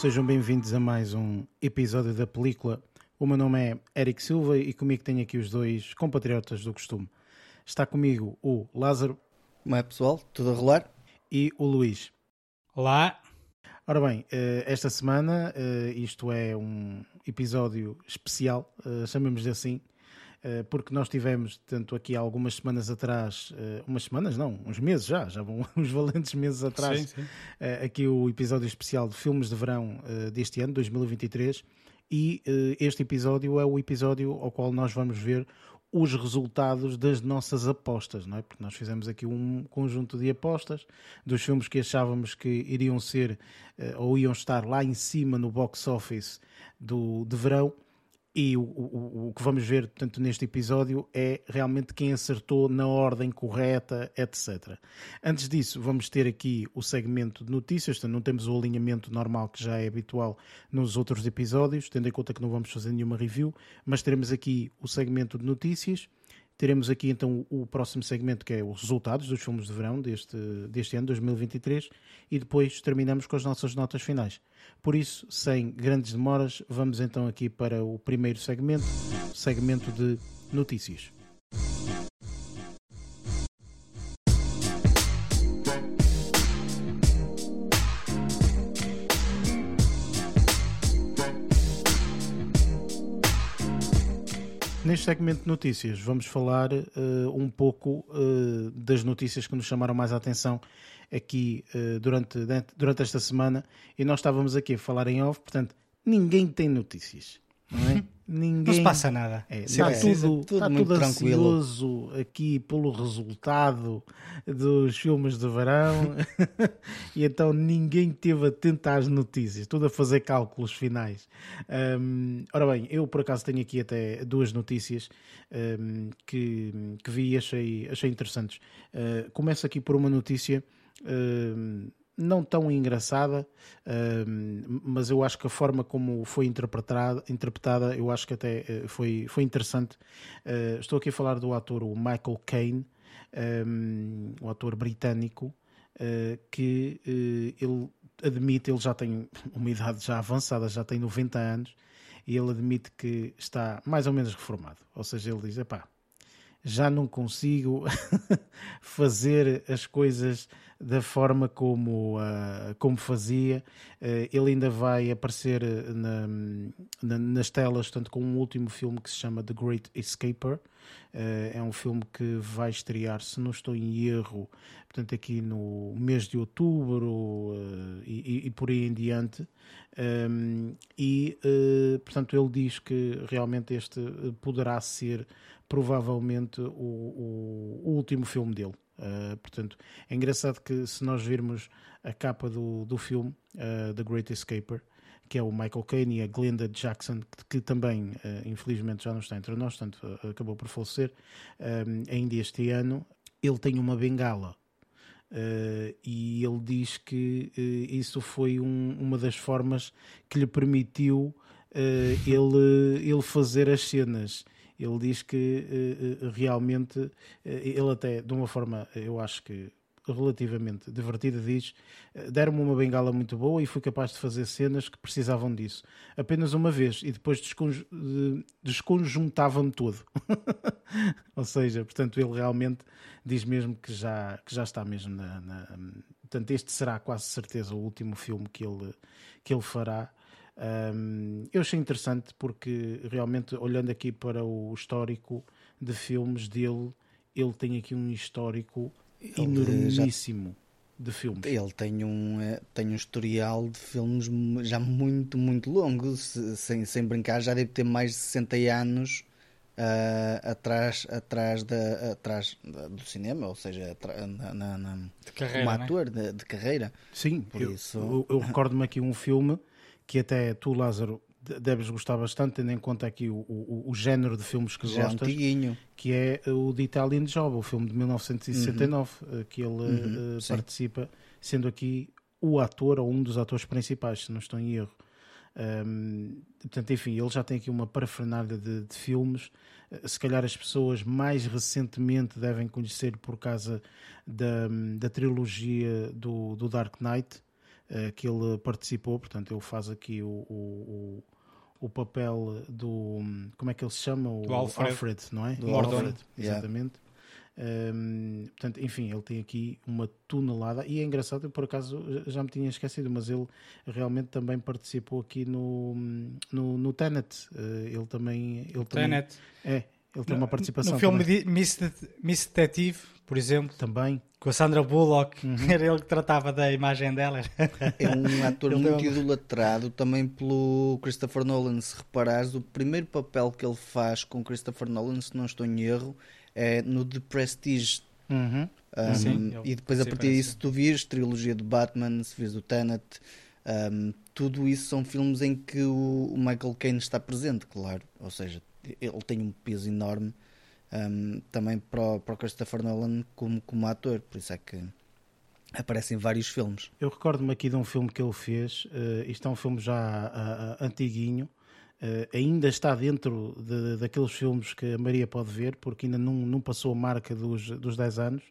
sejam bem-vindos a mais um episódio da película. O meu nome é Eric Silva e comigo tenho aqui os dois compatriotas do costume. Está comigo o Lázaro. Como é pessoal? Tudo a rolar? E o Luís. Olá. Ora bem, eh, esta semana eh, isto é um episódio especial, eh, chamemos-lhe assim, porque nós tivemos, tanto aqui há algumas semanas atrás, umas semanas não, uns meses já, já vão uns valentes meses atrás, sim, sim. aqui o episódio especial de filmes de verão deste ano, 2023, e este episódio é o episódio ao qual nós vamos ver os resultados das nossas apostas, não é? Porque nós fizemos aqui um conjunto de apostas dos filmes que achávamos que iriam ser ou iam estar lá em cima no box office do, de verão e o, o, o, que vamos ver, tanto neste episódio, é realmente quem acertou na ordem correta, etc. Antes disso, vamos ter aqui o segmento de notícias, portanto, não temos o alinhamento normal que já é habitual nos outros episódios, tendo em conta que não vamos fazer nenhuma review, mas teremos aqui o segmento de notícias Teremos aqui então o próximo segmento que é os resultados dos filmes de verão deste, deste ano, 2023, e depois terminamos com as nossas notas finais. Por isso, sem grandes demoras, vamos então aqui para o primeiro segmento, segmento de notícias. Neste segmento de notícias, vamos falar uh, um pouco uh, das notícias que nos chamaram mais a atenção aqui uh, durante, durante esta semana. E nós estávamos aqui a falar em off, portanto, ninguém tem notícias. Não é? Ninguém... Não se passa nada. É, está, tudo, tudo, está tudo ansioso aqui pelo resultado dos filmes de verão e então ninguém teve atento às notícias, tudo a fazer cálculos finais. Um, ora bem, eu por acaso tenho aqui até duas notícias um, que, que vi e achei, achei interessantes. Uh, começo aqui por uma notícia. Uh, não tão engraçada, mas eu acho que a forma como foi interpretada, interpretada eu acho que até uh, foi, foi interessante. Uh, estou aqui a falar do ator Michael Caine, um, o ator britânico, eh, que ele admite, ele já tem uma idade já avançada, já tem 90 anos, e ele admite que está mais ou menos reformado. Ou seja, ele diz: epá, já não consigo fazer as coisas da forma como, uh, como fazia. Uh, ele ainda vai aparecer na, na, nas telas, tanto com um último filme que se chama The Great Escaper. Uh, é um filme que vai estrear, se não estou em erro, portanto, aqui no mês de outubro e, e, por aí em diante. Um, e, portanto, ele diz que realmente este poderá ser provavelmente o, o, o último filme dele. Uh, portanto, é engraçado que se nós virmos a capa do, do filme, uh, The Great Escaper, que é o Michael Caine e a Glenda Jackson, que, que também, uh, infelizmente, já não está entre nós, portanto, acabou por falecer, ainda este ano, ele tem uma bengala. e ele diz que isso foi um, uma das formas que lhe permitiu ele, ele fazer as cenas ele diz que uh, realmente, uh, ele até de uma forma, eu acho que relativamente divertida, diz: deram-me uma bengala muito boa e fui capaz de fazer cenas que precisavam disso. Apenas uma vez e depois desconj desconjuntava-me todo. Ou seja, portanto, ele realmente diz mesmo que já, que já está mesmo na, na. Portanto, este será quase certeza o último filme que ele, que ele fará. Um, eu achei interessante porque realmente olhando aqui para o histórico de filmes dele, ele tem aqui um histórico ele enormíssimo já, de filmes. Ele tem um, eh, tem um historial de filmes já muito, muito longo, sem, sem brincar, já deve ter mais de 60 anos uh, atrás, atrás, da, atrás do cinema, ou seja, na, na, na carreira, como né? ator né? de, de, carreira. Sim, Por eu, isso... eu, eu recordo-me aqui um filme que até tu, Lázaro, deves gostar bastante, tendo em conta aqui o, o, o género de filmes que Já gostas, antiguinho. que é o The Italian Job, o filme de 1969, uhum. Eh, que ele uhum, uh, participa, sendo aqui o ator ou um dos atores principais, se não estou em erro. Um, portanto, enfim, ele já tem aqui uma parafernália de, de, filmes. Eh, se calhar as pessoas mais recentemente devem conhecer por causa da, da trilogia do, do Dark Knight, que ele participou, portanto, ele faz aqui o, o, o, papel do. Como é que ele se chama? O Alfred. Alfred. não é? Do Alfred, exatamente. Yeah. Um, portanto, enfim, ele tem aqui uma tonelada e é engraçado, eu por acaso já me tinha esquecido, mas ele realmente também participou aqui no, no, no Tenet. Uh, ele também. Ele Tenet. Também, é, ele tem uma participação. No filme de Miss, Miss Detective, por exemplo. Também. Com a Sandra Bullock, uhum. era ele que tratava da imagem dela. É um ator muito deu... idolatrado também pelo Christopher Nolan. Se reparares, o primeiro papel que ele faz com Christopher Nolan, se não estou em erro, é no The Prestige. Uhum. Um, Sim, e depois a partir disso tu vires trilogia de Batman, se vês o Tenet, um, tudo isso são filmes em que o, Michael Caine está presente, claro. Ou seja, ele tem um peso enorme um, também para o, para o Christopher Nolan como, como ator, por isso é que aparece em vários filmes. Eu recordo-me aqui de um filme que ele fez, uh, isto é um filme já uh, antiguinho, Uh, ainda está dentro de, daqueles filmes que a Maria pode ver, porque ainda não, não passou a marca dos, dos 10 anos.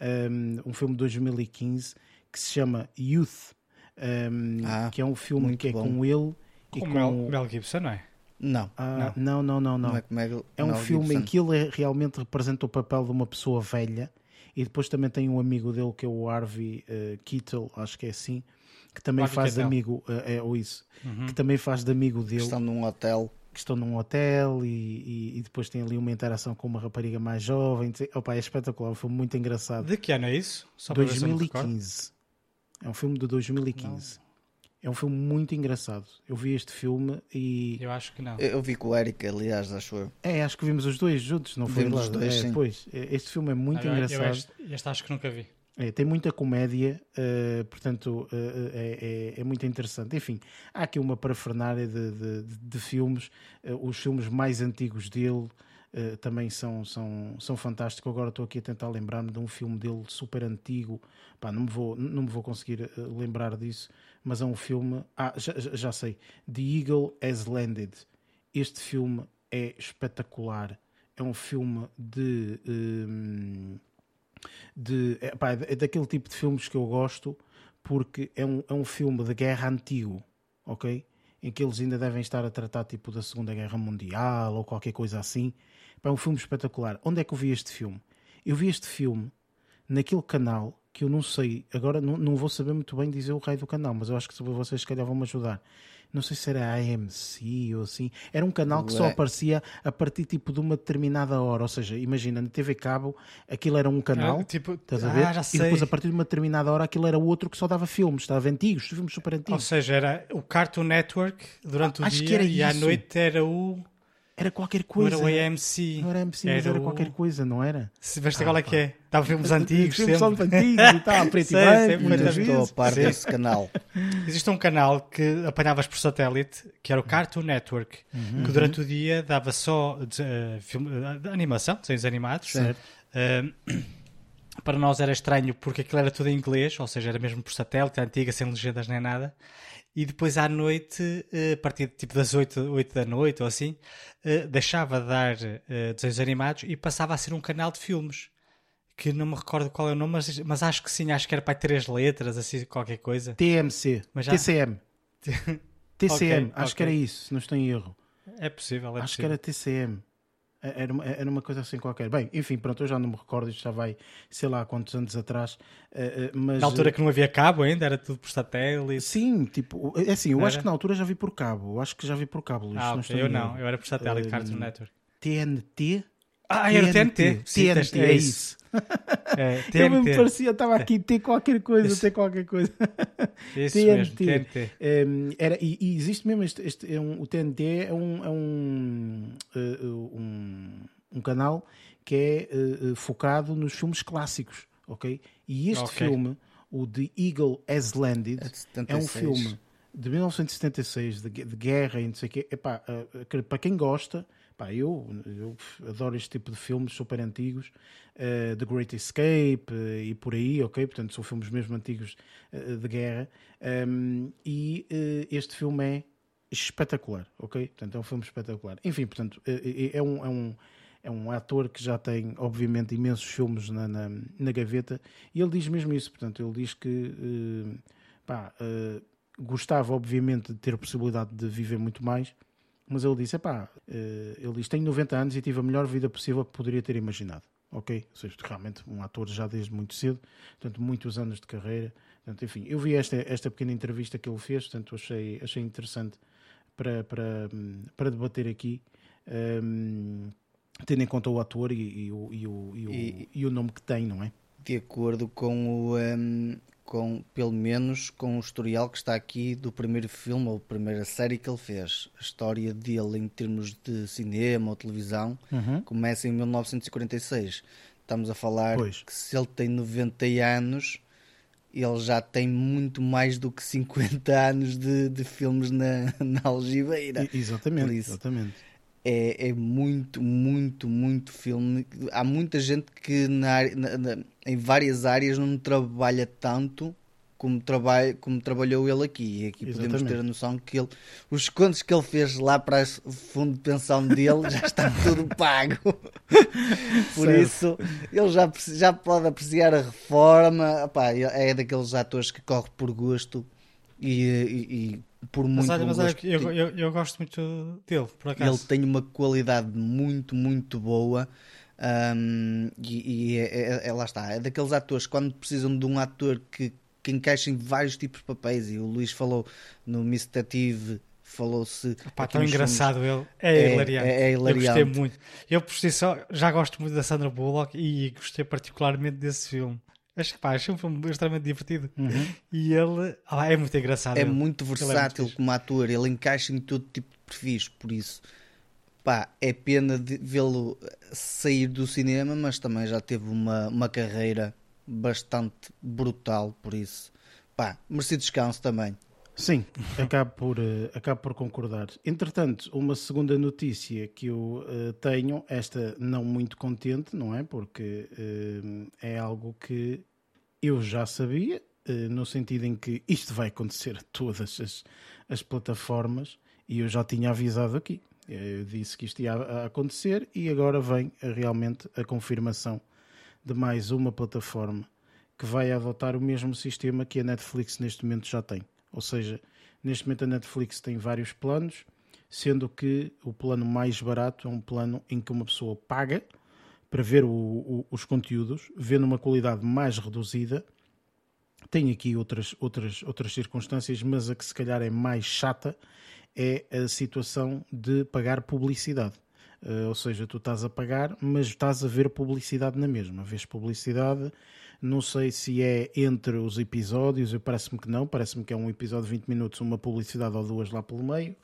Um, um filme de 2015 que se chama Youth, um, ah, que é um filme que é com ele e com, Mel, Mel Gibson, não é? Não. Ah, não. não, não, não, não. não é, é, um filme Gibson. em que ele é, realmente representa o papel de uma pessoa velha e depois também tem um amigo dele que é o Harvey uh, Keitel, acho que é assim, que também faz de amigo, é, é, ou isso, uhum. que também faz de amigo dele. Que estão num hotel. Que estão num hotel e, e, e, depois tem ali uma interação com uma rapariga mais jovem. Opa, é espetacular, foi muito engraçado. De que ano é isso? Só 2015. É um filme de 2015. Não. É um filme muito engraçado. Eu vi este filme e. Eu acho que não. Eu vi com o Eric, aliás, acho eu. É, acho que vimos os dois juntos, não foi? Vimos os dois, é, sim. Pois, este filme é muito engraçado. Eu este, este acho que nunca vi. É, tem muita comédia, uh, portanto uh, é, é, é, muito interessante. Enfim, há aqui uma parafernália de, de, de, de filmes, uh, os filmes mais antigos dele também são, são, são fantásticos. Agora estou aqui a tentar lembrar-me de um filme dele super antigo, Pá, não, me vou, não me vou conseguir lembrar disso, mas é um filme. Ah, já, já sei: The Eagle Has Landed. Este filme é espetacular. É um filme de. Um, de, é, pá, é daquele tipo de filmes que eu gosto porque é um, é um filme de guerra antigo, ok? Em que eles ainda devem estar a tratar tipo da Segunda Guerra Mundial ou qualquer coisa assim. Pá, é um filme espetacular. Onde é que eu vi este filme? Eu vi este filme naquele canal que eu não sei, agora não, não vou saber muito bem dizer o raio do canal, mas eu acho que vocês se calhar vão me ajudar. Não sei se era AMC ou assim, era um canal que só aparecia a partir tipo de uma determinada hora, ou seja, imagina, na TV Cabo aquilo era um canal, ah, tipo, estás a ver? Ah, e depois a partir de uma determinada hora aquilo era outro que só dava filmes, dava antigos, filmes super antigos. Ou seja, era o Cartoon Network durante ah, o dia e à noite era o era qualquer coisa. Não era o AMC. Não era AMC, mas era, o... qualquer coisa, não era? Se veste ah, qual é que é? Estava filmes antigos. Filmes antigos e tal, preto sei, e branco. Estou a par desse canal. Existe um canal que apanhavas por satélite, que era o Cartoon Network, uhum. que durante o dia dava só de, uh, filme, uh, de animação, desenhos animados. Certo. Uh, para nós era estranho porque aquilo era tudo em inglês, ou seja, era mesmo por satélite, antiga, sem legendas nem nada e depois à noite, eh, a partir tipo das 8, 8 da noite ou assim, eh, deixava de dar eh, desenhos animados e passava a ser um canal de filmes. Que não me recordo qual é o nome, mas, mas acho que sim, acho que era para três letras, assim, qualquer coisa. TMC, já... TCM. TCM, okay, acho okay. que era isso, se não estou em erro. É possível, é Acho possível. que era TCM. Era uma, era uma coisa assim qualquer. Bem, enfim, pronto, eu já não me recordo, isto já vai, sei lá, quantos anos atrás. Eh, eh, mas... Na altura que não havia cabo ainda, era tudo por satélite. Sim, tipo, é assim, eu acho que na altura já vi por cabo. Eu acho que já vi por cabo. Ah, okay, eu não, eu era por satélite, uh, Cartoon Network. TNT? Ah, era TNT. TNT, Sim, é isso. É, TNT. Eu me parecia, estava aqui, ter qualquer coisa, isso. ter qualquer coisa. Isso TNT. mesmo, TNT. Um, ehm, era, e, e, existe mesmo este, este é um, o TNT é um, é um, uh, um, um, canal que é uh, focado nos filmes clássicos, ok? E este okay. filme, o The Eagle Has Landed, é, é um filme de 1976, de, de guerra e não sei o quê. Epá, uh, para quem gosta Pá, eu, eu adoro este tipo de filmes super antigos, uh, The Great Escape uh, e por aí, ok? Portanto, são filmes mesmo antigos uh, de guerra. Um, e este filme é espetacular, ok? Portanto, é um filme espetacular. Enfim, portanto, é um, é um é um ator que já tem, obviamente, imensos filmes na, na, na, gaveta e ele diz mesmo isso. Portanto, ele diz que pá, gostava obviamente de ter a possibilidade de viver muito mais, mas ele disse, pá, uh, ele diz, tenho 90 anos e tive a melhor vida possível que poderia ter imaginado. Ok? Ou seja, realmente um ator já desde muito cedo, portanto, muitos anos de carreira. Portanto, enfim, eu vi esta, esta pequena entrevista que ele fez, portanto, achei, achei interessante para, para, para debater aqui. Um, tendo em conta o ator e, e, o, e, o, e, o, e, e o nome que tem, não é? De acordo com o. Um, com, pelo menos com o historial que está aqui do primeiro filme ou primeira série que ele fez. A história dele em termos de cinema ou televisão uhum. começa em 1946. Estamos a falar pois. que se ele tem 90 anos, ele já tem muito mais do que 50 anos de, de filmes na, na algibeira. Exatamente, exatamente é, é muito, muito, muito filme. Há muita gente que na, na, na, em várias áreas não trabalha tanto como, como trabalhou ele aqui. E aqui Exatamente. podemos ter a noção que ele, os contos que ele fez lá para o fundo de pensão dele já está tudo pago. Por certo. isso, ele já, já pode apreciar a reforma. Epá, é daqueles atores que corre por gosto e, e, e por muito mas olha, mas olha, eu, eu, eu, gosto muito dele, por acaso. Ele tem uma qualidade muito, muito boa. Um, e, e é, é, é, lá está, é daqueles atores quando precisam de um ator que, que encaixe em vários tipos de papéis. E o Luís falou no Miss falou-se. tão engraçado filmes. ele, é, é hilariante. É, é hilariante. Eu gostei muito. Eu por si só já gosto muito da Sandra Bullock e gostei particularmente desse filme. Acho que pá, achei um filme extremamente divertido. Uhum. E ele ah, é muito engraçado. É ele. muito versátil é muito como ator, ele encaixa em todo tipo de perfis, por isso pá, é pena vê-lo sair do cinema, mas também já teve uma, uma carreira bastante brutal, por isso pá, merecido descanso também. Sim, acabo por, uh, acabo por concordar. Entretanto, uma segunda notícia que eu uh, tenho, esta não muito contente, não é? Porque uh, é algo que eu já sabia, no sentido em que isto vai acontecer a todas as, as plataformas e eu já tinha avisado aqui. Eu disse que isto ia acontecer e agora vem realmente a confirmação de mais uma plataforma que vai adotar o mesmo sistema que a Netflix neste momento já tem. Ou seja, neste momento a Netflix tem vários planos, sendo que o plano mais barato é um plano em que uma pessoa paga para ver o, o, os conteúdos, vendo uma qualidade mais reduzida. Tem aqui outras, outras, outras circunstâncias, mas a que se calhar é mais chata é a situação de pagar publicidade. Uh, ou seja, tu estás a pagar, mas estás a ver publicidade na mesma. Vês publicidade não sei se é entre os episódios, parece-me que não, parece-me que é um episódio de 20 minutos, uma publicidade ou duas lá pelo meio,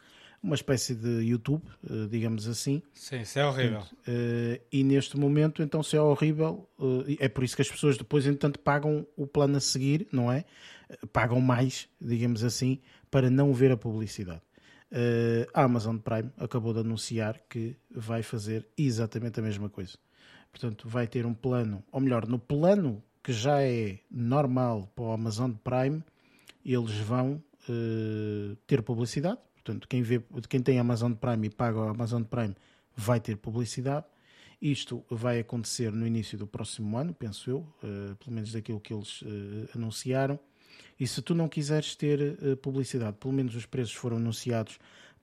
uma espécie de YouTube, eh, digamos assim. Sim, isso é horrível. Eh, e neste momento, então, se é horrível, é por isso que as pessoas depois, entanto, pagam o plano a seguir, não é? Pagam mais, digamos assim, para não ver a publicidade. A Amazon Prime acabou de anunciar que vai fazer exatamente a mesma coisa. Portanto, vai ter um plano, ou melhor, no plano que já é normal para o Amazon Prime, eles vão uh, ter publicidade. Portanto, quem, vê, quem tem Amazon Prime e paga o Amazon Prime vai ter publicidade. Isto vai acontecer no início do próximo ano, penso eu, uh, pelo menos daquilo que eles uh, anunciaram. E se tu não quiseres ter publicidade, pelo menos os preços foram anunciados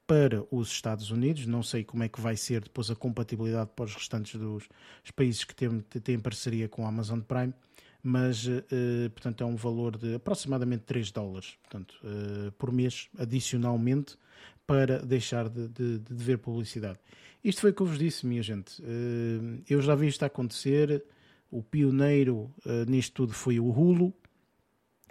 para os Estados Unidos. Não sei como é que vai ser depois a compatibilidade para os restantes dos países que têm, têm parceria com a Amazon Prime mas uh, portanto é um valor de aproximadamente 3 dólares portanto, uh, por mês adicionalmente para deixar de, de, de, ver publicidade. Isto foi o que eu vos disse, minha gente. Uh, eu já vi isto acontecer. O pioneiro nisto tudo foi o Hulu,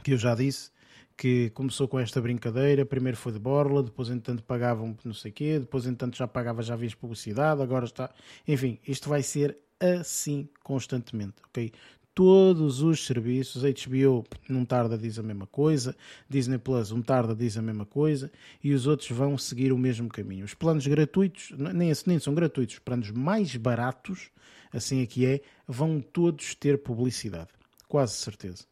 que eu já disse, que começou com esta brincadeira. Primeiro foi de borla, depois entanto pagavam não sei quê, depois entanto já pagava já vias publicidade, agora está. Enfim, isto vai ser assim constantemente, ok? todos os serviços. HBO não tarda diz a mesma coisa, Disney Plus não tarda diz a mesma coisa e os outros vão seguir o mesmo caminho. Os planos gratuitos, nem, nem são gratuitos, os planos mais baratos, assim aqui é, vão todos ter publicidade, quase certeza.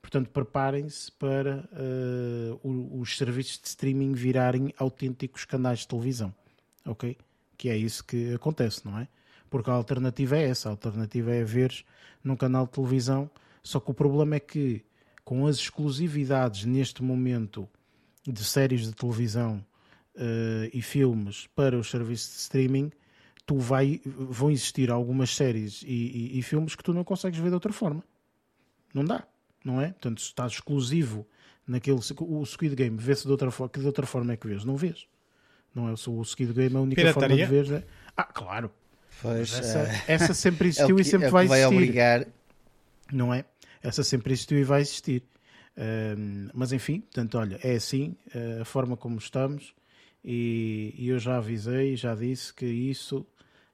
Portanto, preparem-se para uh, os serviços de streaming virarem autênticos canais de televisão, ok? Que é isso que acontece, não é? Porque a alternativa é essa, a alternativa é ver num canal de televisão, só que o problema é que com as exclusividades neste momento de séries de televisão uh, e filmes para os serviços de streaming, tu vai, vão existir algumas séries e, e, e, filmes que tu não consegues ver de outra forma. Não dá, não é? Portanto, se estás exclusivo naquele. O Squid Game vê-se de outra forma. Que de outra forma é que vês? Não vês. Não é o Squid Game, a única Pirataria? forma de ver. É... Ah, claro. Pois, essa, uh... essa, sempre existiu é que, e sempre é vai, vai existir. obrigar. Não é? Essa sempre existiu e vai existir. Uh, mas enfim, portanto, olha, é assim uh, a forma como estamos. E, e eu já avisei, já disse que isso,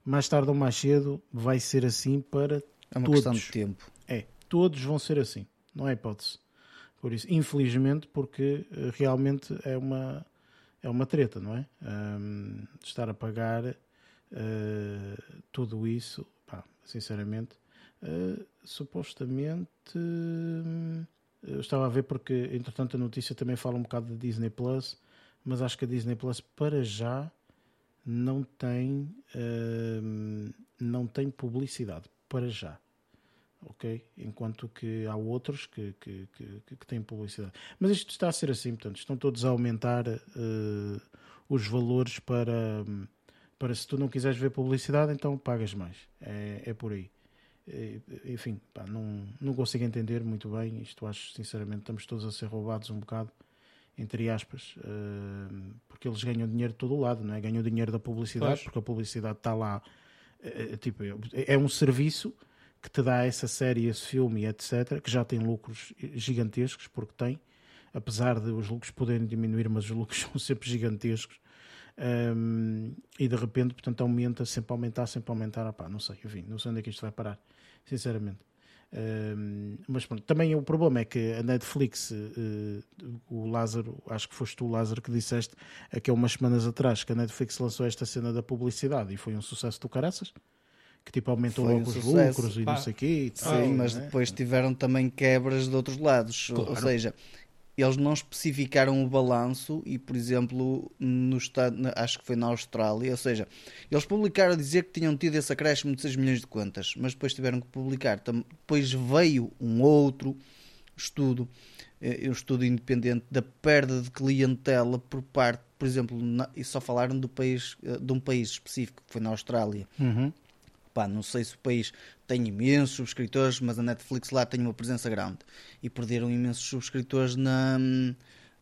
mais tarde ou mais cedo, vai ser assim para é uma todos. questão de tempo. É, todos vão ser assim. Não é hipótese. Por isso, infelizmente, porque uh, realmente é uma, é uma treta, não é? Um, estar a pagar uh, tudo isso, pá, sinceramente, uh, supostamente. eu estava a ver porque, entretanto, a notícia também fala um bocado da Disney Plus, mas acho que a Disney Plus, para já, não tem, não tem publicidade. Para já ok? Enquanto que há outros que, que, que, que, têm publicidade. Mas isto está a ser assim, portanto, estão todos a aumentar uh, os valores para, para se tu não quiseres ver publicidade, então pagas mais. É, é por aí. É, enfim, pá, não, não consigo entender muito bem. Isto acho, sinceramente, estamos todos a ser roubados um bocado, entre aspas, uh, porque eles ganham dinheiro de todo o lado, não é? Ganham dinheiro da publicidade, pois. porque a publicidade está lá. Uh, tipo, é, é um serviço que te dá essa série, esse filme, etc., que já tem lucros gigantescos, porque tem, apesar de os lucros poderem diminuir, mas os lucros são sempre gigantescos. Um, e de repente, portanto, aumenta, sempre aumentar, sempre aumentar. Opá, não sei, enfim, não sei onde é que isto vai parar, sinceramente. Um, mas pronto, também o problema é que a Netflix, uh, o Lázaro, acho que foste tu, Lázaro, que disseste aqui há umas semanas atrás que a Netflix lançou esta cena da publicidade e foi um sucesso do caraças que tipo aumentou Foi logo um os lucros e Pá. não sei o quê. Tal, Sim, mas né? depois tiveram também quebras de outros lados. Claro. Ou seja, eles não especificaram o balanço e, por exemplo, no estado, acho que foi na Austrália, ou seja, eles publicaram a dizer que tinham tido esse acréscimo de 6 milhões de contas, mas depois tiveram que publicar. Depois veio um outro estudo, eh, um estudo independente da perda de clientela por parte, por exemplo, na, e só falaram do país, eh, de um país específico, que foi na Austrália. Uhum pá, não sei se o país tem imensos subscritores, mas a Netflix lá tem uma presença grande. E perderam imensos subscritores na,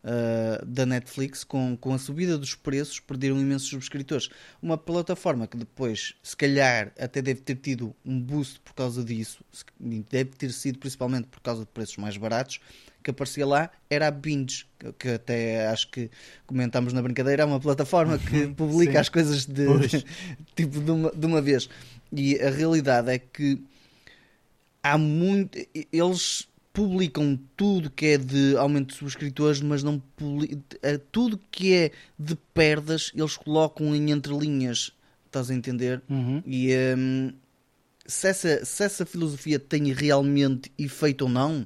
uh, da Netflix com, com a subida dos preços, perderam imensos subscritores. Uma plataforma que depois, se calhar, até deve ter tido um boost por causa disso, deve ter sido principalmente por causa de preços mais baratos, que aparecia lá era a Binge, que até acho que comentámos na brincadeira, é uma plataforma que publica as coisas de, tipo de uma, de uma vez. E a realidade é que há muito. Eles publicam tudo que é de aumento de subscritores, mas não eh, tudo que é de perdas eles colocam em entrelinhas. Estás a entender? Uhum. E um, se, essa, se essa filosofia tem realmente efeito ou não,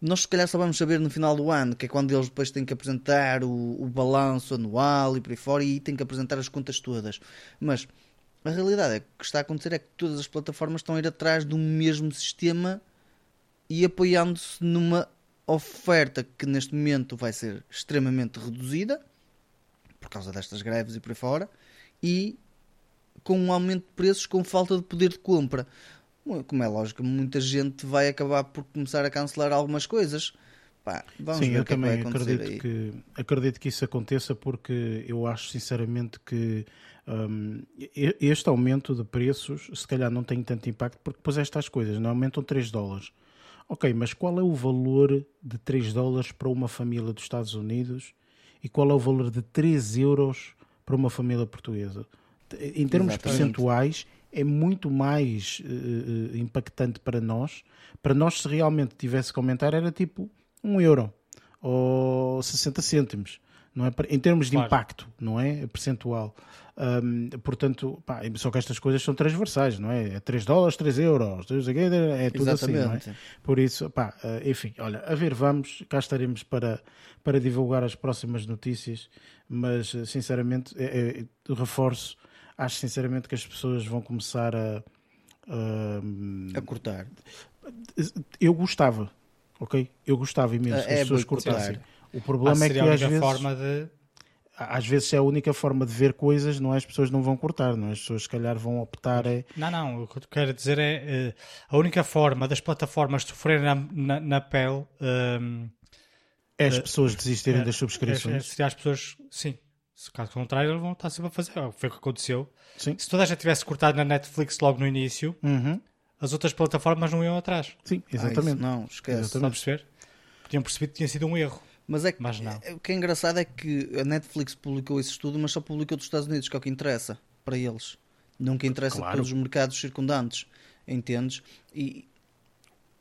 nós se calhar só vamos saber no final do ano, que é quando eles depois têm que apresentar o, o balanço anual e por aí fora e têm que apresentar as contas todas. Mas a realidade é que o que está a acontecer é que todas as plataformas estão a ir atrás do mesmo sistema e apoiando-se numa oferta que neste momento vai ser extremamente reduzida por causa destas greves e por aí fora e com um aumento de preços com falta de poder de compra. Como é lógico, muita gente vai acabar por começar a cancelar algumas coisas. Pá, vamos Sim, ver eu o que também é que vai acredito aí. que acredito que isso aconteça porque eu acho sinceramente que um, este aumento de preços se calhar não tem tanto impacto porque depois estas coisas não aumentam 3 dólares. Ok, mas qual é o valor de 3 dólares para uma família dos Estados Unidos e qual é o valor de 3 euros para uma família portuguesa? Em termos Exatamente. percentuais, é muito mais uh, impactante para nós. Para nós, se realmente tivesse que aumentar, era tipo 1 euro ou 60 cêntimos não é? em termos de claro. impacto, não é? Percentual. Um, portanto, pá, só que estas coisas são transversais, não é? É 3 dólares, 3 euros, é tudo Exatamente. assim, não é? Por isso, pá, eh, enfim, olha, a ver, vamos, cá estaremos para, para divulgar as próximas notícias, mas eh, sinceramente, é, é, reforço, acho sinceramente que as pessoas vão começar a. A, a cortar. Eu gostava ok? Eu gostava imenso que é as pessoas cortassem. O problema ah, é que às vezes... forma de às vezes é a única forma de ver coisas, não é? As pessoas não vão cortar, não é? As pessoas se calhar vão optar é... Não, não, o que eu quero dizer é uh, a única forma das plataformas sofrerem na, na, na pele... Um, é as uh, pessoas desistirem uh, das subscrições. É, é, se as pessoas, sim. Se caso contrário, eles vão estar sempre a fazer. Foi o que aconteceu. Sim. Se toda a gente tivesse cortado na Netflix logo no início, uhum. as outras plataformas não iam atrás. Sim, exatamente. Ah, não, esquece. Estão a perceber? Tinham percebido que tinha sido um erro. Mas é que, mas não. É, o que é engraçado é que a Netflix publicou esse estudo, mas só publicou dos Estados Unidos, que é o que interessa para eles. Nunca interessa claro. todos os mercados circundantes. Entendes? E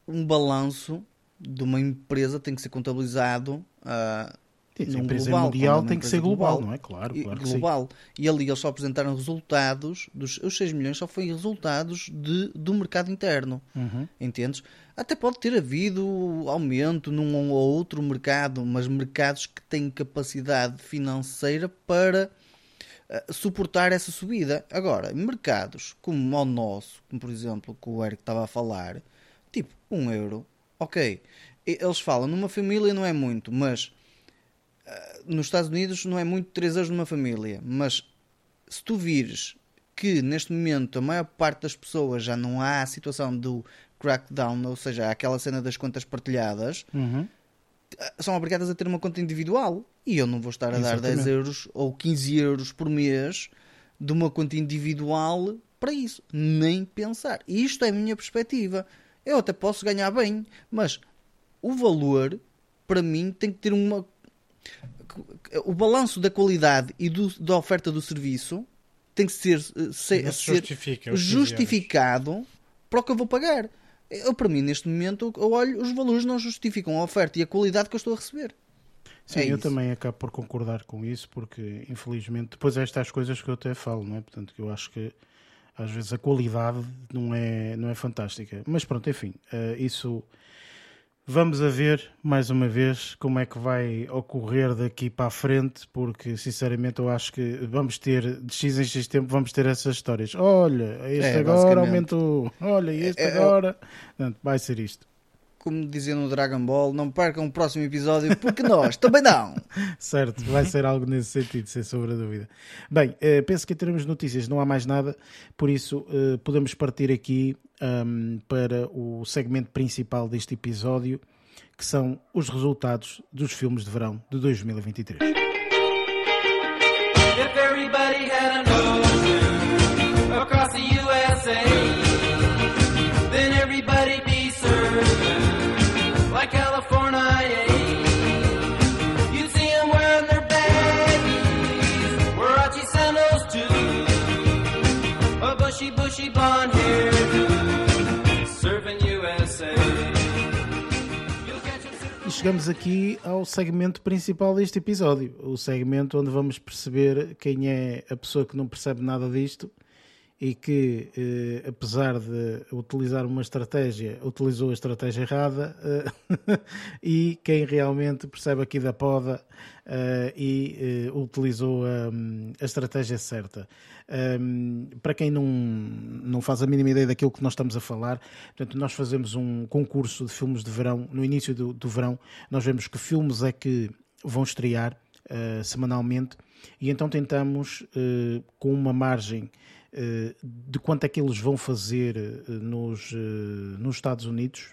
um balanço de uma empresa tem que ser contabilizado uh, Sim, a empresa global, mundial tem que ser global, global, não é? Claro, claro global. E ali eles só apresentaram resultados, dos, os 6 milhões só foi resultados de, do mercado interno. Uhum. Entendes? Até pode ter havido aumento num ou outro mercado, mas mercados que têm capacidade financeira para uh, suportar essa subida. Agora, mercados como o nosso, como por exemplo que o Eric estava a falar, tipo, um euro, ok. Eles falam numa família não é muito, mas nos Estados Unidos não é muito 3 euros numa família, mas se tu vires que neste momento a maior parte das pessoas já não há a situação do crackdown, ou seja, aquela cena das contas partilhadas, uhum. são obrigadas a ter uma conta individual. E eu não vou estar a Exatamente. dar 10 euros ou 15 euros por mês de uma conta individual para isso. Nem pensar. E isto é a minha perspectiva. Eu até posso ganhar bem, mas o valor, para mim, tem que ter uma o balanço da qualidade e do, da oferta do serviço tem que ser, eh, ser, ser justificado para o que eu vou pagar. Eu, para mim, neste momento, eu olho, os valores não justificam a oferta e a qualidade que eu estou a receber. Sim, é eu isso. também acabo por concordar com isso, porque infelizmente, depois é estas coisas que eu até falo, não é? Portanto, que eu acho que às vezes a qualidade não é, não é fantástica. Mas pronto, enfim, uh, isso Vamos a ver mais uma vez como é que vai ocorrer daqui para a frente, porque sinceramente eu acho que vamos ter, de X em X tempo, vamos ter essas histórias. Olha, este é, agora aumentou, olha, este é, é agora. Portanto, vai ser isto. Como dizia no Dragon Ball, não percam o próximo episódio, porque nós também não. certo, vai ser algo nesse sentido, sem sombra de dúvida. Bem, eh, penso que em termos de notícias não há mais nada, por isso eh, podemos partir aqui um, para o segmento principal deste episódio, que são os resultados dos filmes de verão de 2023. Chegamos aqui ao segmento principal deste episódio, o segmento onde vamos perceber quem é a pessoa que não percebe nada disto e que, eh, apesar de utilizar uma estratégia, utilizou a estratégia errada eh, e quem realmente percebe aqui da poda eh, e eh, utilizou a, a, estratégia certa. Um, para quem não, não faz a mínima ideia daquilo que nós estamos a falar, portanto, nós fazemos um concurso de filmes de verão, no início do, do verão, nós vemos que filmes é que vão estrear uh, semanalmente e então tentamos, uh, com uma margem eh, de quanto é que eles vão fazer eh, nos, eh, nos Estados Unidos,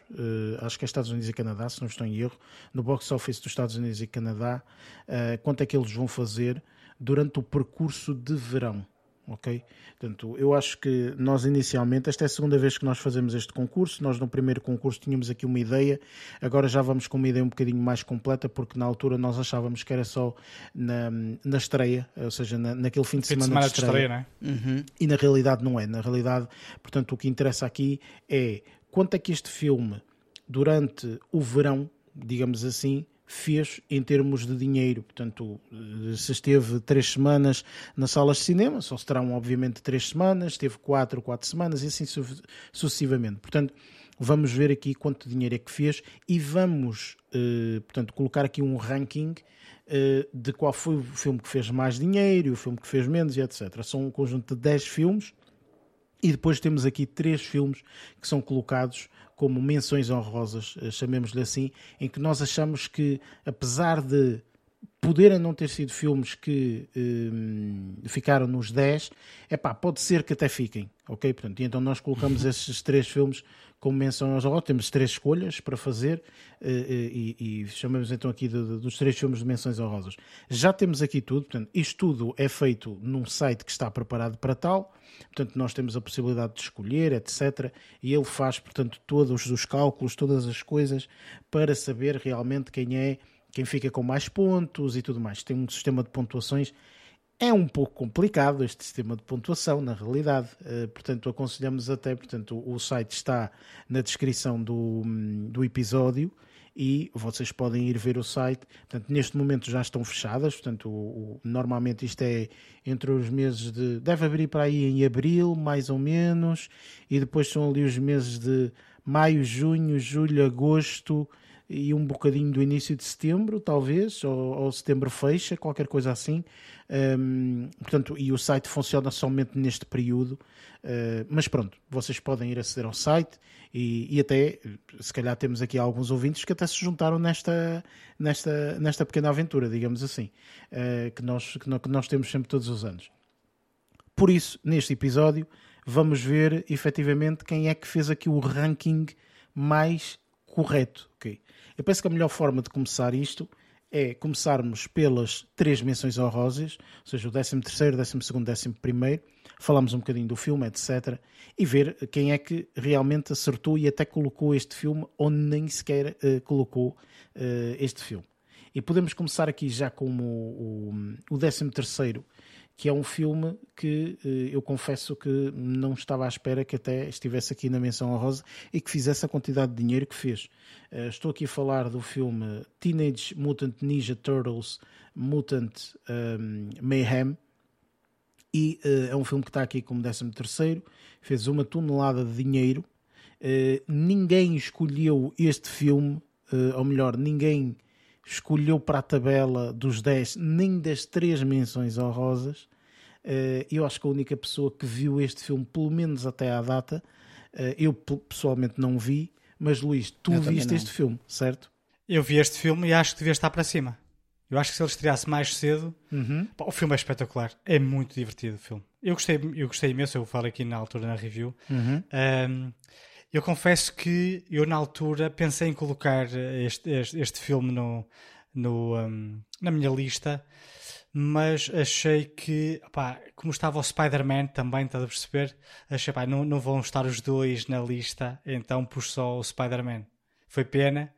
acho que é Estados Unidos e Canadá, se não estou em erro, no box office dos Estados Unidos e Canadá, quanto é que eles vão fazer durante o percurso de verão ok? Portanto, eu acho que nós inicialmente, esta é a segunda vez que nós fazemos este concurso, nós no primeiro concurso tínhamos aqui uma ideia, agora já vamos com uma ideia um bocadinho mais completa, porque na altura nós achávamos que era só na, na estreia, ou seja, na, naquele fim de fim semana, de semana de estreia, de estreia uhum. e na realidade não é, na realidade, portanto, o que interessa aqui é quanto é que este filme, durante o verão, digamos assim, fez em termos de dinheiro. Portanto, se esteve três semanas nas salas de cinema, só terão obviamente três semanas, esteve quatro, quatro semanas e assim sucessivamente. Portanto, vamos ver aqui quanto dinheiro é que fez e vamos, eh, portanto, colocar aqui um ranking eh, de qual foi o filme que fez mais dinheiro, o filme que fez menos e etc. São um conjunto de 10 filmes E depois temos aqui três filmes que são colocados como menções honrosas, eh, chamemos-lhe assim, em que nós achamos que, apesar de poderem não ter sido filmes que um, ficaram nos 10, é pá, pode ser que até fiquem, ok? Portanto, e então nós colocamos esses três filmes como menção honrosa, temos três escolhas para fazer uh, e, e, chamamos então aqui de, de, dos três filmes de menções honrosas. Já temos aqui tudo, portanto, isto tudo é feito num site que está preparado para tal, portanto, nós temos a possibilidade de escolher, etc. E ele faz, portanto, todos os cálculos, todas as coisas para saber realmente quem é quem fica com mais pontos e tudo mais. Tem um sistema de pontuações. É um pouco complicado este sistema de pontuação, na realidade. Uh, portanto, aconselhamos até, portanto, o, site está na descrição do, do episódio e vocês podem ir ver o site. Portanto, neste momento já estão fechadas, portanto, o, o, normalmente isto é entre os meses de. deve abrir para aí em abril, mais ou menos, e depois são ali os meses de maio, junho, julho, agosto e um bocadinho do início de setembro, talvez, ou, ou setembro fecha, qualquer coisa assim. Um, portanto, e o site funciona somente neste período. Uh, mas pronto, vocês podem ir aceder ao site e, e, até, se calhar, temos aqui alguns ouvintes que até se juntaram nesta, nesta, nesta pequena aventura, digamos assim, uh, que, nós, que, que nós temos sempre todos os anos. Por isso, neste episódio, vamos ver efetivamente quem é que fez aqui o ranking mais correto. Okay? Eu penso que a melhor forma de começar isto é começarmos pelas três menções honrosas, ou seja, o 13 terceiro, 12 segundo, 11 primeiro, falamos um bocadinho do filme, etc. E ver quem é que realmente acertou e até colocou este filme onde nem sequer uh, colocou uh, este filme. E podemos começar aqui já com o, o, o 13 terceiro, que é um filme que eh, eu confesso que não estava à espera que até estivesse aqui na menção honrosa e que fizesse a quantidade de dinheiro que fez. Eh, estou aqui a falar do filme Teenage Mutant Ninja Turtles Mutant um, ehm, Mayhem e uh, é um filme que está aqui como 13 terceiro, fez uma tonelada de dinheiro. Uh, ninguém escolheu este filme, uh, ou melhor, ninguém escolheu para a tabela dos 10 nem das três menções honrosas. Uh, eu acho que a única pessoa que viu este filme, pelo menos até à data, uh, eu pessoalmente não vi, mas Luís, tu eu viste este filme, certo? Eu vi este filme e acho que devia estar para cima. Eu acho que se ele estreasse mais cedo, uhum. pá, o filme é espetacular. É muito divertido o filme. Eu gostei, eu gostei imenso, eu falo aqui na altura na review. Uhum. Um, eu confesso que eu, na altura, pensei em colocar este, este, este filme no, no, um, na minha lista, mas achei que, como estava o Spider-Man também, estás a perceber? Achei, pá, não, não vão estar os dois na lista, então pus só o Spider-Man. Foi pena,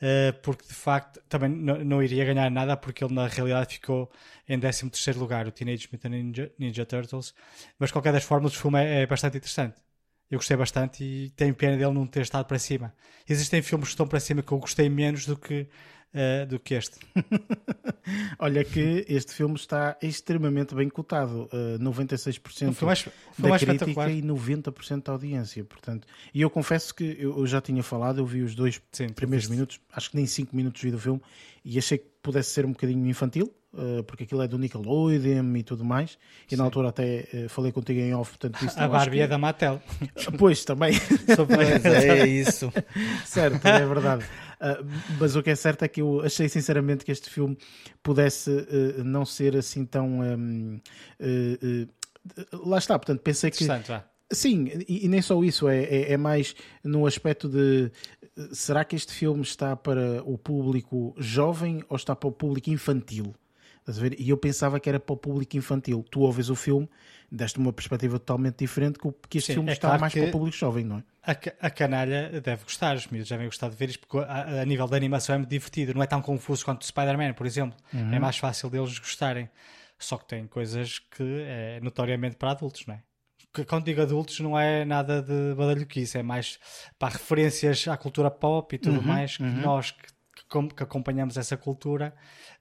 uh, porque de facto também não, não, iria ganhar nada, porque ele na realidade ficou em 13 lugar, o Teenage Mutant Ninja, Ninja Turtles, mas de qualquer das formas o filme é, é bastante interessante. Eu gostei bastante e tenho pena dele não ter estado para cima. Existem filmes que estão para cima que eu gostei menos do que, uh, do que este. Olha que este filme está extremamente bem cotado. Uh, 96% foi mais, foi da crítica e 90% da audiência. Portanto, e eu confesso que eu, eu já tinha falado, eu vi os dois Sim, primeiros minutos, acho que nem 5 minutos vi do filme, e achei que pudesse ser um bocadinho infantil eh, porque aquilo é do Nickelodeon e tudo mais. E Sim. na altura até uh, falei contigo em off, portanto, isso A Barbie que... é da Mattel. Pois, também. é isso. certo, é verdade. Uh, mas o que é certo é que eu achei sinceramente que este filme pudesse uh, não ser assim tão. Uh, lá está, portanto, pensei que. Sim, e, e, nem só isso, é, é, é, mais no aspecto de será que este filme está para o público jovem ou está para o público infantil? E eu pensava que era para o público infantil. Tu ouves o filme, deste uma perspectiva totalmente diferente, que este Sim, filme é está claro mais para o público jovem, não é? A, a canalha deve gostar, os miúdos devem gostar de ver isto, porque a, a, nível da animação é muito divertido, não é tão confuso quanto o Spider-Man, por exemplo. Uhum. É mais fácil deles gostarem. Só que tem coisas que é notoriamente para adultos, não é? Quando digo adultos não é nada de badalhoquice, é mais para referências à cultura pop e tudo uhum, mais que uhum. nós que que acompanhamos essa cultura,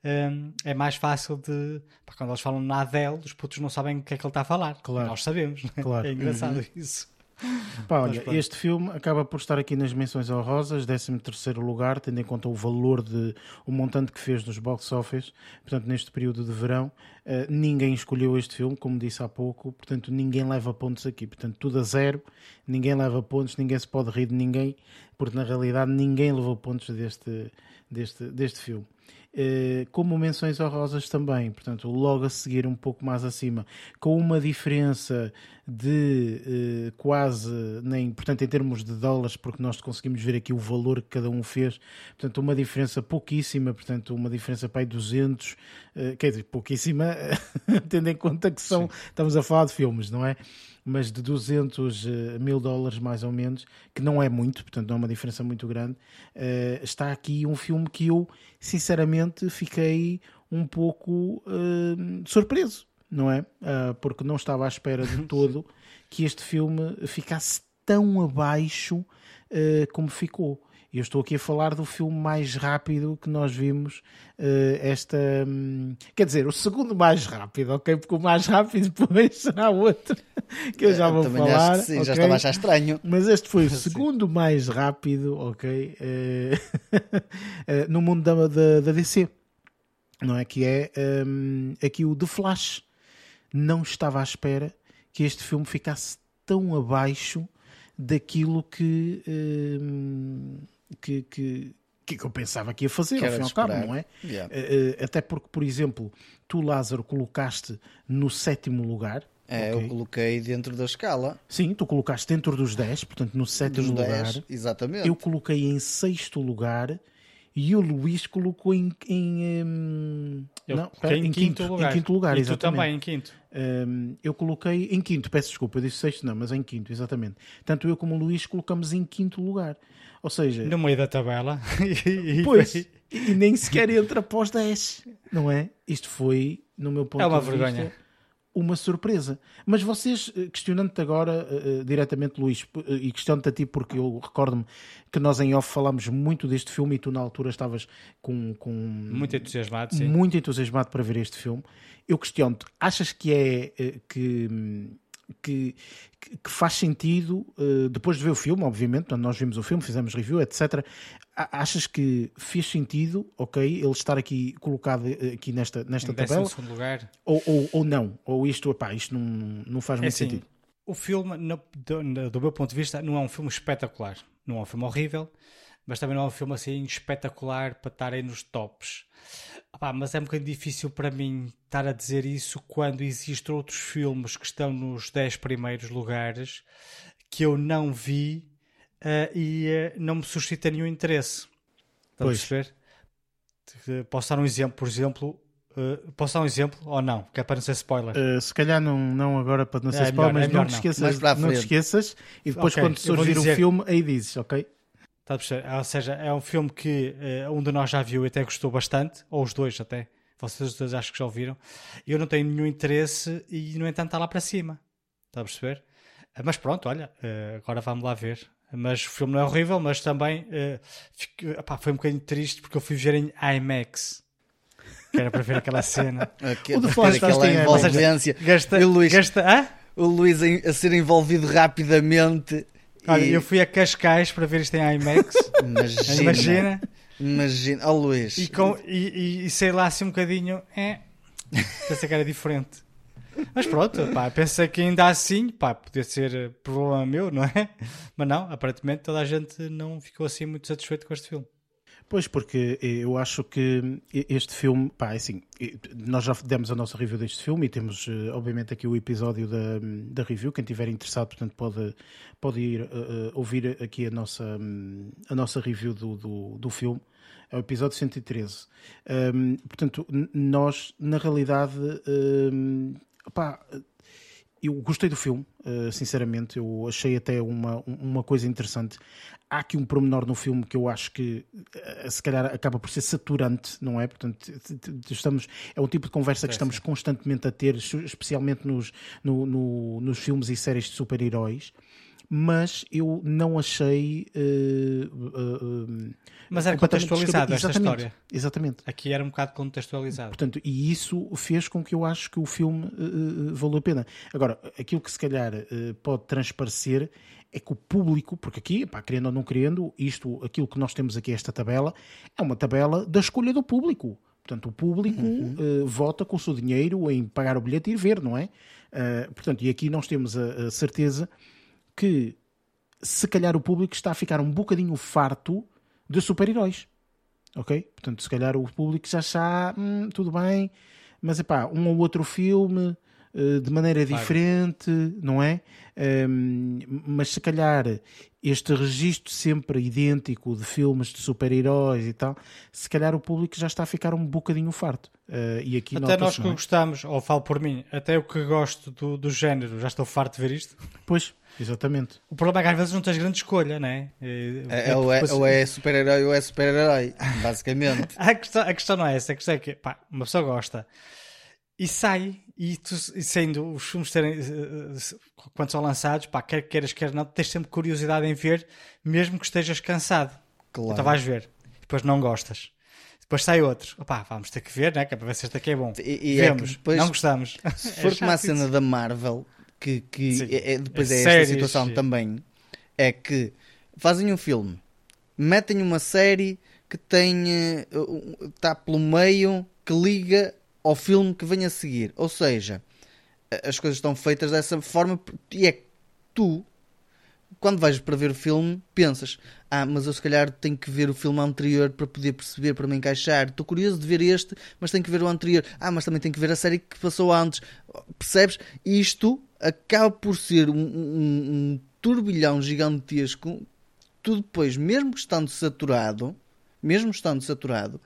um, é mais fácil de. Quando eles falam na Adele, os putos não sabem o que é que ele está a falar. Claro. Nós sabemos. Claro. É engraçado uhum. isso. Pá, olha, este filme acaba por estar aqui nas menções honrosas, 13 terceiro lugar, tendo em conta o valor de o montante que fez nos box office, portanto neste período de verão, uh, ninguém escolheu este filme, como disse há pouco, portanto ninguém leva pontos aqui, portanto tudo a zero, ninguém leva pontos, ninguém se pode rir de ninguém, porque na realidade ninguém levou pontos deste, deste, deste filme. Eh, como menções honrosas também, portanto, logo a seguir um pouco mais acima, com uma diferença de uh, quase nem, portanto, em termos de dólares, porque nós conseguimos ver aqui o valor que cada um fez, portanto, uma diferença pouquíssima, portanto, uma diferença para aí 200, uh, quer dizer, pouquíssima, tendo em conta que são, Sim. estamos a falar de filmes, não é? mas de 200 eh, mil dólares mais ou menos, que não é muito, portanto não é uma diferença muito grande, está aqui um filme que eu sinceramente fiquei um pouco surpreso, não é? Uh, porque não estava à espera de todo que este filme ficasse tão abaixo como ficou. Eu estou aqui a falar do filme mais rápido que nós vimos uh, esta. Um, quer dizer, o segundo mais rápido, ok? Porque o mais rápido depois será outro que eu já vou Também falar. Acho que sim, okay? já estava a achar estranho. Mas este foi o segundo mais rápido, ok? Uh, uh, no mundo da, da, da, DC, não é? Que é um, aqui o The Flash. Não estava à espera que este filme ficasse tão abaixo daquilo que. Um, que, que, que eu pensava que ia fazer, que ao fim e ao cabo, não é? Yeah. Uh, até porque, por exemplo, tu, Lázaro, colocaste no sétimo lugar. É, okay. eu coloquei dentro da escala. Sim, tu colocaste dentro dos 10, portanto, no sétimo dos lugar. 10, exatamente. Eu coloquei em sexto lugar e o Luís colocou em. em um, eu não, em, em, quinto, quinto, lugar. Em quinto lugar, e exatamente. tu também em quinto. Um, eu coloquei em quinto, peço desculpa, eu disse sexto, não, mas em quinto, exatamente. Tanto eu como o Luís colocamos em quinto lugar. Ou seja. No meio da tabela. pois. e nem sequer entra após 10, não é? Isto foi, no meu ponto é uma de vergonha. vista, uma surpresa. Mas vocês, eh, questionando-te agora uh, diretamente, Luís, e questionando-te a ti, porque eu recordo-me que nós em off falámos muito deste filme e tu na altura estavas com. com muito entusiasmado, sim. Muito entusiasmado para ver este filme. Eu questiono-te, achas que é. Que que, que faz sentido, uh, depois de ver o filme, obviamente, nós vimos o filme, fizemos review, etc. Achas que fez sentido, ok, ele estar aqui colocado eh, aqui nesta, nesta em tabela? lugar. Ou, ou, ou, não? Ou isto, epá, isto não, não faz é muito assim, sentido? O filme, no, do, do meu ponto de vista, não é um filme espetacular. Não é um filme horrível, mas também não é um filme assim espetacular para estar aí nos tops. Mas é um bocadinho difícil para mim estar a dizer isso quando existem outros filmes que estão nos 10 primeiros lugares que eu não vi uh, e uh, não me suscita nenhum interesse. Estás a perceber? Posso dar um exemplo, por exemplo, Uh, posso dar um exemplo ou não? Que é para não ser spoiler. Uh, se calhar não, não agora para não ser é, spoiler, melhor, mas é não, te esqueças, não. não te esqueças e depois okay, quando surgir dizer... o filme aí dizes, ok? Ou seja, é um filme que uh, um de nós já viu e até gostou bastante, ou os dois até. Vocês dois acho que já ouviram. Eu não tenho nenhum interesse e, no entanto, está lá para cima. Está a perceber? Uh, mas pronto, olha, uh, agora vamos lá ver. Mas o filme não é horrível, mas também fico, opá, foi um bocadinho triste porque eu fui ver em IMAX. Que era para ver aquela cena. o de Flash aquela envolvência. Gasta, o Luís, gasta, o Luís a ser envolvido rapidamente Olha, e... eu fui a Cascais para ver isto em IMAX. Imagina. Imagina. Imagina. Oh, Luís. E, com, e, e, sei lá assim um bocadinho. É, pensei que era diferente. Mas pronto, pá, pensei que ainda assim, pá, podia ser problema meu, não é? Mas não, aparentemente toda a gente não ficou assim muito satisfeito com este filme. Pois, porque eu acho que este filme, pá, é assim, nós já demos a nossa review deste filme e temos, eh, obviamente, aqui o episódio da, da review. Quem estiver interessado, portanto, pode, pode ir uh, ouvir aqui a nossa, a nossa review do, do, do filme. É o episódio 113. Um, portanto, nós, na realidade, um, pá, eu gostei do filme, sinceramente. Eu achei até uma, uma coisa interessante há aqui um promenor no filme que eu acho que eh, se calhar acaba por ser saturante, não é? Portanto, estamos, é um tipo de conversa que estamos constantemente a ter, especialmente nos, no, no, nos filmes e séries de super-heróis. Mas eu não achei. Uh, uh, mas era contextualizado esta história. Exatamente. Aqui era um bocado contextualizado. Portanto, e isso fez com que eu acho que o filme uh, valeu a pena. Agora, aquilo que se calhar pode transparecer é que o público, porque aqui, pá, querendo ou não querendo, isto, aquilo que nós temos aqui, esta tabela, é uma tabela da escolha do público. Portanto, o público uhum. uh, vota com o seu dinheiro em pagar o bilhete e ir ver, não é? Uh, portanto, e aqui nós temos a, a, certeza que se calhar o público está a ficar um bocadinho farto de super-heróis. Ok? Portanto, se calhar o público já está, hum, tudo bem, mas é pá, um ou outro filme de maneira claro. diferente, não é? Um, mas se calhar este registro sempre idêntico de filmes de super-heróis e tal, se calhar o público já está a ficar um bocadinho farto. Uh, e aqui até nós que é? gostamos, ou falo por mim, até eu que gosto do, do género, já estou farto de ver isto. Pois, exatamente. O problema é que às vezes não tens grande escolha, não é? É, é, é, ou, é, ou é super-herói ou é super-herói, basicamente. a, questão, a questão não é essa, a questão é que pá, uma pessoa gosta e sai, e, tu, e sendo os filmes terem, uh, quando são lançados, pá, quer queiras, quer não, tens sempre curiosidade em ver, mesmo que estejas cansado. Claro. Então vais ver, depois não gostas. Depois sai outro. Opá, vamos ter que ver, né? Que é para ver se este aqui é bom. E, e Vemos, é depois, não gostamos. Se for é uma cena da Marvel, que, que é, é, depois é, é esta situação também, é que fazem um filme, metem uma série que tem está uh, pelo meio que liga ao filme que vem a seguir. Ou seja, as coisas estão feitas dessa forma e é que tu, quando vais para ver o filme, pensas: Ah, mas eu se calhar tenho que ver o filme anterior para poder perceber, para me encaixar. Estou curioso de ver este, mas tenho que ver o anterior. Ah, mas também tenho que ver a série que passou antes. Percebes? Isto acaba por ser um, um, um turbilhão gigantesco. Tu depois, mesmo estando saturado, mesmo estando saturado,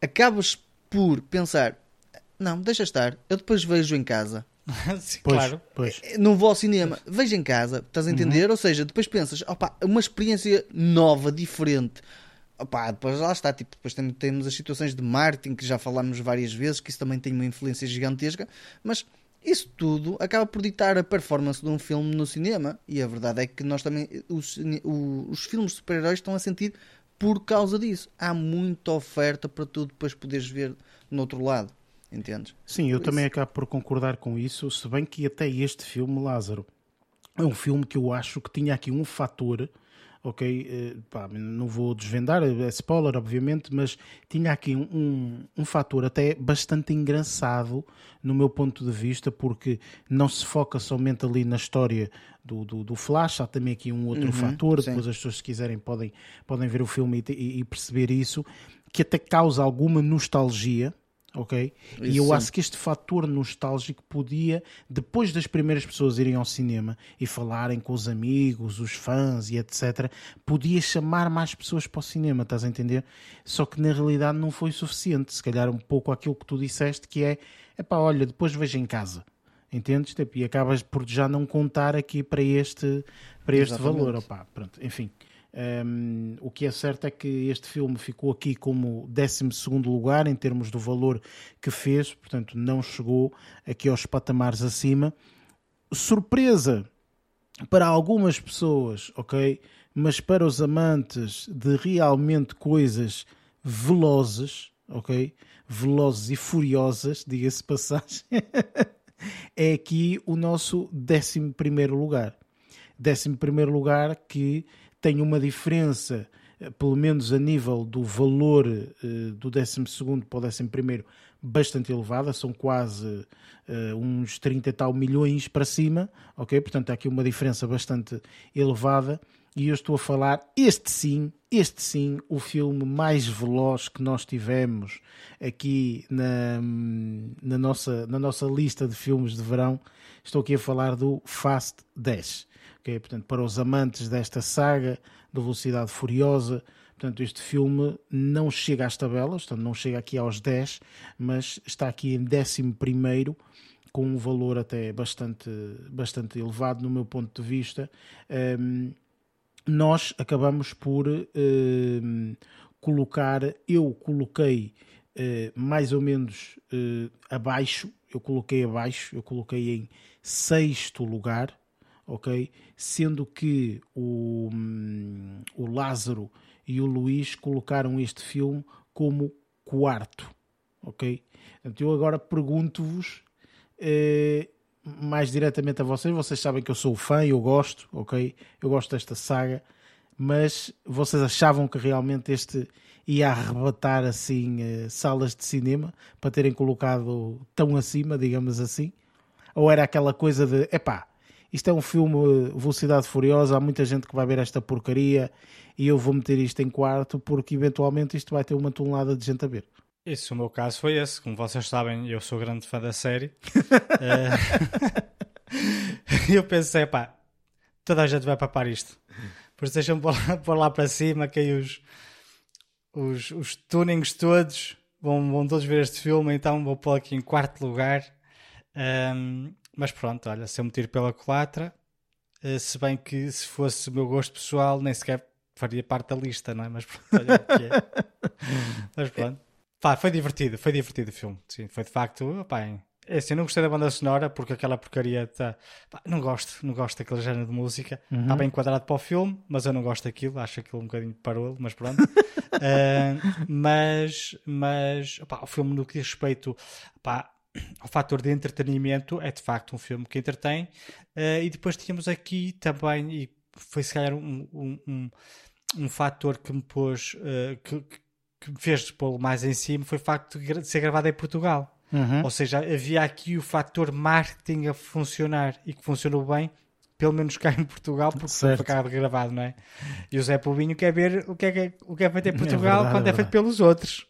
acabas por pensar: não, deixa estar. Eu depois vejo em casa. Sim, pois, claro. Pois. Eh, não vou ao cinema. Pois. Vejo em casa. Estás a uhum. entender? Uhum. Ou seja, depois pensas, opa, uma experiência nova, diferente. Opa, depois lá está. Tipo, depois temos as situações de marketing que já falámos várias vezes, que isso também tem uma influência gigantesca. Mas isso tudo acaba por ditar a performance de um filme no cinema. E a verdade é que nós também, os, os filmes de super-heróis estão a sentir por causa disso. Há muita oferta para tu depois poderes ver no outro lado. Entendes? Sim, eu também acabo por concordar com isso, se bem que até este filme, Lázaro, é um filme que eu acho que tinha aqui um fator, ok? Eh, pá, não vou desvendar, é spoiler, obviamente, mas tinha aqui um, um, um fator até bastante engraçado no meu ponto de vista, porque não se foca somente ali na história do, do, do Flash, há também aqui um outro uhum, fator, sim. depois as pessoas, se quiserem, podem, podem ver o filme e, e perceber isso, que até causa alguma nostalgia ok? Isso e eu sim. acho que este fator nostálgico podia, depois das primeiras pessoas irem ao cinema e falarem com os amigos, os fãs e etc., podia chamar mais pessoas para o cinema, estás a entender? Só que na realidade não foi suficiente, se calhar um pouco aquilo que tu disseste, que é, epá, olha, depois vejo em casa. Entendes? Tipo, e acabas por já não contar aqui para este, para este valor. Opa, pronto, enfim. Um, o que é certo é que este filme ficou aqui como 12 lugar em termos do valor que fez, portanto, não chegou aqui aos patamares acima. Surpresa para algumas pessoas, ok? Mas para os amantes de realmente coisas velozes, ok? Velozes e furiosas, diga-se passagem, é aqui o nosso 11 lugar. 11 lugar que tem uma diferença, eh, pelo menos a nível do valor uh, do 12 para o 11, bastante elevada, são quase uh, uns 30 e tal milhões para cima, ok? Portanto, há aqui uma diferença bastante elevada. E eu estou a falar, este sim, este sim, o filme mais veloz que nós tivemos aqui na, na, nossa, na nossa lista de filmes de verão. Estou aqui a falar do Fast 10 okay? portanto, para os amantes desta saga de Velocidade Furiosa. Portanto, este filme não chega às tabelas, portanto, não chega aqui aos 10, mas está aqui em 11 com um valor até bastante, bastante elevado no meu ponto de vista. Um, nós acabamos por um, colocar, eu coloquei uh, mais ou menos uh, abaixo, eu coloquei abaixo, eu coloquei em sexto lugar, ok? Sendo que o, hum, o Lázaro e o Luís colocaram este filme como quarto, ok? Então eu agora pergunto-vos eh, mais diretamente a vocês, vocês sabem que eu sou fã, eu gosto, ok? Eu gosto desta saga, mas vocês achavam que realmente este ia arrebatar assim eh, salas de cinema para terem colocado tão acima, digamos assim? Ou era aquela coisa de, epá, isto é um filme Velocidade Furiosa, há muita gente que vai ver esta porcaria e eu vou meter isto em quarto porque eventualmente isto vai ter uma tonelada de gente a ver. Isso, o meu caso foi esse. Como vocês sabem, eu sou grande fã da série. E eu pensei, pá, toda a gente vai papar isto. Por isso deixa-me pôr, pôr lá para cima que aí os, os, os tunings todos vão, vão todos ver este filme, então vou pôr aqui em quarto lugar. Um, mas pronto, olha, se eu me tiro pela culatra, uh, se bem que se fosse o meu gosto pessoal, nem sequer faria parte da lista, não é? Mas pronto, olha o que é. mas pronto. Pá, foi divertido, foi divertido o filme. Sim, foi de facto, pá, é assim, eu não gostei da banda sonora porque aquela porcaria tá. Pá, não gosto, não gosto daquele género de música. Está uhum. bem enquadrado para o filme, mas eu não gosto daquilo, acho aquilo um bocadinho parolo, mas pronto. uh, mas, mas o filme, no que diz respeito pá, ao fator de entretenimento, é de facto um filme que entretém. Uh, e depois tínhamos aqui também, e foi se calhar um, um, um, um fator que me pôs, uh, que, que me fez pô-lo mais em cima, foi o facto de ser gravado em Portugal. Uhum. Ou seja, havia aqui o fator marketing a funcionar e que funcionou bem, pelo menos cá em Portugal, porque certo. foi cá gravado, não é? E o Zé Povinho quer ver o que é, o que é feito em é Portugal é verdade, quando é, é feito pelos outros.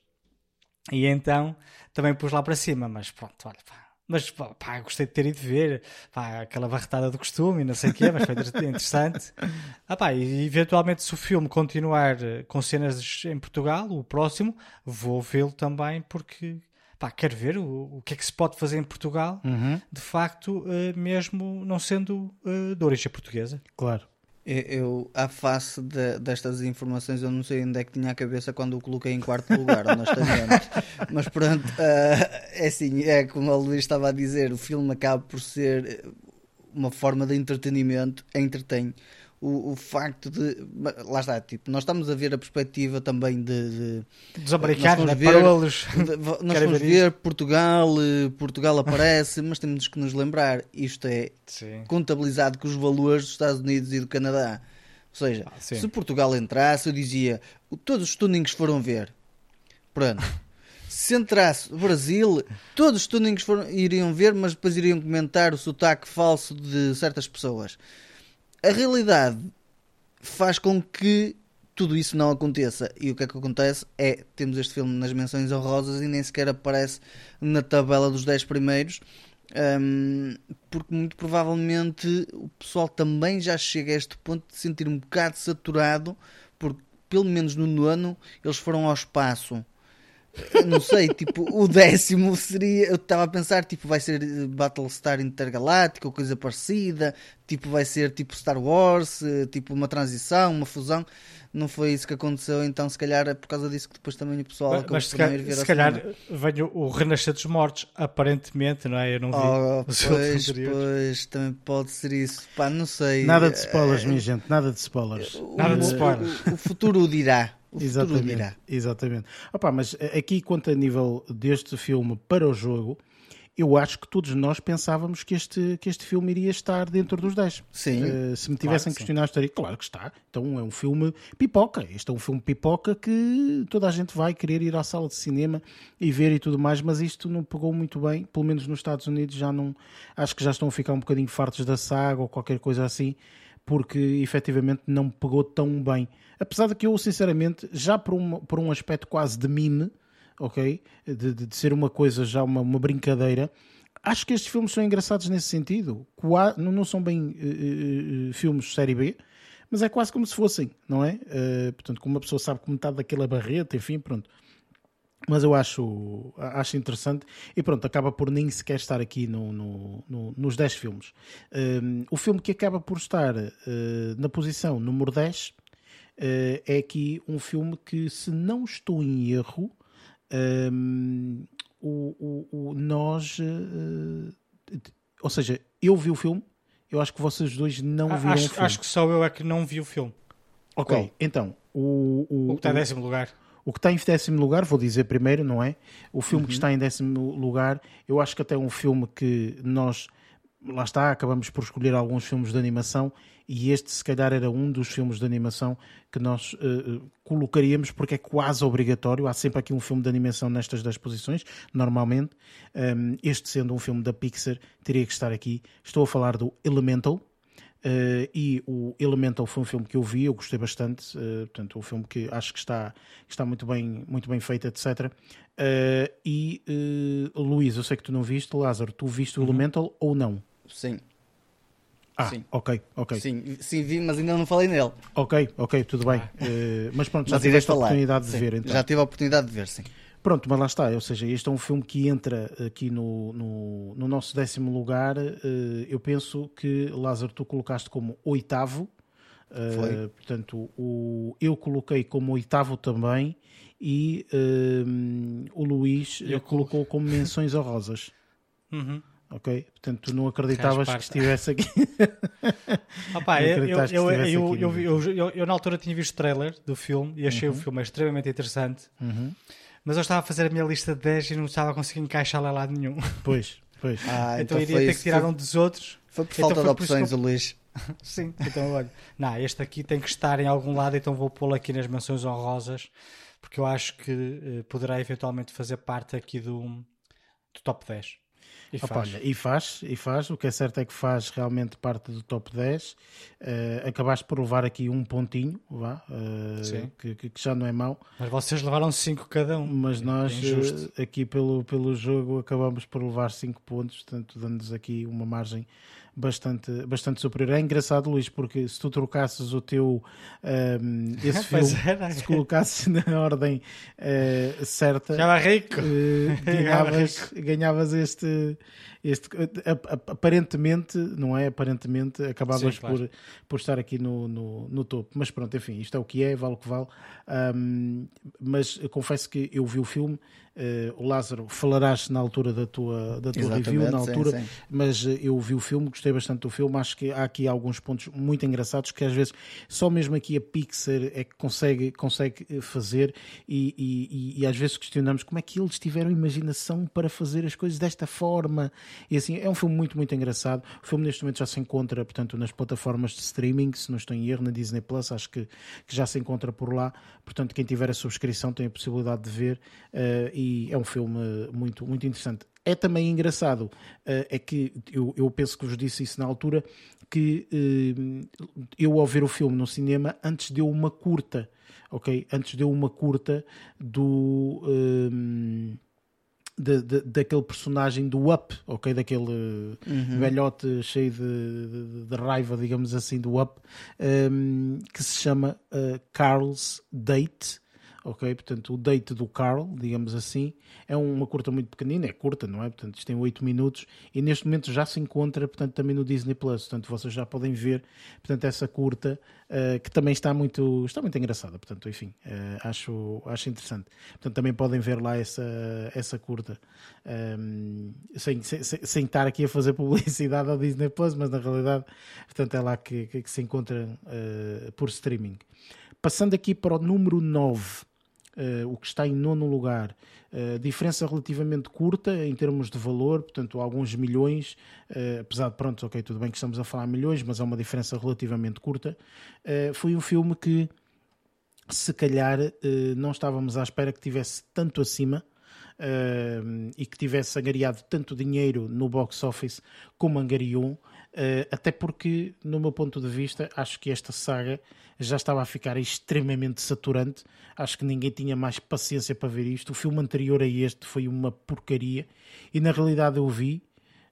E então também pus lá para cima, mas pronto, olha, pá. Mas pá, gostei de ter ido ver pá, aquela barretada do costume e não sei o quê, mas foi interessante. Ah, pá, e eventualmente, se o filme continuar eh, com cenas em Portugal, o próximo, vou vê-lo também porque pá, quero ver o, o que é que se pode fazer em Portugal, uhum. de facto, uh, mesmo não sendo uh, de origem portuguesa. Claro. Eu, à face de, destas informações, eu não sei onde é que tinha a cabeça quando o coloquei em quarto lugar, honestamente. Mas pronto, uh, é assim, é como o Luís estava a dizer, o filme acaba por ser uma forma de entretenimento, entretém o, o facto de. Lá está, tipo, nós estamos a ver a perspectiva também de. de Dos americanos, nós ver, parolos. nós vamos ver, Portugal, eh, Portugal aparece, mas temos que nos lembrar, isto é Sim. contabilizado com os valores dos Estados Unidos e do Canadá. Ou seja, ah, se Portugal entrasse, eu dizia, todos os tunings foram ver. Pronto. se entrasse o Brasil, todos os tunings foram, iriam ver, mas depois iriam comentar o sotaque falso de certas pessoas a realidade faz com que tudo isso não aconteça. E o que é que acontece é temos este filme nas menções honrosas e nem sequer aparece na tabela dos 10 primeiros. Um, porque muito provavelmente o pessoal também já chega a este ponto de sentir um bocado saturado, porque pelo menos no nono eles foram ao espaço não sei, tipo, o décimo seria. Eu estava a pensar, tipo, vai ser Battlestar Intergaláctico ou coisa parecida, tipo, vai ser tipo Star Wars, tipo uma transição, uma fusão. Não foi isso que aconteceu, então se calhar é por causa disso que depois também o pessoal acabou mas, por ir ver Se calhar veio o Renascer dos Mortos, aparentemente, não é? Eu não vi. Oh, pois, pois, também pode ser isso. Pá, não sei. Nada de spoilers, é, minha gente, nada de spoilers. O, nada de spoilers. O, o futuro dirá. O exatamente, exatamente. Opa, mas aqui, quanto a nível deste filme para o jogo, eu acho que todos nós pensávamos que este, que este filme iria estar dentro dos 10. Sim. Uh, se me tivessem claro, questionado, estaria. Claro que está. Então é um filme pipoca. Este é um filme pipoca que toda a gente vai querer ir à sala de cinema e ver e tudo mais, mas isto não pegou muito bem. Pelo menos nos Estados Unidos já não. Acho que já estão a ficar um bocadinho fartos da saga ou qualquer coisa assim, porque efetivamente não pegou tão bem. Apesar de que eu, sinceramente, já por um, por um aspecto quase de mime, ok? De, de, de ser uma coisa já uma, uma, brincadeira, acho que estes filmes são engraçados nesse sentido. Não, não são bem uh, uh, filmes série B, mas é quase como se fossem, não é? Uh, portanto, como uma pessoa sabe que metade daquela barreta, enfim, pronto. Mas eu acho, acho interessante e pronto, acaba por nem sequer estar aqui no, no, no nos 10 filmes. o filme que acaba por estar na posição número 10 uh, é aqui um filme que, se não estou em erro, um, o, o, o, nós. Uh, ou seja, eu vi o filme, eu acho que vocês dois não viram acho, o filme. Acho que só eu é que não vi o filme. Ok, Qual? então, o, o, O que está em décimo lugar. O que está em décimo lugar, vou dizer primeiro, não é? O filme Uhum. que está em décimo lugar, eu acho que até é um filme que nós, lá está, acabamos por escolher alguns filmes de animação e este, se calhar, era um dos filmes de animação que nós eh, colocaríamos porque é quase obrigatório. Há sempre aqui um filme de animação nestas 10 posições, normalmente. Um, este sendo um filme da Pixar, teria que estar aqui. Estou a falar do Elemental. Uh, e o Elemental foi um filme que eu vi, eu gostei bastante, uh, portanto, um filme que acho que está, está muito, bem, muito bem feito, etc. Uh, e Luís, eu sei que tu não viste, Lázaro, tu viste o Elemental ou não? Sim. Ah, Sim. ok, ok. Sim, sim, vi, mas ainda não falei nele. Ok, ok, tudo bem. Uh, mas pronto, já Mas tiveste a falar. oportunidade de Sim, ver, então. Já tive a oportunidade de ver, sim. Pronto, mas lá está, ou seja, este é um filme que entra aqui no, no, no nosso décimo lugar. Eh, Eu penso que, Lázaro, tu colocaste como oitavo. Eh, Foi. Portanto, o, eu coloquei como oitavo também e eh, o Luís Eu colocou como menções honrosas. Uhum. Ok? Portanto, tu não acreditavas que estivesse aqui. Opa, eu- eu na altura tinha visto o trailer do filme e achei Uhum. o filme extremamente interessante, Uhum. Mas eu estava a fazer a minha lista de 10 e não estava a conseguir encaixá-la a lado nenhum. Pois, pois. Ah, então, então, iria foi, ter que tirar foi, um dos outros. foi por então falta foi de por isso que opções, eu- o Luís. Sim, então olha, não, este aqui tem que estar em algum lado, então vou pô-lo aqui nas menções honrosas, porque eu acho que eh, poderá eventualmente fazer parte aqui do, do top 10. E Opa, faz. olha, e faz, e faz. O que é certo é que faz realmente parte do top 10. Eh, acabaste por levar aqui um pontinho, vá, Sim. que, que- já não é mau, Mas vocês levaram 5 cada um. mas nós É injusto. eh, aqui pelo, pelo jogo acabamos por levar 5 pontos, portanto dando-nos aqui uma margem bastante, bastante superior. É engraçado, Luís, porque se tu trocasses o teu ehm, esse filme, era. se colocasses na ordem eh, certa, Já vai rico. Ganhava ganhavas, ganhavas este, este ap- ap- aparentemente, não é? Aparentemente acabavas Sim, claro. por, por estar aqui no, no, no topo. Mas pronto, enfim, isto é o que é, vale o que vale. Ahm, mas confesso que eu vi o filme. eh, o Lázaro falarás na altura da tua, da tua review, na Exatamente, sim, altura, sim. mas eh, eu vi o filme, gostei bastante do filme. Acho que há aqui alguns pontos muito engraçados que às vezes só mesmo aqui a Pixar é que consegue, consegue eh, fazer e- e- e às vezes questionamos como é que eles tiveram imaginação para fazer as coisas desta forma. E assim, é um filme muito, muito engraçado. O filme neste momento já se encontra, portanto, nas plataformas de streaming, se não estou em erro, na Disney Plus, acho que, que já se encontra por lá. Portanto, quem tiver a subscrição tem a possibilidade de ver eh, e é um filme muito, muito interessante. É também engraçado, eh, é que eu, eu penso que vos disse isso na altura, que eh, eu ao ver o filme no cinema, antes deu uma curta, ok? Antes deu uma curta do. De- de- daquele personagem do Up, ok? Daquele Uhum. velhote cheio de, de- raiva, digamos assim, do Up, ehm, que se chama eh, Carl's Date, ok? Portanto, o date do Carl, digamos assim, é uma curta muito pequenina, é curta, não é? Portanto, isto tem 8 minutos e neste momento já se encontra, portanto, também no Disney Plus, portanto, vocês já podem ver, portanto, essa curta eh, que também está muito, está muito engraçada, portanto, enfim, eh, acho, acho interessante. Portanto, também podem ver lá essa, essa curta, ehm, sem, sem, sem- estar aqui a fazer publicidade ao Disney Plus, mas na realidade, portanto, é lá que, que, que se encontra eh, por streaming. Passando aqui para o número 9, eh, o que está em nono lugar, eh, diferença relativamente curta em termos de valor, portanto, alguns milhões, eh, apesar de pronto, ok, tudo bem que estamos a falar milhões, mas é uma diferença relativamente curta. Foi um filme que se calhar não estávamos à espera que tivesse tanto acima e que tivesse angariado tanto dinheiro no box office como angariou, eh, até porque, no meu ponto de vista, acho que esta saga já estava a ficar extremamente saturante. Acho que ninguém tinha mais paciência para ver isto. O filme anterior a este foi uma porcaria e, na realidade, eu vi.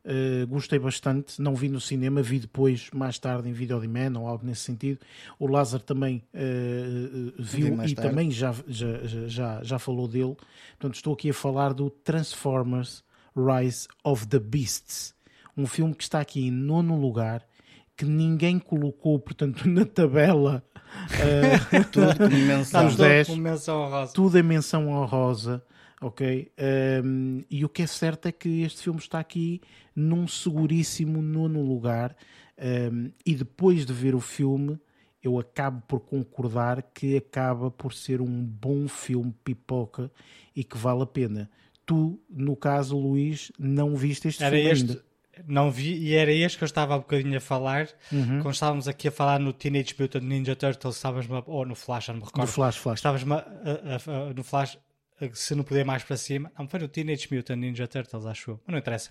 Uh, gostei bastante, não vi no cinema, vi depois, mais tarde, em Video Demand ou algo nesse sentido. O Lázaro também uh, uh, viu e tarde. também já, já, já- já, já falou dele. Portanto, estou aqui a falar do Transformers Rise of the Beasts, um filme que está aqui em nono lugar, que ninguém colocou, portanto, na tabela. uh, Tudo menção. Os tudo 10. com menção honrosa. tudo em menção honrosa, ok? Um, e o que é certo é que este filme está aqui num seguríssimo nono lugar. Um, e depois de ver o filme, eu acabo por concordar que acaba por ser um bom filme pipoca e que vale a pena. Tu, no caso, Luís, não viste este Era filme este... ainda. Não vi, e era este que eu estava há um bocadinho a falar. Uhum. Quando estávamos aqui a falar no Teenage Mutant Ninja Turtles, estávamos ou no Flash, não me recordo. No Flash, Flash. Estávamos no Flash, se não poder mais para cima. Não, foi no Teenage Mutant Ninja Turtles, acho eu. Mas não interessa.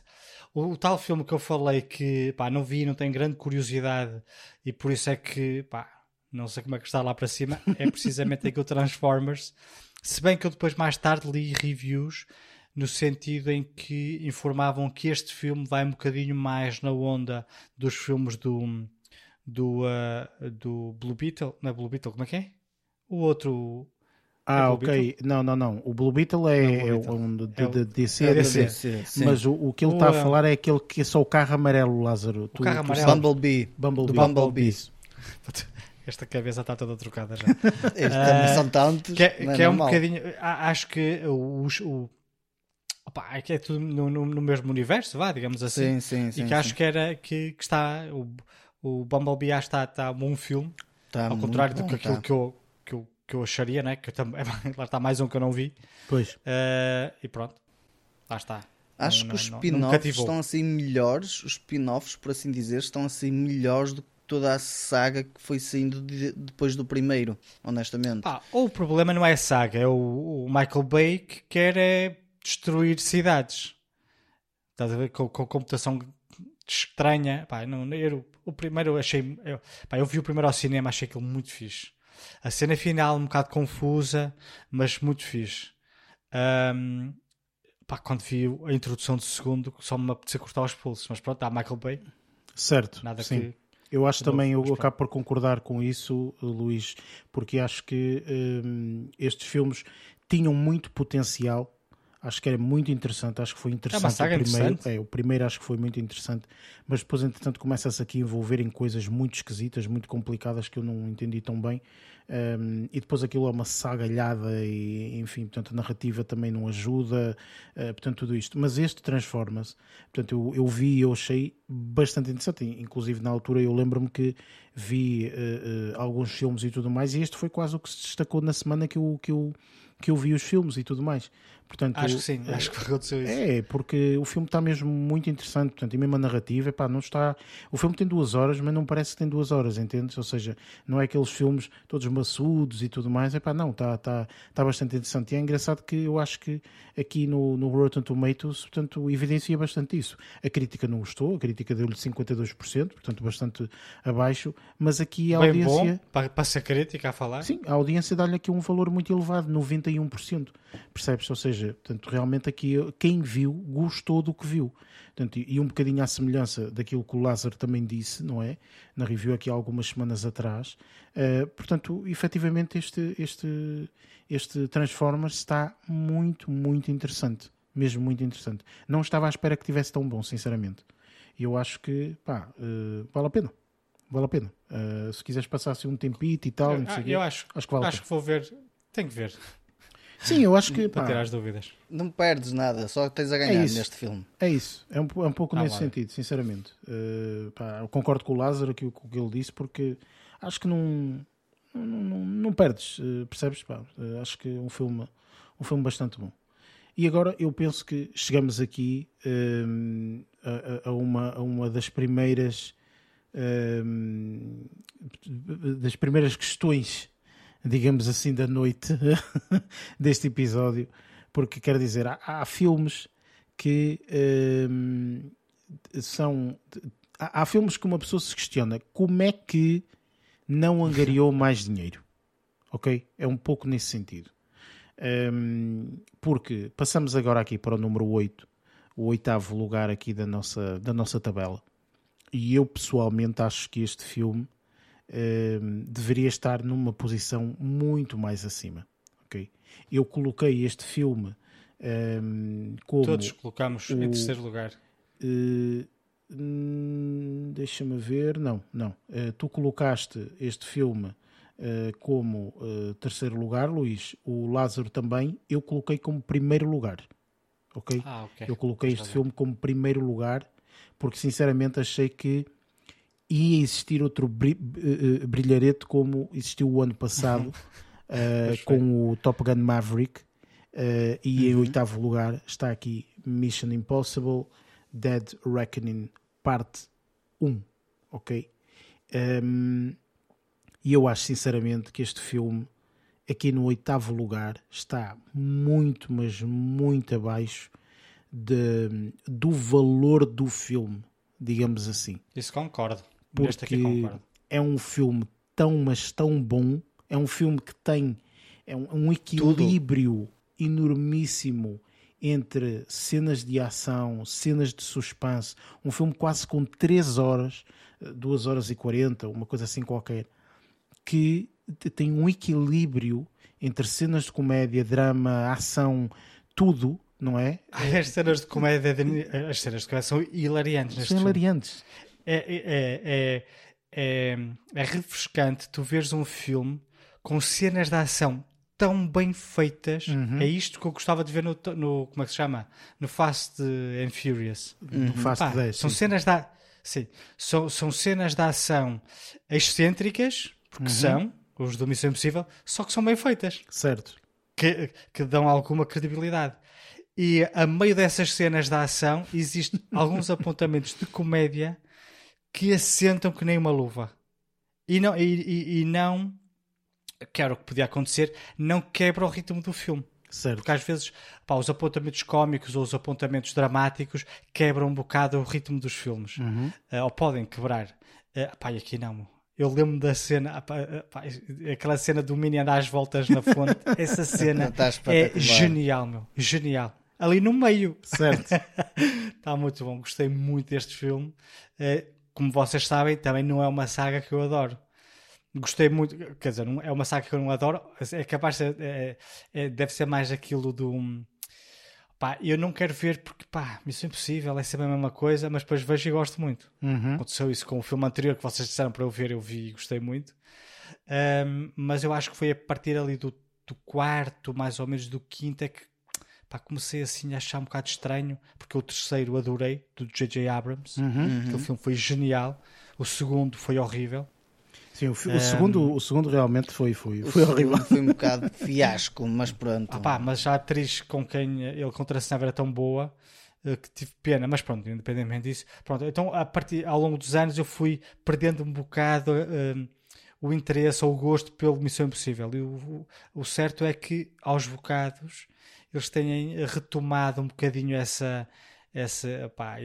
O, o, tal filme que eu falei que pá, não vi, não tenho grande curiosidade e por isso é que pá, não sei como é que está lá para cima, é precisamente aquele Transformers. Se bem que eu depois mais tarde li reviews no sentido em que informavam que este filme vai um bocadinho mais na onda dos filmes do do, uh, do Blue Beetle, não é Blue Beetle, como é que é? O outro ah, é ok. Beetle? Não, não, não. O Blue Beetle é, não, Beetle. é um de, de, de DC, é DC. DC mas o, o que ele está a falar é aquele que é só o carro amarelo, Lázaro. O tu, carro amarelo. Bumblebee. Bumblebee. Bumblebee. Esta cabeça está toda trocada já. uh, são tantos. Que, é, que é um bocadinho. Acho que o, o, Opa, é que é tudo no, no, no, mesmo universo, vá, digamos assim. Sim, sim, sim. E que sim. acho que era que, que está. O, o Bumblebee está, está um bom filme. Está ao contrário do que aquilo tá. que, eu, que, eu, que eu acharia, né? Que eu lá está mais um que eu não vi. Pois. Uh, e pronto. Lá está. Acho não, que os spin-offs estão assim melhores, os spin-offs, por assim dizer, estão assim melhores do que toda a saga que foi saindo de, depois do primeiro, honestamente. Ah, ou o problema não é a saga, é o, o Michael Bay que quer é destruir cidades. Estás a ver? Com, com computação estranha. Pá, não, eu, o primeiro achei. Eu, pá, eu vi o primeiro ao cinema, achei aquilo muito fixe. A cena final um bocado confusa, mas muito fixe. Um, pá, quando vi a introdução do segundo, só me apeteceu cortar os pulsos. Mas pronto, há Michael Bay. Certo. Nada sim. que. Eu acho também, eu acabo por concordar com isso, Luís, porque acho que um, estes filmes tinham muito potencial Acho que era muito interessante, acho que foi interessante é o primeiro. É, o primeiro acho que foi muito interessante, mas depois, entretanto, começa-se aqui a envolver em coisas muito esquisitas, muito complicadas que eu não entendi tão bem. Um, e depois aquilo é uma sagalhada e, enfim, portanto, a narrativa também não ajuda, uh, portanto, tudo isto. Mas este transforma-se. Portanto, eu, eu vi e eu achei bastante interessante. Inclusive, na altura, eu lembro-me que vi uh, uh, alguns filmes e tudo mais, e este foi quase o que se destacou na semana que eu, que eu, que eu vi os filmes e tudo mais. Portanto, acho que sim, acho que aconteceu isso. É, porque o filme está mesmo muito interessante, portanto, e mesmo a narrativa, epá, não está. O filme tem duas horas, mas não parece que tem duas horas, entendes? Ou seja, não é aqueles filmes todos maçudos e tudo mais, epá, não, está tá, tá bastante interessante. E é engraçado que eu acho que aqui no, no Rotten Tomatoes, portanto, evidencia bastante isso. A crítica não gostou, a crítica deu-lhe 52%, portanto, bastante abaixo, mas aqui a Bem audiência. Bom, para, para ser crítica a falar. Sim, a audiência dá-lhe aqui um valor muito elevado, 91%, percebes? Ou seja, seja, portanto, realmente aqui quem viu gostou do que viu. Portanto, e um bocadinho à semelhança daquilo que o Lázaro também disse, não é? Na review aqui há algumas semanas atrás. Uh, portanto, efetivamente este, este, este Transformers está muito, muito interessante. Mesmo muito interessante. Não estava à espera que tivesse tão bom, sinceramente. E eu acho que, pá, uh, vale a pena. Vale a pena. Uh, se quiseres passar assim um tempito e tal, eu, não sei eu acho, acho que vale Acho que vou ver. Tenho que ver. Sim, eu acho que. Para tirar as dúvidas. Não perdes nada, só tens a ganhar é neste filme. É isso, é um, é um pouco ah, nesse sentido, sinceramente. Uh, pá, eu concordo com o Lázaro aqui, com o que ele disse, porque acho que não. Não, não, não perdes, uh, percebes? Pá, uh, acho que é um filme, um filme bastante bom. E agora eu penso que chegamos aqui a, a, uma, a uma das primeiras das primeiras questões digamos assim, da noite deste episódio, porque quero dizer, há, há filmes que hum, são. Há, há, filmes que uma pessoa se questiona como é que não angariou mais dinheiro. Ok? É um pouco nesse sentido. Porque passamos agora aqui para o número 8, o oitavo lugar aqui da nossa, da nossa tabela. E eu pessoalmente acho que este filme deveria estar numa posição muito mais acima. Okay? Eu coloquei este filme como. Todos colocamos o, em terceiro lugar. Uh, Deixa-me ver. Não, não. Uh, tu colocaste este filme como terceiro lugar, Luís. O Lázaro também. Eu coloquei como primeiro lugar. Ok? Ah, okay. Eu coloquei este filme como primeiro lugar porque sinceramente achei que ia existir outro brilharete como existiu o ano passado uh, com o Top Gun Maverick. Uh, e uhum. em oitavo lugar está aqui Mission Impossible Dead Reckoning Parte 1. Ok? Um, e eu acho sinceramente que este filme, aqui no oitavo lugar, está muito, mas muito abaixo de, do valor do filme, digamos assim. Isso concordo. Porque concordo. é um filme tão, mas tão bom. É um filme que tem é um, um equilíbrio Tudo. enormíssimo entre cenas de ação, cenas de suspense. Um filme quase com 3 horas, 2 horas e 40, uma coisa assim qualquer, que tem um equilíbrio entre cenas de comédia, drama, ação, tudo não é? As cenas de comédia, as cenas de comédia são hilariantes. São hilariantes. É, é, é, é, é refrescante tu veres um filme com cenas de ação tão bem feitas. Uhum. É isto que eu gostava de ver no, como é que se chama? No Fast and Furious. Uhum. No Fast Pá, 10. São sim. cenas de sim, são, são cenas de ação excêntricas, porque uhum. são os do Missão Impossível, só que são bem feitas. Certo. Que, que dão alguma credibilidade. E a meio dessas cenas da ação existem alguns apontamentos de comédia que assentam que nem uma luva. E não, e, e, e não, que era o que podia acontecer, não quebra o ritmo do filme. Certo. Porque às vezes pá, os apontamentos cómicos ou os apontamentos dramáticos quebram um bocado o ritmo dos filmes. Uhum. Uh, ou podem quebrar. Uh, pá, e aqui não. Eu lembro da cena, pá, pá, aquela cena do Minion dar as voltas na fonte. Essa cena é genial, meu. Genial ali no meio. Certo. Está muito bom, gostei muito deste filme. Eh, como vocês sabem, também não é uma saga que eu adoro. Gostei muito, quer dizer, é uma saga que eu não adoro, é capaz de, é, é, deve ser mais aquilo do. Pá, eu não quero ver porque, pá, Missão Impossível é sempre a mesma coisa, mas depois vejo e gosto muito. Uhum. Aconteceu isso com o filme anterior que vocês disseram para eu ver, eu vi e gostei muito. Um, mas eu acho que foi a partir ali do, do quarto, mais ou menos do quinto, é que pá, comecei assim a achar um bocado estranho, porque o terceiro adorei, do J.J. Abrams, uhum, aquele filme foi genial, o segundo foi horrível. Sim, o, o um, segundo, o segundo realmente foi, foi, foi horrível. Foi um bocado fiasco, mas pronto. Ah, pá, mas a atriz com quem ele contracenava era tão boa eh, que tive pena, mas pronto, independentemente disso. Pronto, então a partir, ao longo dos anos eu fui perdendo um bocado uh, o interesse ou o gosto pelo Missão Impossível. E o, o certo é que aos bocados eles têm retomado um bocadinho essa, essa, pá,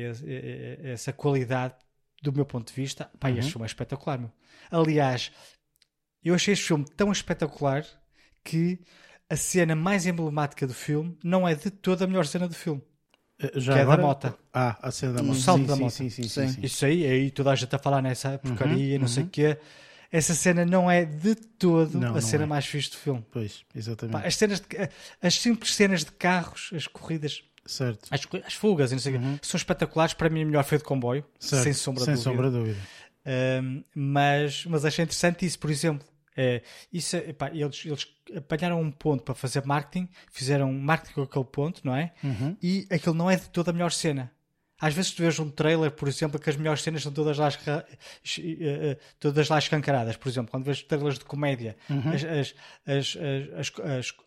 essa qualidade do meu ponto de vista. Pá, uhum. este filme é espetacular, meu. Aliás, eu achei este filme tão espetacular que a cena mais emblemática do filme não é de toda a melhor cena do filme. Eh, já que agora? é da moto. Ah, a cena da moto. O salto sim, da moto. Sim, sim, sim, sim, Isso aí, aí toda a gente está a falar nessa porcaria, uhum, não uhum. sei o quê essa cena não é de todo não, a não cena é. mais fixe do filme. Pois, exatamente. Pá, as, cenas de, as simples cenas de carros, as corridas, certo. As, as fugas, não sei uhum. são espetaculares. Para mim, é melhor foi de comboio, certo. sem sombra sem de dúvida. Sombra de dúvida. Um, mas, mas achei interessante isso, por exemplo. É, isso, epá, eles, eles apanharam um ponto para fazer marketing, fizeram marketing com aquele ponto, não é? Uhum. E aquilo não é de toda a melhor cena. Às vezes tu vês um trailer, por exemplo, que as melhores cenas são todas lá, todas lá escancaradas. Por exemplo, quando vês trailers de comédia, uhum. as, as, as,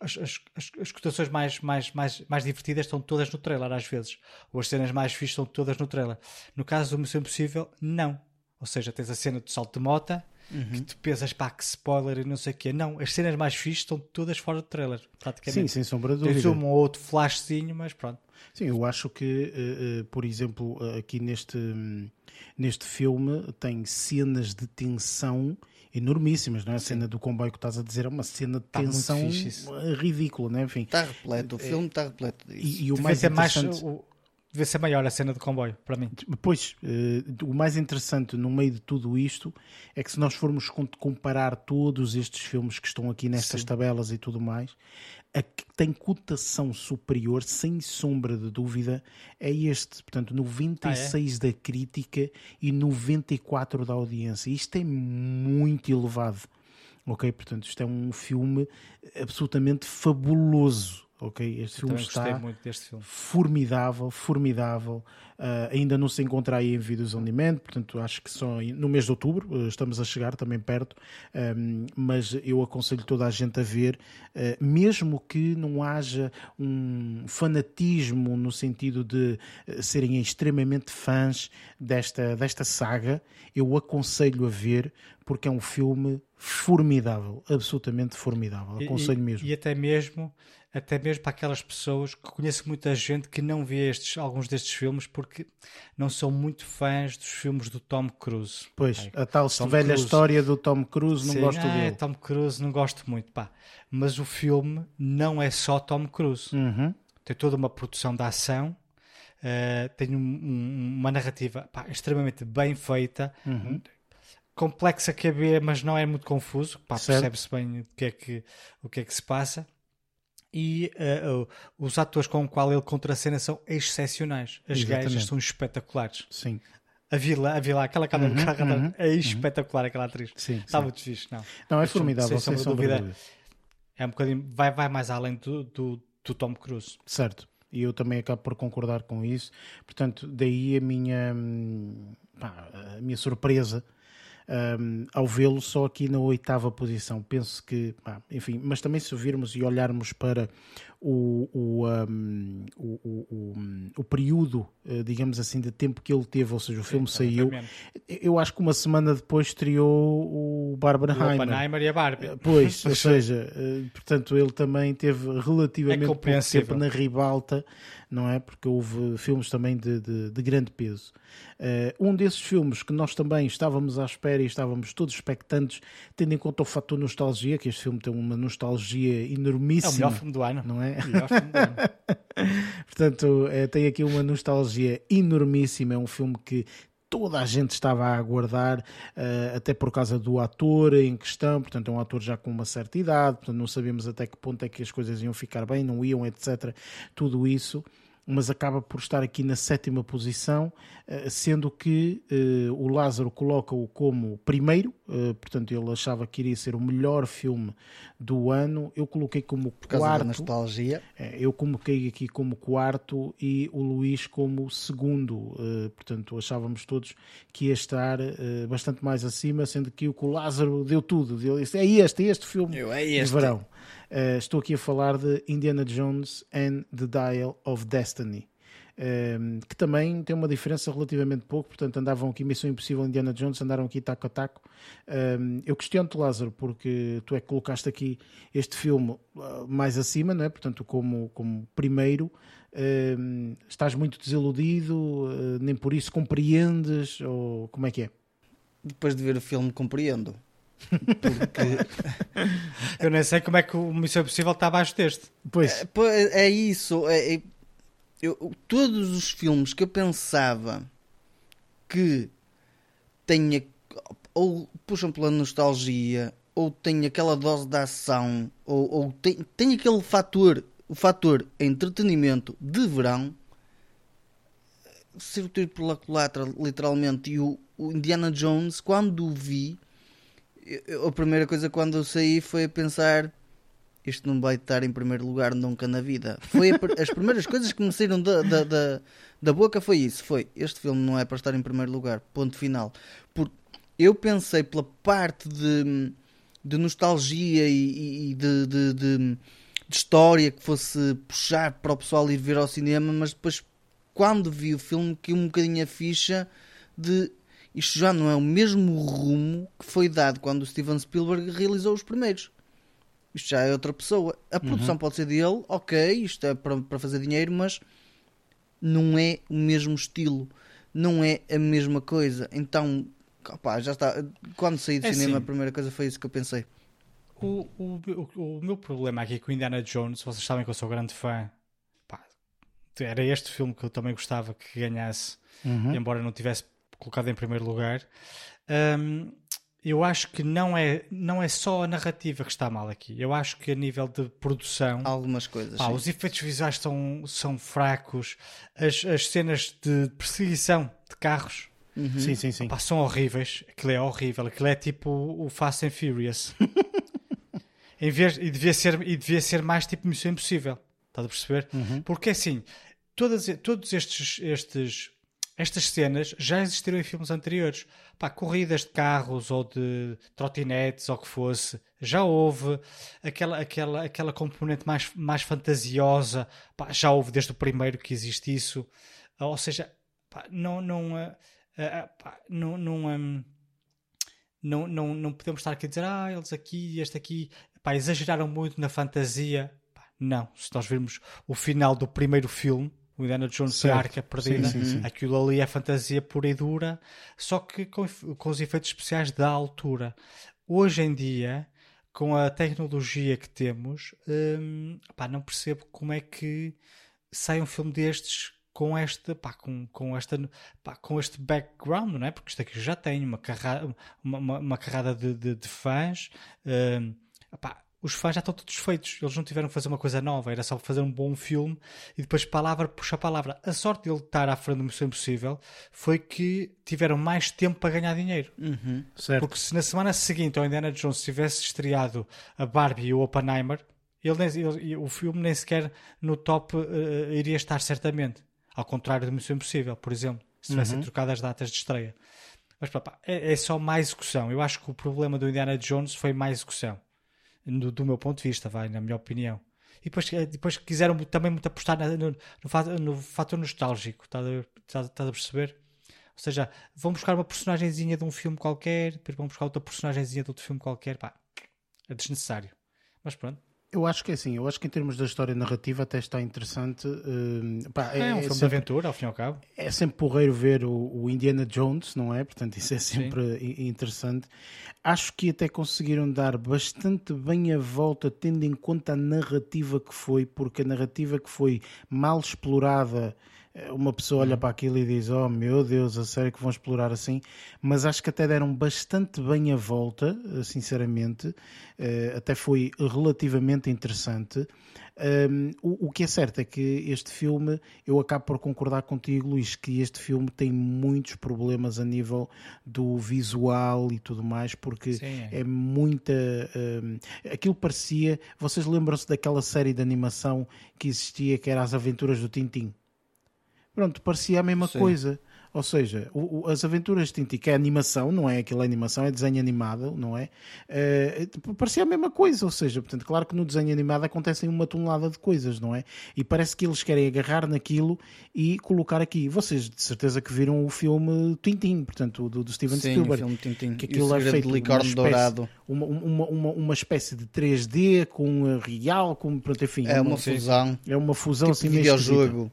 as, as, as, cotações mais, mais, mais, mais divertidas estão todas no trailer, às vezes. Ou as cenas mais fixas estão todas no trailer. No caso do Missão Impossível, não. Ou seja, tens a cena do salto de mota, uhum. que tu pensas, pá, que spoiler e não sei o quê. Não, as cenas mais fixas estão todas fora do trailer, praticamente. Sim, sem sombra de dúvida. Tens um ou outro flashzinho, mas pronto. Sim, eu acho que, uh, uh, por exemplo, uh, aqui neste, neste filme tem cenas de tensão enormíssimas, não é? A cena do comboio que estás a dizer é uma cena de tá tensão ridícula, não é? Enfim, está repleto, o filme está repleto disso. E, e o mais interessante... Mais, Devia ser maior a cena de comboio, para mim. Pois, o mais interessante no meio de tudo isto é que se nós formos comparar todos estes filmes que estão aqui nestas Sim. tabelas e tudo mais, a que tem cotação superior, sem sombra de dúvida, é este. Portanto, 96 ah, é? da crítica e 94 da audiência. Isto é muito elevado. Ok? Portanto, isto é um filme absolutamente fabuloso ok? Este filme está filme. formidável, formidável. Uh, ainda não se encontra aí em vídeos on demand, portanto acho que só no mês de outubro, uh, estamos a chegar também perto, um, mas eu aconselho toda a gente a ver, uh, mesmo que não haja um fanatismo no sentido de serem extremamente fãs desta, desta saga, eu aconselho a ver porque é um filme formidável, absolutamente formidável, aconselho e, mesmo. E até mesmo até mesmo para aquelas pessoas que conheço muita gente que não vê estes, alguns destes filmes porque não são muito fãs dos filmes do Tom Cruise. Pois, a tal Tom velha Cruise. história do Tom Cruise, não Sim, gosto ah, dele. Tom Cruise, não gosto muito, pá. Mas o filme não é só Tom Cruise. Uhum. Tem toda uma produção de ação, uh, tem um, um, uma narrativa pá, extremamente bem feita. Uhum complexa que é ver, mas não é muito confuso. Percebe-se bem o que, é que, o que é que se passa e uh, uh, os atores com o qual ele contracena são excepcionais. As Exatamente. gajas são espetaculares. Sim. A Vila, a Vila, aquela cara, uhum, uhum, é uhum. espetacular aquela atriz. Sim, Está sim. muito fixe, não. Não, é formidável, sem, sem dúvida. dúvida. É um bocadinho, vai, vai mais além do, do, do Tom Cruise. Certo. E eu também acabo por concordar com isso. Portanto, daí a minha, hum, pá, a minha surpresa um, ao vê-lo só aqui na oitava posição. Penso que, enfim, mas também se virmos e olharmos para o, o, um, o, o, período, eh, digamos assim, de tempo que ele teve, ou seja, o filme Sim, saiu, eu acho que uma semana depois estreou o Barbenheimer. O Oppenheimer e a Barbie. Eh, pois, ou seja, eh, portanto, ele também teve relativamente é pouco tempo na ribalta não é? Porque houve filmes também de, de, de grande peso. Uh, um desses filmes que nós também estávamos à espera e estávamos todos expectantes, tendo em conta o fator nostalgia, que este filme tem uma nostalgia enormíssima. É o melhor filme do ano. Não é? Ano. Portanto, é, tem aqui uma nostalgia enormíssima. É um filme que toda a gente estava a aguardar, uh, até por causa do ator em questão, portanto é um ator já com uma certa idade, portanto não sabíamos até que ponto é que as coisas iam ficar bem, não iam, etc. Tudo isso mas acaba por estar aqui na sétima posição, eh, sendo que uh, o Lázaro coloca-o como primeiro, uh, portanto ele achava que iria ser o melhor filme do ano. Eu coloquei como por quarto. Causa da nostalgia. eu coloquei aqui como quarto e o Luís como segundo. Portanto, achávamos todos que ia estar bastante mais acima, sendo que o Lázaro deu tudo. Deu, é este, é este filme eu, é este. de verão. Uh, estou aqui a falar de Indiana Jones and the Dial of Destiny. Um, ehm, que também tem uma diferença relativamente pouco, portanto andavam aqui Missão Impossível Indiana Jones, andaram aqui taco a taco. Um, ehm, eu questiono-te, Lázaro, porque tu é que colocaste aqui este filme uh, mais acima, não é? portanto, como, como primeiro. Um, ehm, estás muito desiludido, uh, nem por isso compreendes, ou como é que é? Depois de ver o filme, compreendo. Porque eu nem sei como é que o Missão Impossível está abaixo deste. Pois. É, é isso. É, é, eu, todos os filmes que eu pensava que tenha ou puxam pela nostalgia ou tem aquela dose de ação ou, ou tem, tem aquele fator o fator entretenimento de verão ser o tiro pela culatra literalmente e o, o Indiana Jones quando o vi eu, a primeira coisa quando eu saí foi a pensar isto não vai estar em primeiro lugar nunca na vida. Foi a, as primeiras coisas que me saíram da, da, da, da, boca foi isso. Foi, este filme não é para estar em primeiro lugar. Ponto final. Porque eu pensei pela parte de, de nostalgia e, e de, de, de, de, história que fosse puxar para o pessoal ir ver ao cinema, mas depois quando vi o filme que um bocadinho a ficha de isto já não é o mesmo rumo que foi dado quando o Steven Spielberg realizou os primeiros. Isto já é outra pessoa. A produção uhum. pode ser dele, ok, isto é para, para fazer dinheiro, mas não é o mesmo estilo, não é a mesma coisa. Então, opa, já está. Quando saí do é cinema, assim, a primeira coisa foi isso que eu pensei. O, o, o, o, meu problema aqui com Indiana Jones, vocês sabem que eu sou grande fã. Pá, era este filme que eu também gostava que ganhasse, uhum. embora não tivesse colocado em primeiro lugar. Um, eu acho que não é, não é só a narrativa que está mal aqui. Eu acho que a nível de produção. Algumas coisas. Pá, os efeitos visuais são, são fracos. As, as cenas de perseguição de carros. Uhum. Sim, sim, sim. Pá, são horríveis. Aquilo é horrível. Aquilo é tipo o Fast and Furious. em vez, e, devia ser, e devia ser mais tipo Missão Impossível. Estás a perceber? Uhum. Porque assim, todas, todos estes, estes estas cenas já existiram em filmes anteriores. Pá, corridas de carros ou de trotinetes ou o que fosse, já houve aquela, aquela, aquela componente mais, mais fantasiosa, pá, já houve desde o primeiro que existe isso. Ou seja, pá, não, não, uh, uh, pá, não, não, um, não, não, não podemos estar aqui a dizer, ah, eles aqui, este aqui, pá, exageraram muito na fantasia. Não, se nós virmos o final do primeiro filme, o Indiana Jones e a Arca Perdida, sim, sim, sim. aquilo ali é fantasia pura e dura, só que com, com os efeitos especiais da altura. Hoje em dia, com a tecnologia que temos, hum, pá, não percebo como é que sai um filme destes com este, pá, com, com, esta, pá, com este background, não é? Porque isto aqui já tem uma carrada, uma, uma, uma carrada de, de, de fãs. Hum, pá, os fãs já estão todos feitos. Eles não tiveram que fazer uma coisa nova, era só fazer um bom filme e depois palavra puxa palavra. A sorte de ele estar à frente do Missão Impossível foi que tiveram mais tempo para ganhar dinheiro. Uhum, Porque se na semana seguinte ao Indiana Jones tivesse estreado a Barbie e o Oppenheimer, ele, ele, o filme nem sequer no top uh, iria estar certamente. Ao contrário do Missão Impossível, por exemplo, se tivessem uhum. trocado as datas de estreia. Mas pá, é, é só mais execução. Eu acho que o problema do Indiana Jones foi mais execução do, do, meu ponto de vista, vai, na minha opinião. E depois, eh, depois quiseram também muito apostar no, no, no fator nostálgico, estás a, a perceber? Ou seja, vão buscar uma personagemzinha de um filme qualquer, depois vão buscar outra personagemzinha de outro filme qualquer, pá, é desnecessário. Mas pronto. Eu acho que é assim, eu acho que em termos da história narrativa até está interessante. Uh, pá, é, é, um filme sempre, de aventura, ao fim e ao cabo. É sempre porreiro ver o, o Indiana Jones, não é? Portanto, isso é sempre Sim. interessante. Acho que até conseguiram dar bastante bem a volta, tendo em conta a narrativa que foi, porque a narrativa que foi mal explorada uma pessoa olha uhum. para aquilo e diz: Oh meu Deus, a sério que vão explorar assim. Mas acho que até deram bastante bem a volta, eh, sinceramente. Eh, até foi relativamente interessante. O, que é certo é que este filme, eu acabo por concordar contigo, Luís, que este filme tem muitos problemas a nível do visual e tudo mais, porque Sim. é muita. Um, aquilo parecia. Vocês lembram-se daquela série de animação que existia que era As Aventuras do Tintim? Pronto, parecia a mesma Sim. coisa. Ou seja, o, o, as aventuras de Tintin, que é animação, não é aquela animação, é desenho animado, não é? Uh, parecia a mesma coisa, ou seja, portanto, claro que no desenho animado acontecem uma tonelada de coisas, não é? E parece que eles querem agarrar naquilo e colocar aqui. Vocês de certeza que viram o filme Tintin, portanto, do, do Steven Sim, Spielberg. O filme Tintin. Que aquilo é feito de uma espécie, dourado. Uma, uma, uma, uma, espécie de 3D com real, com, pronto, enfim. É uma, uma fusão. É uma fusão tipo assim videojogo.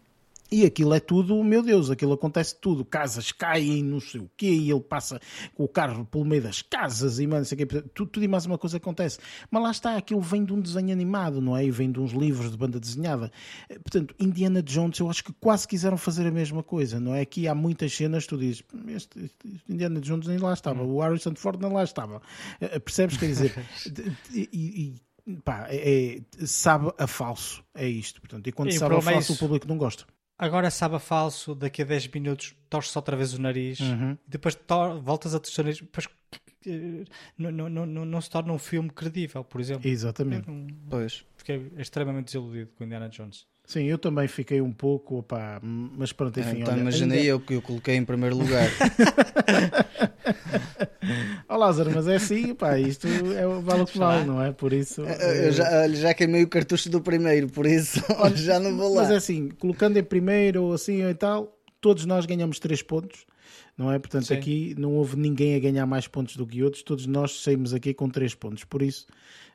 E aquilo é tudo, meu Deus, aquilo acontece tudo. Casas caem, não sei o quê, e ele passa com o carro pelo meio das casas e, mano, sei o quê. Tudo, tudo e mais uma coisa acontece. Mas lá está, aquilo vem de um desenho animado, não é? E vem de uns livros de banda desenhada. Eh, portanto, Indiana Jones, eu acho que quase quiseram fazer a mesma coisa, não é? Aqui há muitas cenas, tu dizes, este, este Indiana Jones nem lá estava, hum. o Harrison Ford nem lá estava. Eh, percebes? Quer dizer, e, e pá, é, é, sabe a falso, é isto. Portanto, e quando e sabe a falso, o público não gosta agora sabe a falso, daqui a 10 minutos torces outra vez o nariz, uhum. depois voltas a torcer o nariz, depois eh, não, não, não, não se torna um filme credível, por exemplo. Exatamente. pois. Fiquei extremamente desiludido com Indiana Jones. Sim, eu também fiquei um pouco, opa, mas pronto, enfim. então imaginei ainda... eu que eu coloquei em primeiro lugar. Ó oh, Lázaro, mas é assim, pá, isto é, vale o que vale, não é? Por isso. Eu já, já queimei o cartucho do primeiro, por isso já não vou lá. Mas é assim, colocando em primeiro ou assim ou tal, todos nós ganhamos 3 pontos, não é? Portanto, Sim. aqui não houve ninguém a ganhar mais pontos do que outros, todos nós saímos aqui com 3 pontos, por isso,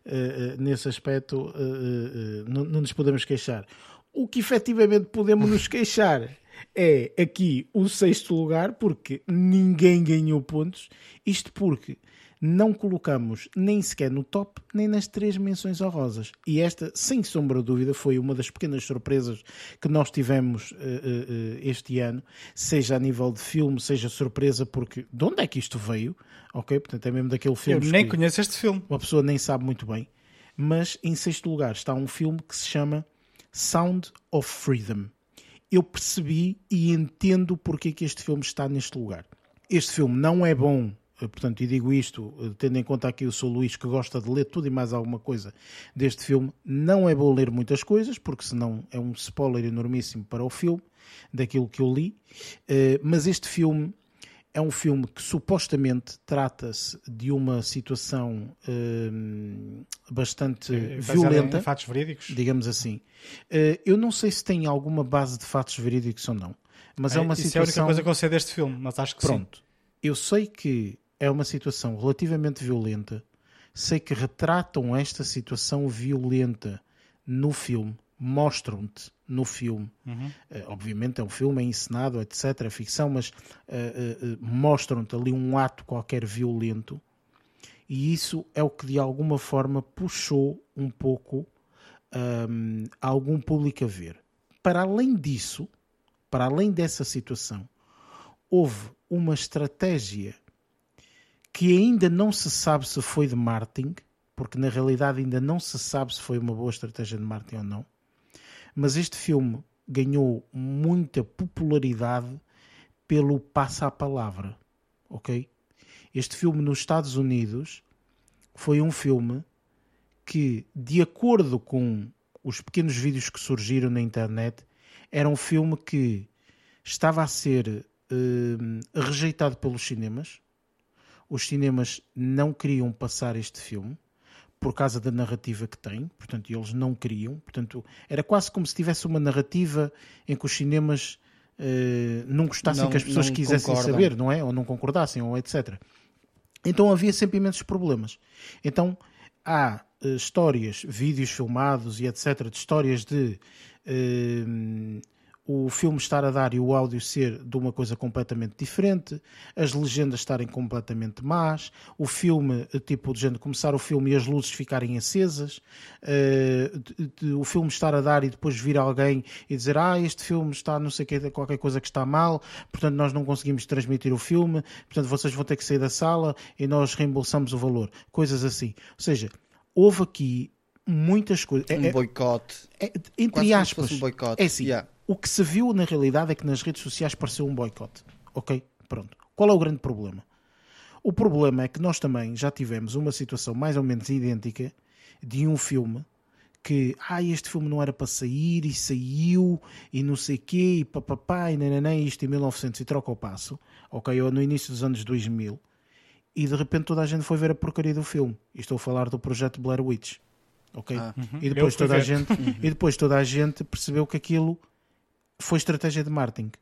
uh, uh, nesse aspecto, uh, não, não nos podemos queixar. O que efetivamente podemos nos queixar é aqui o sexto lugar, porque ninguém ganhou pontos. Isto porque não colocamos nem sequer no top, nem nas três menções honrosas. E esta, sem sombra de dúvida, foi uma das pequenas surpresas que nós tivemos uh, uh, este ano, seja a nível de filme, seja surpresa, porque de onde é que isto veio? Ok, portanto é mesmo daquele filme. Eu nem conheço este filme. Uma pessoa nem sabe muito bem. Mas em sexto lugar está um filme que se chama Sound of Freedom. Eu percebi e entendo porque é que este filme está neste lugar. Este filme não é bom portanto, e digo isto, tendo em conta aqui o sou Luís que gosta de ler tudo e mais alguma coisa deste filme, não é bom ler muitas coisas, porque senão é um spoiler enormíssimo para o filme, daquilo que eu li, mas este filme é um filme que supostamente trata-se de uma situação uh, bastante é, violenta. Em fatos verídicos? Digamos assim. Uh, eu não sei se tem alguma base de fatos verídicos ou não. Mas é, é uma isso situação. é a única coisa que eu sei deste filme, mas acho que Pronto. Sim. Eu sei que é uma situação relativamente violenta. Sei que retratam esta situação violenta no filme mostram-te no filme. Uhum. Uh, obviamente é um filme, é encenado, etc. É ficção, mas uh, uh, mostram-te ali um ato qualquer violento e isso é o que de alguma forma puxou um pouco um, algum público a ver. Para além disso, para além dessa situação, houve uma estratégia que ainda não se sabe se foi de marketing, porque na realidade ainda não se sabe se foi uma boa estratégia de marketing ou não mas este filme ganhou muita popularidade pelo passa a palavra, ok? Este filme nos Estados Unidos foi um filme que, de acordo com os pequenos vídeos que surgiram na internet, era um filme que estava a ser uh, rejeitado pelos cinemas. Os cinemas não queriam passar este filme por causa da narrativa que tem, portanto, eles não queriam, portanto, era quase como se tivesse uma narrativa em que os cinemas uh, não gostassem não, que as pessoas quisessem concordam. saber, não é? Ou não concordassem, ou etc. Então havia sempre imensos problemas. Então há uh, histórias, vídeos filmados e etc., de histórias de. Uh, o filme estar a dar e o áudio ser de uma coisa completamente diferente, as legendas estarem completamente más, o filme, tipo, de começar o filme e as luzes ficarem acesas, uh, de, de, o filme estar a dar e depois vir alguém e dizer, ah, este filme está não sei o que, qualquer coisa que está mal, portanto nós não conseguimos transmitir o filme, portanto vocês vão ter que sair da sala e nós reembolsamos o valor. Coisas assim. Ou seja, houve aqui muitas coisas. Um é, boicote. É, entre Quase aspas. Um boicote. É assim. Yeah o que se viu na realidade é que nas redes sociais pareceu um boicote. Ok? Pronto. Qual é o grande problema? O problema é que nós também já tivemos uma situação mais ou menos idêntica de um filme que, ah, este filme não era para sair e saiu e não sei quê e papapá e nananã, isto em 1900 e troca o passo, ok? Ou no início dos anos 2000 e de repente toda a gente foi ver a porcaria do filme. E estou a falar do projeto Blair Witch, ok? Ah, uhum. E depois toda a gente e depois toda a gente percebeu que aquilo foi estratégia de marketing.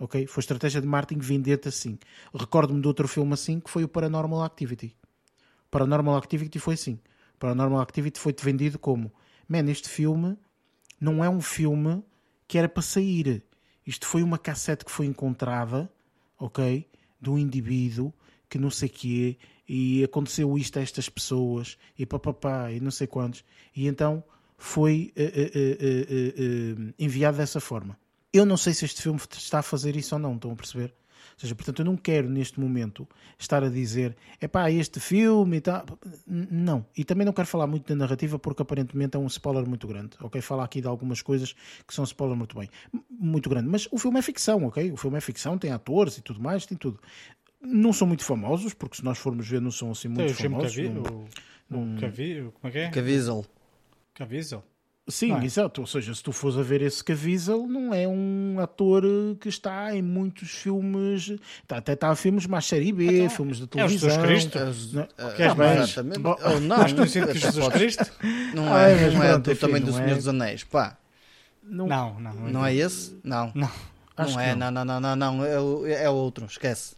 Ok? Foi estratégia de marketing vender-te assim. Recordo-me de outro filme assim que foi o Paranormal Activity. Paranormal Activity foi assim. Paranormal Activity foi-te vendido como: Man, este filme não é um filme que era para sair. Isto foi uma cassete que foi encontrada, ok? De um indivíduo que não sei quê, e aconteceu isto a estas pessoas, e papapá, e não sei quantos. E então foi uh, uh, uh, enviado dessa forma. Eu não sei se este filme está a fazer isso ou não, estão a perceber? Ou seja, portanto, eu não quero neste momento estar a dizer é pá, este filme e tal. Não. E também não quero falar muito da narrativa porque aparentemente é um spoiler muito grande. Ok? Falar aqui de algumas coisas que são spoiler muito bem. Muito grande. Mas o filme é ficção, ok? O filme é ficção, tem atores e tudo mais, tem tudo. Não são muito famosos, porque se nós formos ver, não são assim muito tem famosos. Cavi, não, o, o Cavi, como é que é? Caviezel. Caviezel? Sim, é? exato. Ou seja, se tu fores a ver esse Caviezel, não é um ator que está em muitos filmes. Tá, até está em filmes mais série B, então, filmes de televisão. É o Jesus Cristo? Não, uh, Queres mais? Ou não, mais conhecido que Jesus Cristo? Não ah, é, não é, é também do Senhor é... dos Anéis. Pá. Não, não. Não, não é esse? Não. Não. Não é, não. não, não, não, não, é, é outro, esquece.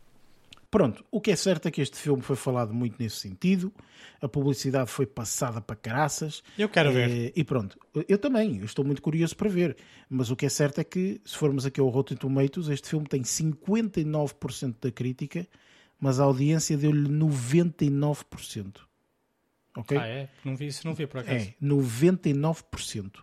Pronto, o que é certo é que este filme foi falado muito nesse sentido, a publicidade foi passada para caraças. Eu quero ver. Eh, e pronto, eu também, eu estou muito curioso para ver. Mas o que é certo é que, se formos aqui ao Rotten Tomatoes, este filme tem 59% da crítica, mas a audiência deu-lhe 99%. Ok? Ah, é? Não vi isso, não vi por acaso. É, 99%.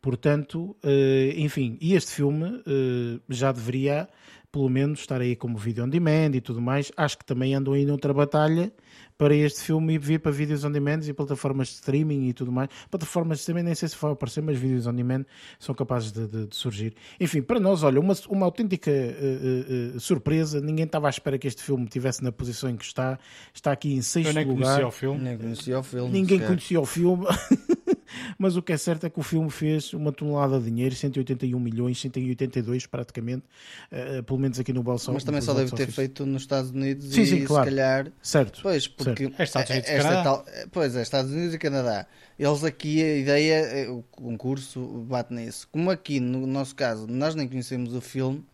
Portanto, eh, enfim, e este filme eh, já deveria pelo menos estar aí como vídeo on demand e tudo mais. Acho que também andam aí noutra batalha para este filme vir para vídeos on demand e plataformas de streaming e tudo mais. Plataformas de streaming nem sei se vai aparecer, mas vídeos on demand são capazes de, de, de surgir. Enfim, para nós, olha, uma, uma autêntica uh, uh, surpresa. Ninguém estava à espera que este filme estivesse na posição em que está. Está aqui em sexto Eu nem lugar. Conhecia o filme. Nem conhecia o filme. Ninguém conhecia o filme. mas o que é certo é que o filme fez uma tonelada de dinheiro, 181 milhões, 182 praticamente, uh, pelo menos aqui no Balsão. Mas também só deve ter feito nos Estados Unidos sim, e sim, claro. se calhar. Certo. Pois, porque certo. É Estados Unidos esta Canadá. tal, Pois é, Estados Unidos e Canadá. Eles aqui, a ideia, o concurso bate nisso. Como aqui, no nosso caso, nós nem conhecemos o filme,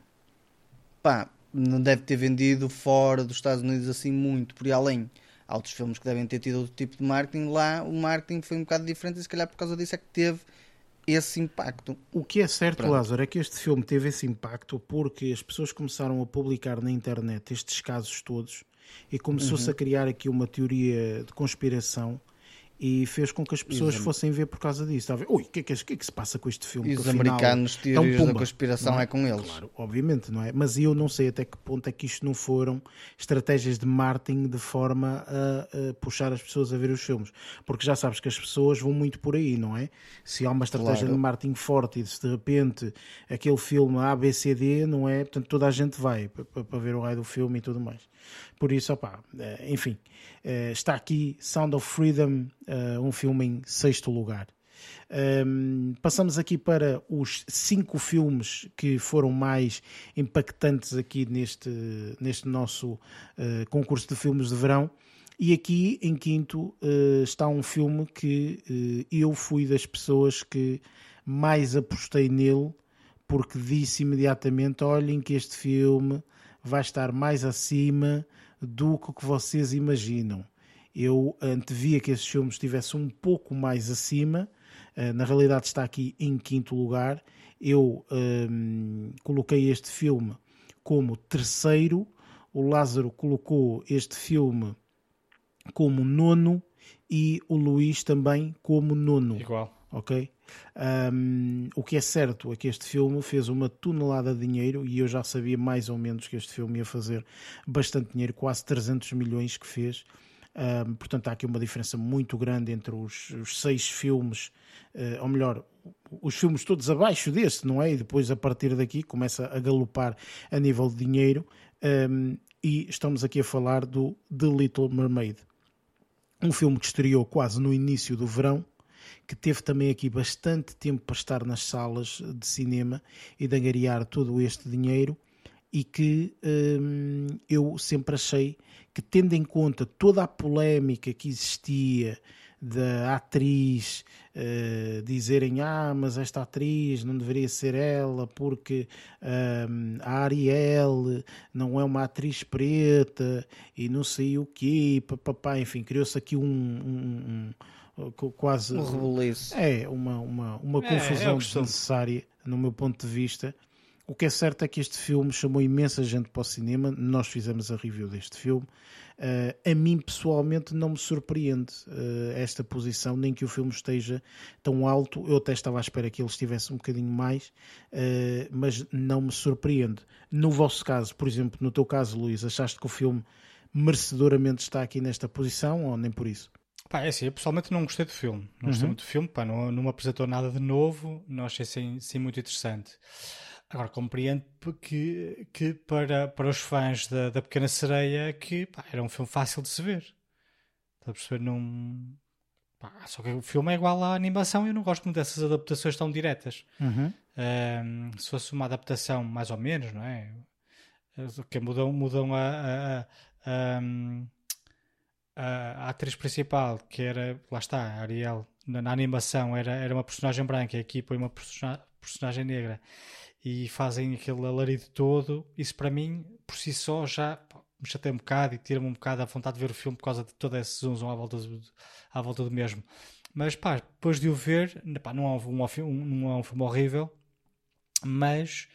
pá, não deve ter vendido fora dos Estados Unidos assim muito, por aí além. Há outros filmes que devem ter tido outro tipo de marketing. Lá o marketing foi um bocado diferente e se calhar por causa disso é que teve esse impacto. O que é certo, Pronto. Lázaro, é que este filme teve esse impacto porque as pessoas começaram a publicar na internet estes casos todos e começou-se Uhum. a criar aqui uma teoria de conspiração e fez com que as pessoas fossem ver por causa disso. Está a ver? Ui, o que, é que, que é que se passa com este filme? E os afinal americanos, é teorias da pumba, conspiração não é com eles. Claro, obviamente, não é? Mas eu não sei até que ponto é que isto não foram estratégias de marketing de forma a, a puxar as pessoas a ver os filmes. Porque já sabes que as pessoas vão muito por aí, não é? Se há uma estratégia Claro. de marketing forte e se de repente aquele filme A, B, C, D, não é? Portanto, toda a gente vai para, para ver o raio do filme e tudo mais. Por isso, eh, enfim, eh, está aqui Sound of Freedom, eh, um filme em sexto lugar. Um, passamos aqui para os cinco filmes que foram mais impactantes aqui neste, neste nosso concurso de filmes de verão. E aqui em quinto está um filme que eu fui das pessoas que mais apostei nele, porque disse imediatamente: olhem que este filme vai estar mais acima do que vocês imaginam. Eu antevia que esses filmes estivessem um pouco mais acima, Uh, na realidade está aqui em quinto lugar. Eu um, coloquei este filme como terceiro, o Lázaro colocou este filme como nono e o Luís também como nono. Igual. Ok? Um, o que é certo é que este filme fez uma tonelada de dinheiro e eu já sabia mais ou menos que este filme ia fazer bastante dinheiro, quase 300 milhões que fez. Um, portanto, há aqui uma diferença muito grande entre os, os seis filmes, uh, ou melhor, os filmes todos abaixo deste, não é? E depois, a partir daqui, começa a galopar a nível de dinheiro. Um, e estamos aqui a falar do The Little Mermaid, um filme que estreou quase no início do verão, que teve também aqui bastante tempo para estar nas salas de cinema e de angariar todo este dinheiro e que hum, eu sempre achei que, tendo em conta toda a polémica que existia da atriz uh, dizerem ah, mas esta atriz não deveria ser ela porque um, a Ariel não é uma atriz preta e não sei o quê, papapá, enfim, criou-se aqui um, um quase um rebuliço. É, uma, uma, uma É, confusão é desnecessária, no meu ponto de vista. O que é certo é que este filme chamou imensa gente para o cinema. Nós fizemos a review deste filme. Uh, a mim, pessoalmente, não me surpreende uh, esta posição, nem que o filme esteja tão alto. Eu até estava à espera que ele estivesse um bocadinho mais, uh, mas não me surpreende. No vosso caso, por exemplo, no teu caso, Luís, achaste que o filme merecedoramente está aqui nesta posição ou nem por isso? Pá, é assim, eu pessoalmente não gostei do filme. Não gostei Uhum. muito do filme, pá, não, não me apresentou nada de novo, não achei assim, assim muito interessante. Agora, compreendo que, que para, para os fãs da, da Pequena Sereia que pá, era um filme fácil de se ver. Está a perceber? Não... Pá, só que o filme é igual à animação e eu não gosto muito dessas adaptações tão diretas. Uhum. Um, se fosse uma adaptação mais ou menos, não é? Que mudam, mudam a, a, a, a, a atriz principal, que era, lá está, Ariel, na, na, animação era, era uma personagem branca e aqui põe uma persona, personagem negra e fazem aquele alarido todo. Isso para mim, por si só, já me chateia um bocado e tira-me um bocado a vontade de ver o filme por causa de toda essa zoom à volta do, à volta do mesmo. Mas pá, depois de o ver, pá, não, é um, um, não é um filme horrível, mas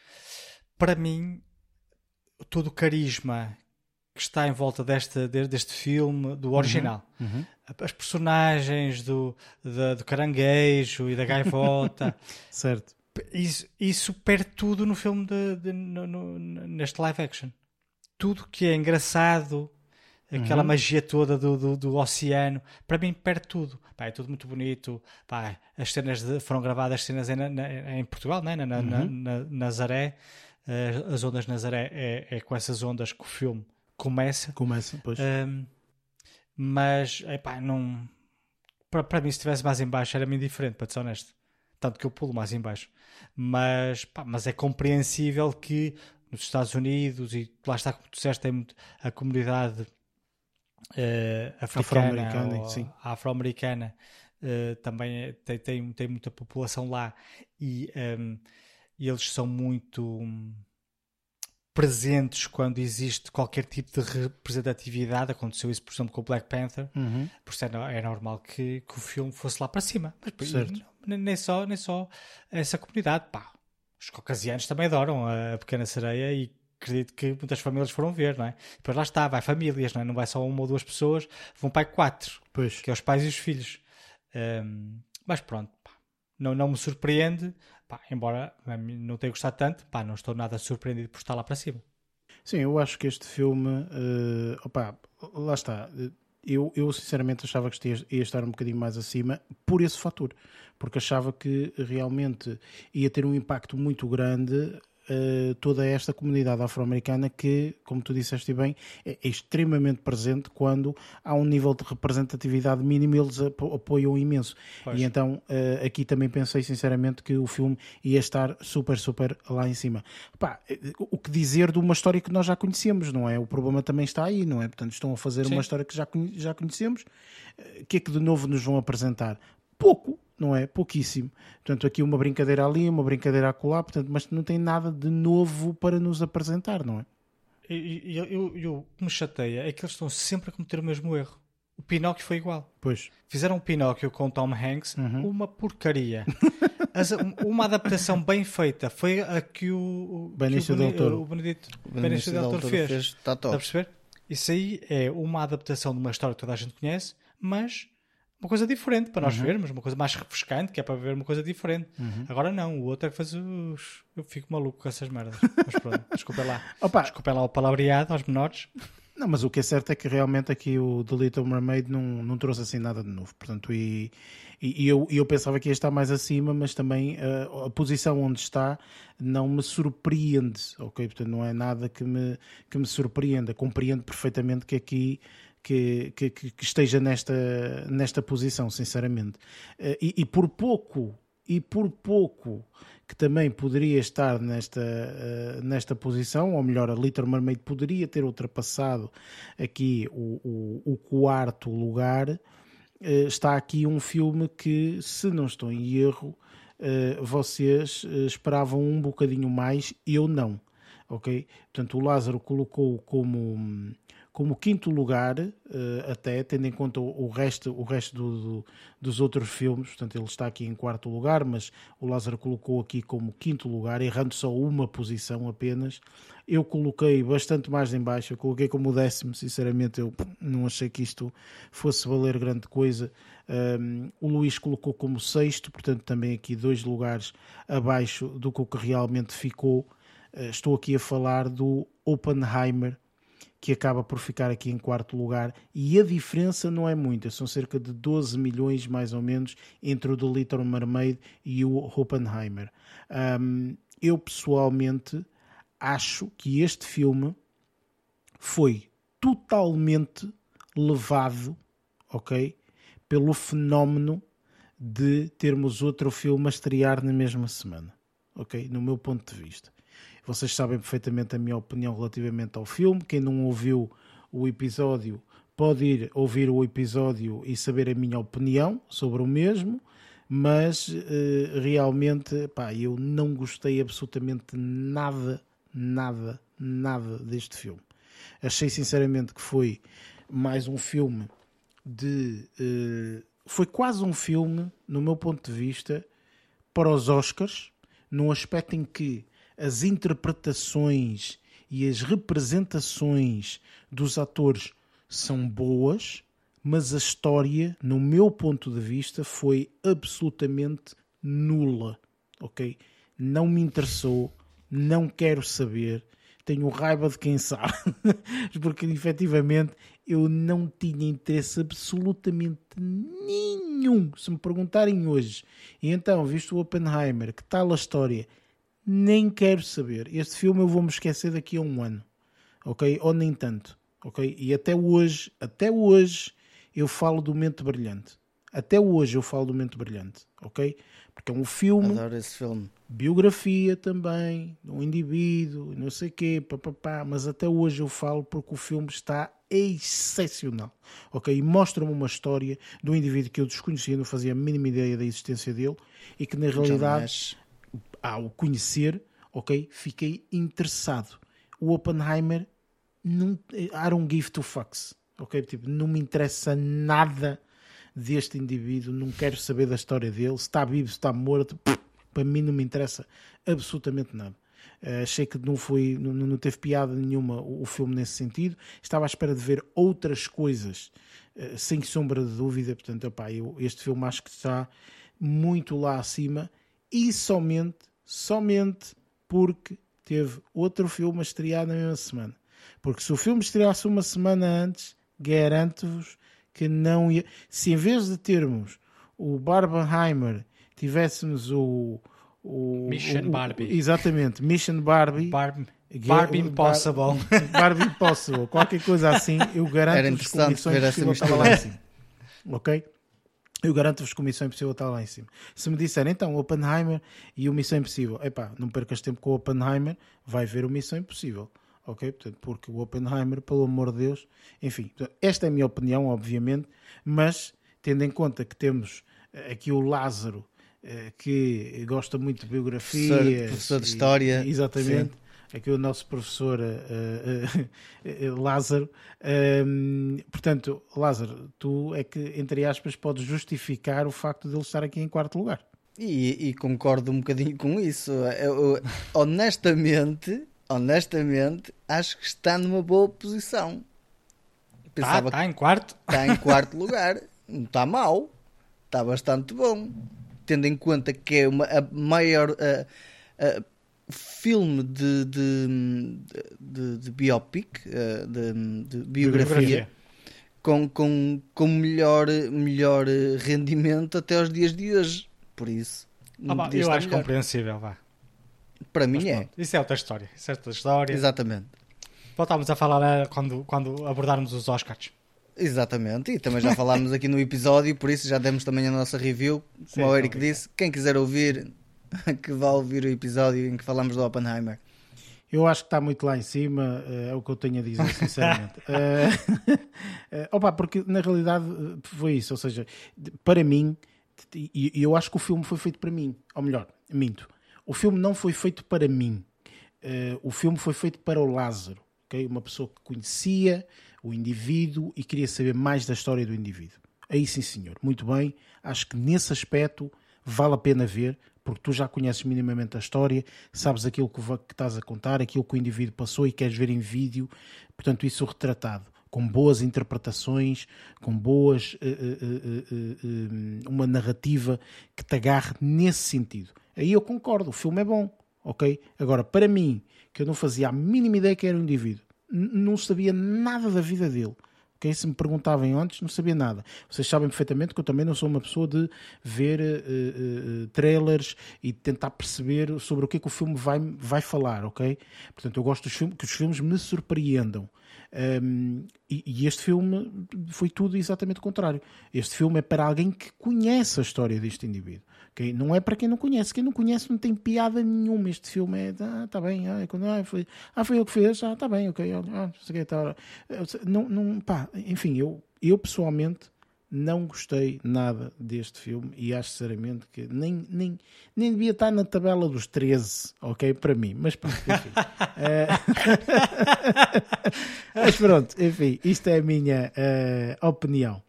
para mim todo o carisma que está em volta desta, deste filme, do original. Uhum. Uhum. As personagens do, do, do caranguejo e da gaivota. certo. Isso, isso perde tudo no filme de, de no, no, neste live action. Tudo que é engraçado, aquela uhum. magia toda do, do, do, oceano, para mim perde tudo. Pá, é tudo muito bonito. Pá, as cenas de, foram gravadas cenas em, na, em Portugal, né? na, uhum. na, na, Nazaré. Uh, as ondas Nazaré é, é, com essas ondas que o filme começa. Começa, pois. Um, mas, epá, não. Para, para mim, se estivesse mais em baixo, era-me indiferente, para ser honesto. Tanto que eu pulo mais em baixo. Mas, pá, mas é compreensível que nos Estados Unidos, e lá está, como tu disseste, tem muito, a comunidade uh, afro-americana, afro-americana uh, também é, tem, tem, tem muita população lá e, um, eles são muito presentes quando existe qualquer tipo de representatividade. Aconteceu isso, por exemplo, com o Black Panther. Uhum. Por isso é, é normal que, que, o filme fosse lá para cima. Mas certo. nem, só, nem só essa comunidade. Pá, os caucasianos também adoram a Pequena Sereia e acredito que muitas famílias foram ver, não é? Depois lá está, vai famílias, não é? Não vai só uma ou duas pessoas, vão para quatro. Pois. Que é os pais e os filhos. Um, mas pronto, pá, não, não me surpreende Pá, embora não tenha gostado tanto, pá, não estou nada surpreendido por estar lá para cima. Sim, eu acho que este filme, uh, opa, lá está. Eu, eu sinceramente achava que ia, ia estar um bocadinho mais acima por esse fator, porque achava que realmente ia ter um impacto muito grande uh, toda esta comunidade afro-americana que, como tu disseste bem, é, é, extremamente presente quando há um nível de representatividade mínimo eles apoiam imenso. Pois. E então uh, aqui também pensei sinceramente que o filme ia estar super, super lá em cima. Pá, o que dizer de uma história que nós já conhecemos, não é? O problema também está aí, não é? Portanto, estão a fazer Sim. uma história que já, já conhecemos. O que é que de novo nos vão apresentar? Pouco, não é? Pouquíssimo. Portanto, aqui uma brincadeira ali, uma brincadeira acolá, portanto, mas não tem nada de novo para nos apresentar, não é? E, eu, eu, o que me chateia é que eles estão sempre a cometer o mesmo erro. O Pinóquio foi igual. Pois. Fizeram o Pinóquio com Tom Hanks, uhum. uma porcaria. As, uma adaptação bem feita foi a que o, o Benício Del Toro, o Benedito, Benício Del Toro fez. fez. Está top. Está a perceber? Isso aí é uma adaptação de uma história que toda a gente conhece, mas uma coisa diferente para nós uhum. vermos, uma coisa mais refrescante, que é para ver uma coisa diferente. Uhum. Agora não, o outro é que faz os. Eu fico maluco com essas merdas. Mas pronto, desculpem lá. Opa. Desculpem lá o palavreado aos menores. Não, mas o que é certo é que realmente aqui o The Little Mermaid não, não trouxe assim nada de novo. Portanto, e, e, eu, eu pensava que ia estar mais acima, mas também a, uh, a posição onde está não me surpreende, ok? Portanto, não é nada que me, que me surpreenda. Compreendo perfeitamente que aqui que, que, que esteja nesta, nesta posição, sinceramente. Eh, e, e, por pouco, e por pouco que também poderia estar nesta, uh, nesta posição, ou melhor, a Little Mermaid poderia ter ultrapassado aqui o, o, o quarto lugar, uh, está aqui um filme que, se não estou em erro, vocês esperavam um bocadinho mais, eu não. Ok? Portanto, o Lázaro colocou como como quinto lugar, uh, até tendo em conta o, o resto, o resto do, do, dos outros filmes, portanto ele está aqui em quarto lugar, mas o Lázaro colocou aqui como quinto lugar, errando só uma posição apenas. Eu coloquei bastante mais em baixo, coloquei como décimo, sinceramente eu não achei que isto fosse valer grande coisa. Um, o Luís colocou como sexto, portanto também aqui dois lugares abaixo do que realmente ficou. Uh, estou aqui a falar do Oppenheimer, que acaba por ficar aqui em quarto lugar e a diferença não é muita, são cerca de 12 milhões mais ou menos entre o The Little Mermaid e o Oppenheimer. Um, eu pessoalmente acho que este filme foi totalmente levado, ok, pelo fenómeno de termos outro filme a estrear na mesma semana, ok, no meu ponto de vista. Vocês sabem perfeitamente a minha opinião relativamente ao filme. Quem não ouviu o episódio pode ir ouvir o episódio e saber a minha opinião sobre o mesmo. Mas uh, realmente, pá, eu não gostei absolutamente nada, nada, nada deste filme. Achei sinceramente que foi mais um filme de. Uh, foi quase um filme, no meu ponto de vista, para os Oscars, num aspecto em que as interpretações e as representações dos atores são boas, mas a história, no meu ponto de vista, foi absolutamente nula, ok? não me interessou, não quero saber, tenho raiva de quem sabe, porque efetivamente eu não tinha interesse absolutamente nenhum. Se me perguntarem hoje, e então, visto o Oppenheimer, que tal a história? Nem quero saber. Este filme eu vou-me esquecer daqui a um ano, ok? Ou nem tanto, ok? E até hoje, até hoje, eu falo do Mente Brilhante. Até hoje eu falo do Mente Brilhante, ok? Porque é um filme. Adoro esse filme. Biografia também, um indivíduo, não sei o quê, papapá, mas até hoje eu falo porque o filme está excepcional, ok? E mostra-me uma história de um indivíduo que eu desconhecia, não fazia a mínima ideia da existência dele e que na realidade, ao conhecer, ok, fiquei interessado. O Oppenheimer, não, I don't give two fucks, ok? Tipo, não me interessa nada deste indivíduo, não quero saber da história dele, se está vivo, se está morto, para mim não me interessa absolutamente nada. Uh, achei que não, foi, não, não teve piada nenhuma o, o, filme nesse sentido. Estava à espera de ver outras coisas, uh, sem sombra de dúvida. Portanto, opá, eu, este filme acho que está muito lá acima e somente, somente porque teve outro filme a estrear na mesma semana. Porque se o filme estreasse uma semana antes, garanto-vos que não ia. Se em vez de termos o Barbenheimer, tivéssemos o. o Mission o, Barbie. Exatamente, Mission Barbie. Bar Barbie Impossible. Bar, Barbie Impossible, qualquer coisa assim, eu garanto-vos que o Missão Impossível estava lá cima. Ok? Eu garanto-vos que o Missão Impossível está lá em cima. Se me disserem, então, o Oppenheimer e o Missão Impossível, epá, não percas tempo com o Oppenheimer, vai ver o Missão Impossível ok? Portanto, porque o Oppenheimer, pelo amor de Deus, enfim, esta é a minha opinião, obviamente, mas tendo em conta que temos eh, aqui o Lázaro, eh, que gosta muito de biografia, professor, professor, de História, e, exatamente. Sim. Aqui o nosso professor uh, uh, Lázaro. Um, portanto, Lázaro, tu é que, entre aspas, podes justificar o facto de ele estar aqui em quarto lugar. E, e concordo um bocadinho com isso. Eu, honestamente, honestamente, acho que está numa boa posição. Pensava está, está em quarto? Está em quarto lugar. Não está mal. Está bastante bom. Tendo em conta que é uma, a maior uh, uh, filme de, de, de, de biopic, uh, de, de, biografia, biografia. Com, com, com melhor, melhor rendimento até os dias de hoje. Por isso. Ah, eu acho melhor. compreensível, vá. Para mim é. Isso é outra história. Isso é outra história. Exatamente. Voltámos a falar eh, quando, quando abordarmos os Oscars. Exatamente, e também já falámos aqui no episódio, por isso já demos também a nossa review. Como Sim, o Eric disse, quem quiser ouvir, que vá ouvir o episódio em que falamos do Oppenheimer. Eu acho que está muito lá em cima, eh, é o que eu tenho a dizer, sinceramente. uh, opa, porque na realidade foi isso, ou seja, para mim, e eu acho que o filme foi feito para mim, ou melhor, minto, o filme não foi feito para mim. Uh, o filme foi feito para o Lázaro, okay? uma pessoa que conhecia o indivíduo e queria saber mais da história do indivíduo. Aí sim, senhor. Muito bem. Acho que nesse aspecto vale a pena ver, porque tu já conheces minimamente a história, sabes aquilo que, que estás a contar, aquilo que o indivíduo passou e queres ver em vídeo. Portanto, isso retratado com boas interpretações, com boas uh, uh, uh, uma narrativa que te agarre nesse sentido. Aí eu concordo, o filme é bom, ok? Agora, para mim, que eu não fazia a mínima ideia que era um indivíduo, não sabia nada da vida dele. Okay? Se me perguntavam antes, não sabia nada. Vocês sabem perfeitamente que eu também não sou uma pessoa de ver uh, uh, trailers e tentar perceber sobre o que é que o filme vai, vai falar, ok? Portanto, eu gosto dos filmes, que os filmes me surpreendam. Um, e, e, este filme foi tudo exatamente o contrário. Este filme é para alguém que conhece a história deste indivíduo. Okay? Não é para quem não conhece. Quem não conhece não tem piada nenhuma. Este filme é, ah, tá bem, ah, quando, ah, foi, ah, foi eu que fiz, ah, tá bem, ok, ah, sei tá, não, não, pá, enfim, eu, eu pessoalmente não gostei nada deste filme e acho sinceramente que nem, nem, nem devia estar na tabela dos 13, ok? Para mim, mas pronto, enfim. Eh, mas pronto, enfim, isto é a minha uh, opinião.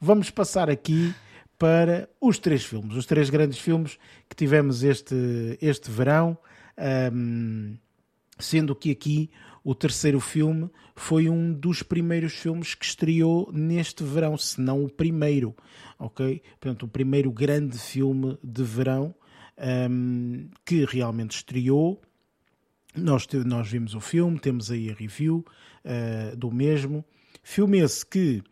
Vamos passar aqui para os três filmes, os três grandes filmes que tivemos este, este verão, um, sendo que aqui o terceiro filme foi um dos primeiros filmes que estreou neste verão, se não o primeiro, ok? Portanto, o primeiro grande filme de verão um, que realmente estreou. Nós, nós vimos o filme, temos aí a review uh, do mesmo. Filme esse que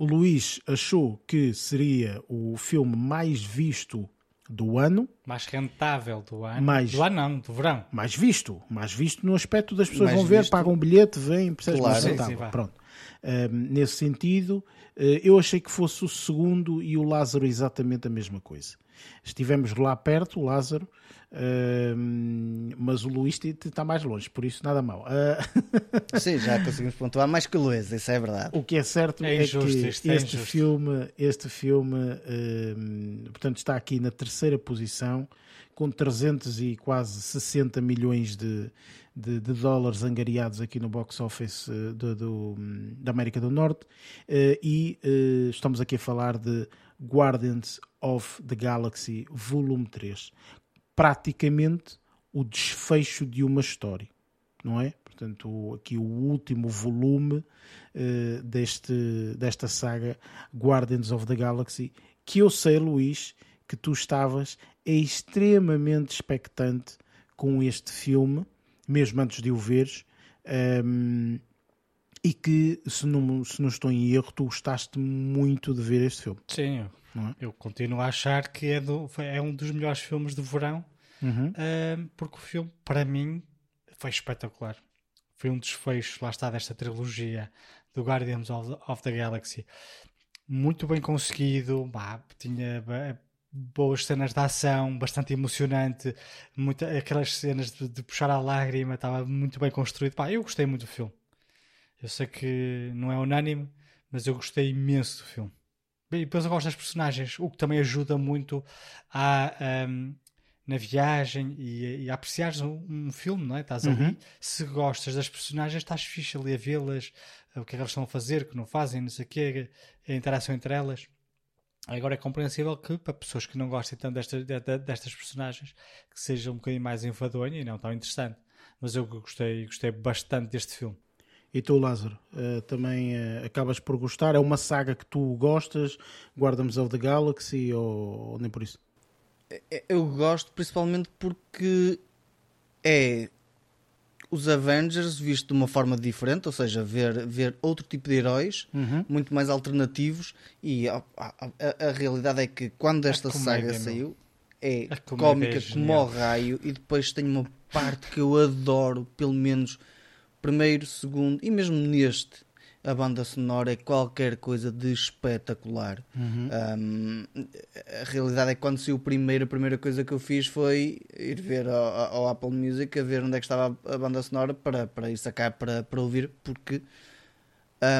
o Luís achou que seria o filme mais visto do ano. Mais rentável do ano. Mais, do ano não, do verão. Mais visto. Mais visto no aspecto das pessoas mais vão ver, pagam um bilhete, vêm, percebes? Claro. Sim, sim, Pronto. Um, nesse sentido, uh, eu achei que fosse o segundo e o Lázaro exatamente a mesma coisa. Estivemos lá perto, o Lázaro, Uh, mas o Luís está mais longe, por isso nada mal. Uh... Sim, já conseguimos pontuar mais que o Luís, isso é verdade. O que é certo é, é que este, é este filme, este filme uh, portanto, está aqui na terceira posição, com 300 e quase 60 milhões de, de, de dólares angariados aqui no box office eh, do, do, da América do Norte, eh, e estamos aqui a falar de Guardians of the Galaxy Volume 3 praticamente o desfecho de uma história, não é? Portanto, aqui o último volume uh, deste, desta saga Guardians of the Galaxy, que eu sei, Luís, que tu estavas extremamente expectante com este filme, mesmo antes de o veres, um, ehm, e que, se não, se não estou em erro, tu gostaste muito de ver este filme. Sim, é? eu continuo a achar que é, do, é um dos melhores filmes do verão uhum. uh, porque o filme, para mim, foi espetacular. Foi um desfecho, lá está, desta trilogia do Guardians of the, of the Galaxy. Muito bem conseguido, bah, tinha boas cenas de ação, bastante emocionante, muito, aquelas cenas de, de, puxar a lágrima, estava muito bem construído. Eu gostei muito do filme. Eu sei que não é unânime, mas eu gostei imenso do filme. E depois eu gosto das personagens, o que também ajuda muito a, um, na viagem e, e apreciares um, um, filme, não é? Estás uhum. ali, se gostas das personagens, estás fixe ali a vê-las, o que é que elas estão a fazer, o que não fazem, não sei o quê, a interação entre elas. Agora é compreensível que para pessoas que não gostem tanto desta, destas personagens, que seja um bocadinho mais enfadonho e não tão interessante. Mas eu gostei, gostei bastante deste filme. E tu, Lázaro, uh, também uh, acabas por gostar? É uma saga que tu gostas? Guardians of the Galaxy ou, ou nem por isso? É, eu gosto principalmente porque é os Avengers visto de uma forma diferente, ou seja, ver, ver outro tipo de heróis, uhum. muito mais alternativos. E a, a, a, a realidade é que quando esta saga saiu, é cómica é como ao raio. E depois tem uma parte que eu adoro, pelo menos primeiro, segundo e mesmo neste a banda sonora é qualquer coisa de espetacular. Uhum. Um, a realidade é que quando saiu o primeiro, a primeira coisa que eu fiz foi ir ver ao, ao, Apple Music a ver onde é que estava a, banda sonora para, para ir sacar para, para ouvir, porque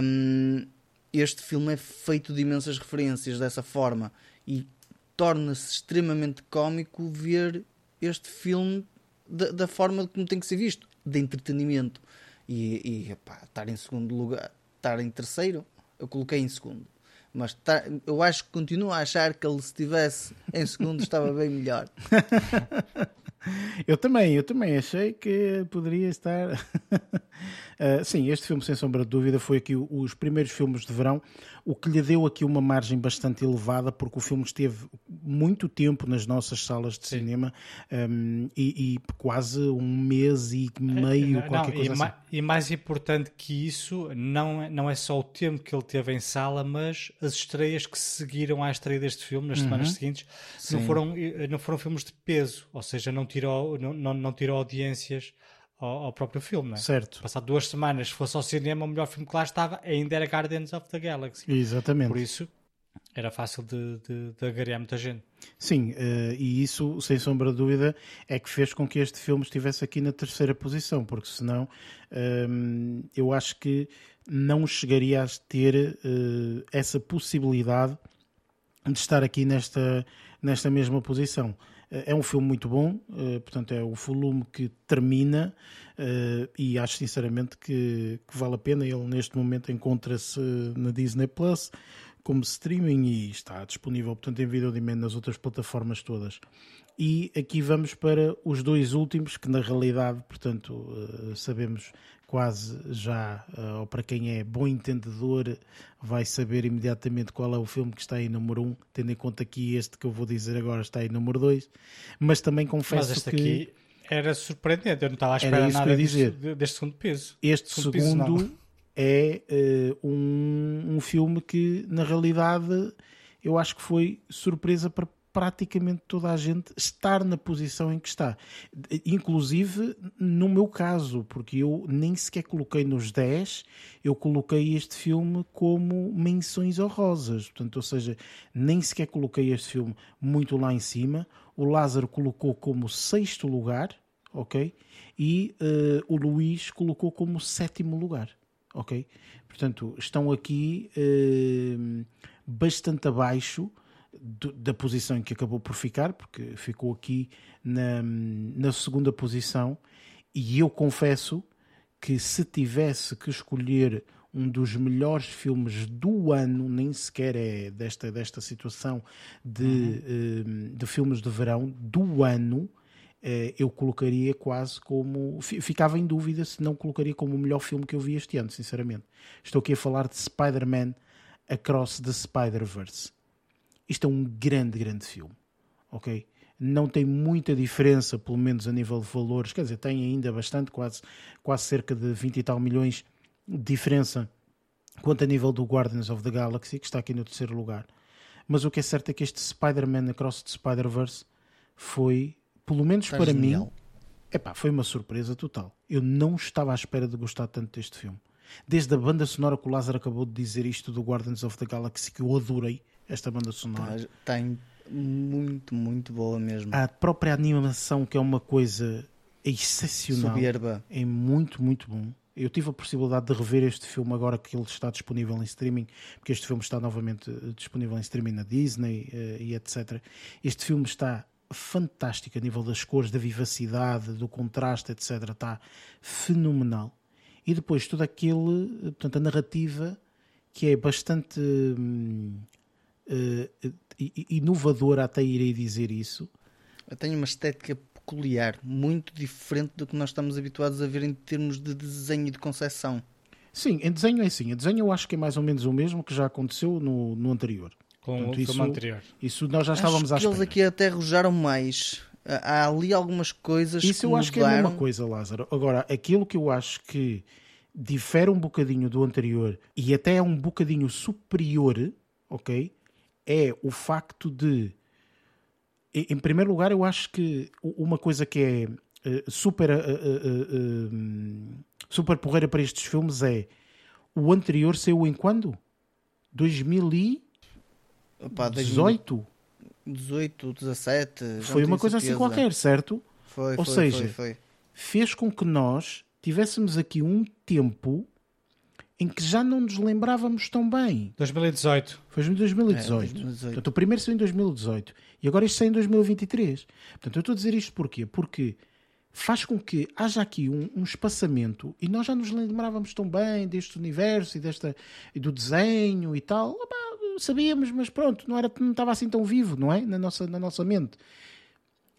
um, este filme é feito de imensas referências dessa forma e torna-se extremamente cómico ver este filme da, da forma como tem que ser visto, de entretenimento. E, e epá, estar em segundo lugar estar em terceiro, eu coloquei em segundo. Mas tá, eu acho que continuo a achar que ele, se estivesse em segundo, estava bem melhor. eu também, eu também achei que poderia estar. Uh, sim, este filme, sem sombra de dúvida, foi aqui os primeiros filmes de verão, o que lhe deu aqui uma margem bastante elevada, porque o filme esteve muito tempo nas nossas salas de sim. cinema um, e, e, quase um mês e meio, não, qualquer coisa e, assim. e mais importante que isso, não, é, não é só o tempo que ele teve em sala, mas as estreias que seguiram à estreia deste filme nas uhum. semanas seguintes não foram, não foram filmes de peso, ou seja, não tirou, não, não, não tirou audiências ao, ao, próprio filme, não é? Certo. Passado duas semanas, se fosse ao cinema, o melhor filme que lá estava ainda era Guardians of the Galaxy. Exatamente. Por isso, era fácil de, de, de agarrar muita gente. Sim, uh, e isso, sem sombra de dúvida, é que fez com que este filme estivesse aqui na terceira posição, porque senão uh, eu acho que não chegaria a ter uh, essa possibilidade de estar aqui nesta, nesta mesma posição. É um filme muito bom, eh, portanto, é o volume que termina eh, e acho sinceramente que, que vale a pena. Ele, neste momento, encontra-se na Disney Plus como streaming e está disponível, portanto, em vídeo de nas outras plataformas todas. E aqui vamos para os dois últimos, que na realidade, portanto, eh, sabemos quase já, uh, ou para quem é bom entendedor, vai saber imediatamente qual é o filme que está aí número 1, um, tendo em conta que este que eu vou dizer agora está aí número 2. Mas também confesso Mas este que. Aqui era surpreendente, eu não estava à espera nada dizer. Deste, deste, segundo peso. Este segundo, segundo peso, é uh, um, um filme que, na realidade, eu acho que foi surpresa para praticamente toda a gente estar na posição em que está. Inclusive no meu caso, porque eu nem sequer coloquei nos 10, eu coloquei este filme como menções honrosas. Portanto, ou seja, nem sequer coloquei este filme muito lá em cima. O Lázaro colocou como sexto lugar, ok? E uh, o Luís colocou como sétimo lugar, ok? Portanto, estão aqui uh, bastante abaixo da posição em que acabou por ficar, porque ficou aqui na, na segunda posição, e eu confesso que se tivesse que escolher um dos melhores filmes do ano, nem sequer é desta, desta situação de, uhum. De filmes de verão, do ano, eh, eu colocaria quase como. Ficava em dúvida se não colocaria como o melhor filme que eu vi este ano, sinceramente. Estou aqui a falar de Spider-Man Across the Spider-Verse. Isto é um grande, grande filme, ok? Não tem muita diferença, pelo menos a nível de valores, quer dizer, tem ainda bastante, quase, quase cerca de 20 e tal milhões de diferença quanto a nível do Guardians of the Galaxy, que está aqui no terceiro lugar. Mas o que é certo é que este Spider-Man Across the Spider-Verse foi, pelo menos para genial. mim, epá, foi uma surpresa total. Eu não estava à espera de gostar tanto deste filme. Desde a banda sonora que o Lázaro acabou de dizer isto do Guardians of the Galaxy, que eu adorei, esta banda sonora. Está, muito, muito boa mesmo. A própria animação, que é uma coisa excepcional. Soberba. É muito, muito bom. Eu tive a possibilidade de rever este filme agora que ele está disponível em streaming, porque este filme está novamente eh, disponível em streaming na Disney uh, e etc. Este filme está fantástico a nível das cores, da vivacidade, do contraste, etc. Está fenomenal. E depois todo aquele, eh, portanto, a narrativa que é bastante hum, inovadora, até irei dizer isso. Eu tenho uma estética peculiar, muito diferente do que nós estamos habituados a ver em termos de desenho e de concepção. Sim, em desenho é assim. Em desenho eu acho que é mais ou menos o mesmo que já aconteceu no, no anterior. Com Portanto, o isso, anterior. Isso nós já estávamos acho que à espera. eles aqui até arrojaram mais. Há ali algumas coisas Isso eu acho que é a mesma coisa, Lázaro. Agora, aquilo que eu acho que difere um bocadinho do anterior e até é um bocadinho superior, ok? É o facto de, em primeiro lugar, eu acho que uma coisa que é uh, super, uh, uh, super porreira para estes filmes é o anterior saiu em quando? 2018? 18, 17. Foi uma coisa assim qualquer, certo? Foi, Ou foi, seja, foi. fez com que nós tivéssemos aqui um tempo em que já não nos lembrávamos tão bem. 2018. Foi em 2018. É, 2018. Portanto, o primeiro saiu em 2018 e agora este sai em 2023. Portanto, eu estou a dizer isto porquê? Porque faz com que haja aqui um, um, espaçamento e nós já nos lembrávamos tão bem deste universo e, desta, e do desenho e tal. Opa, sabíamos, mas pronto, não, era, não estava assim tão vivo, não é? Na nossa, na nossa mente.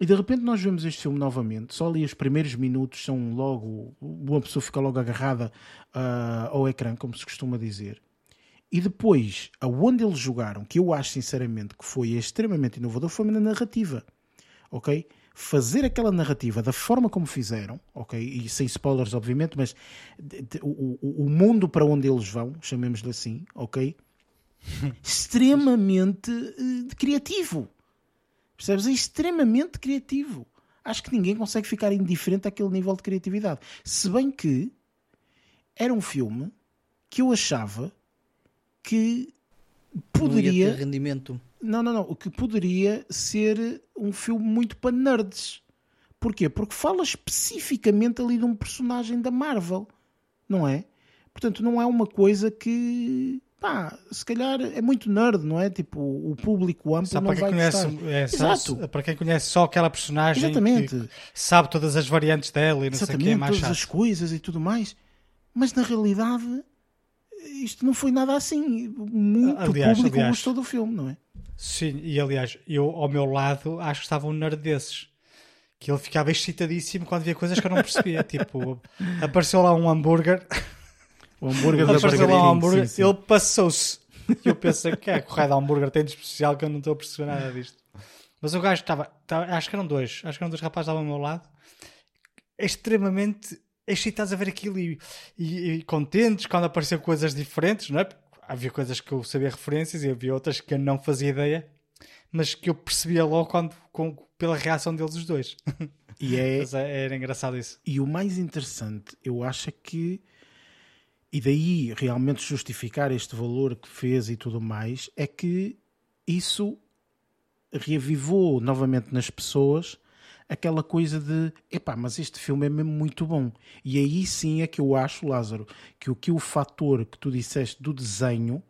E de repente nós vemos este filme novamente, só ali os primeiros minutos são logo, uma pessoa fica logo agarrada uh, ao ecrã, como se costuma dizer. E depois, aonde eles jogaram, que eu acho sinceramente que foi extremamente inovador, foi na narrativa. Ok? Fazer aquela narrativa da forma como fizeram, ok? E sem spoilers, obviamente, mas de, o, o mundo para onde eles vão, chamemos-lhe assim, ok? extremamente uh, criativo Percebes? É extremamente criativo. Acho que ninguém consegue ficar indiferente àquele nível de criatividade. Se bem que era um filme que eu achava que poderia. Não rendimento. Não, não, não. Que poderia ser um filme muito para nerds. Porquê? Porque fala especificamente ali de um personagem da Marvel. Não é? Portanto, não é uma coisa que pá, se calhar é muito nerd, não é? Tipo, o público amplo só não vai conhece, gostar. É, Exato. para quem conhece só aquela personagem Exatamente. sabe todas as variantes dela e não Exatamente, sei o que é mais todas chato. as coisas e tudo mais. Mas na realidade isto não foi nada assim. Muito aliás, público aliás, gostou do filme, não é? Sim, e aliás, eu ao meu lado acho que estava um nerd desses. que ele ficava excitadíssimo quando via coisas que eu não percebia. tipo, apareceu lá um hambúrguer. O hambúrguer da lá um hambúrguer, sim, sim. ele passou-se. E eu pensei, que é que o raio de hambúrguer tem de especial que eu não estou a perceber nada disto. Mas o gajo estava, acho que eram dois, acho que eram dois rapazes ao meu lado, extremamente excitados a ver aquilo e, e, e, contentes quando apareciam coisas diferentes, não é? havia coisas que eu sabia referências e havia outras que eu não fazia ideia, mas que eu percebia logo quando, com, pela reação deles os dois. E é, mas é, era engraçado isso. E o mais interessante, eu acho é que, e daí realmente justificar este valor que fez e tudo mais, é que isso reavivou novamente nas pessoas aquela coisa de epá, mas este filme é mesmo muito bom. E aí sim é que eu acho, Lázaro, que o que o fator que tu disseste do desenho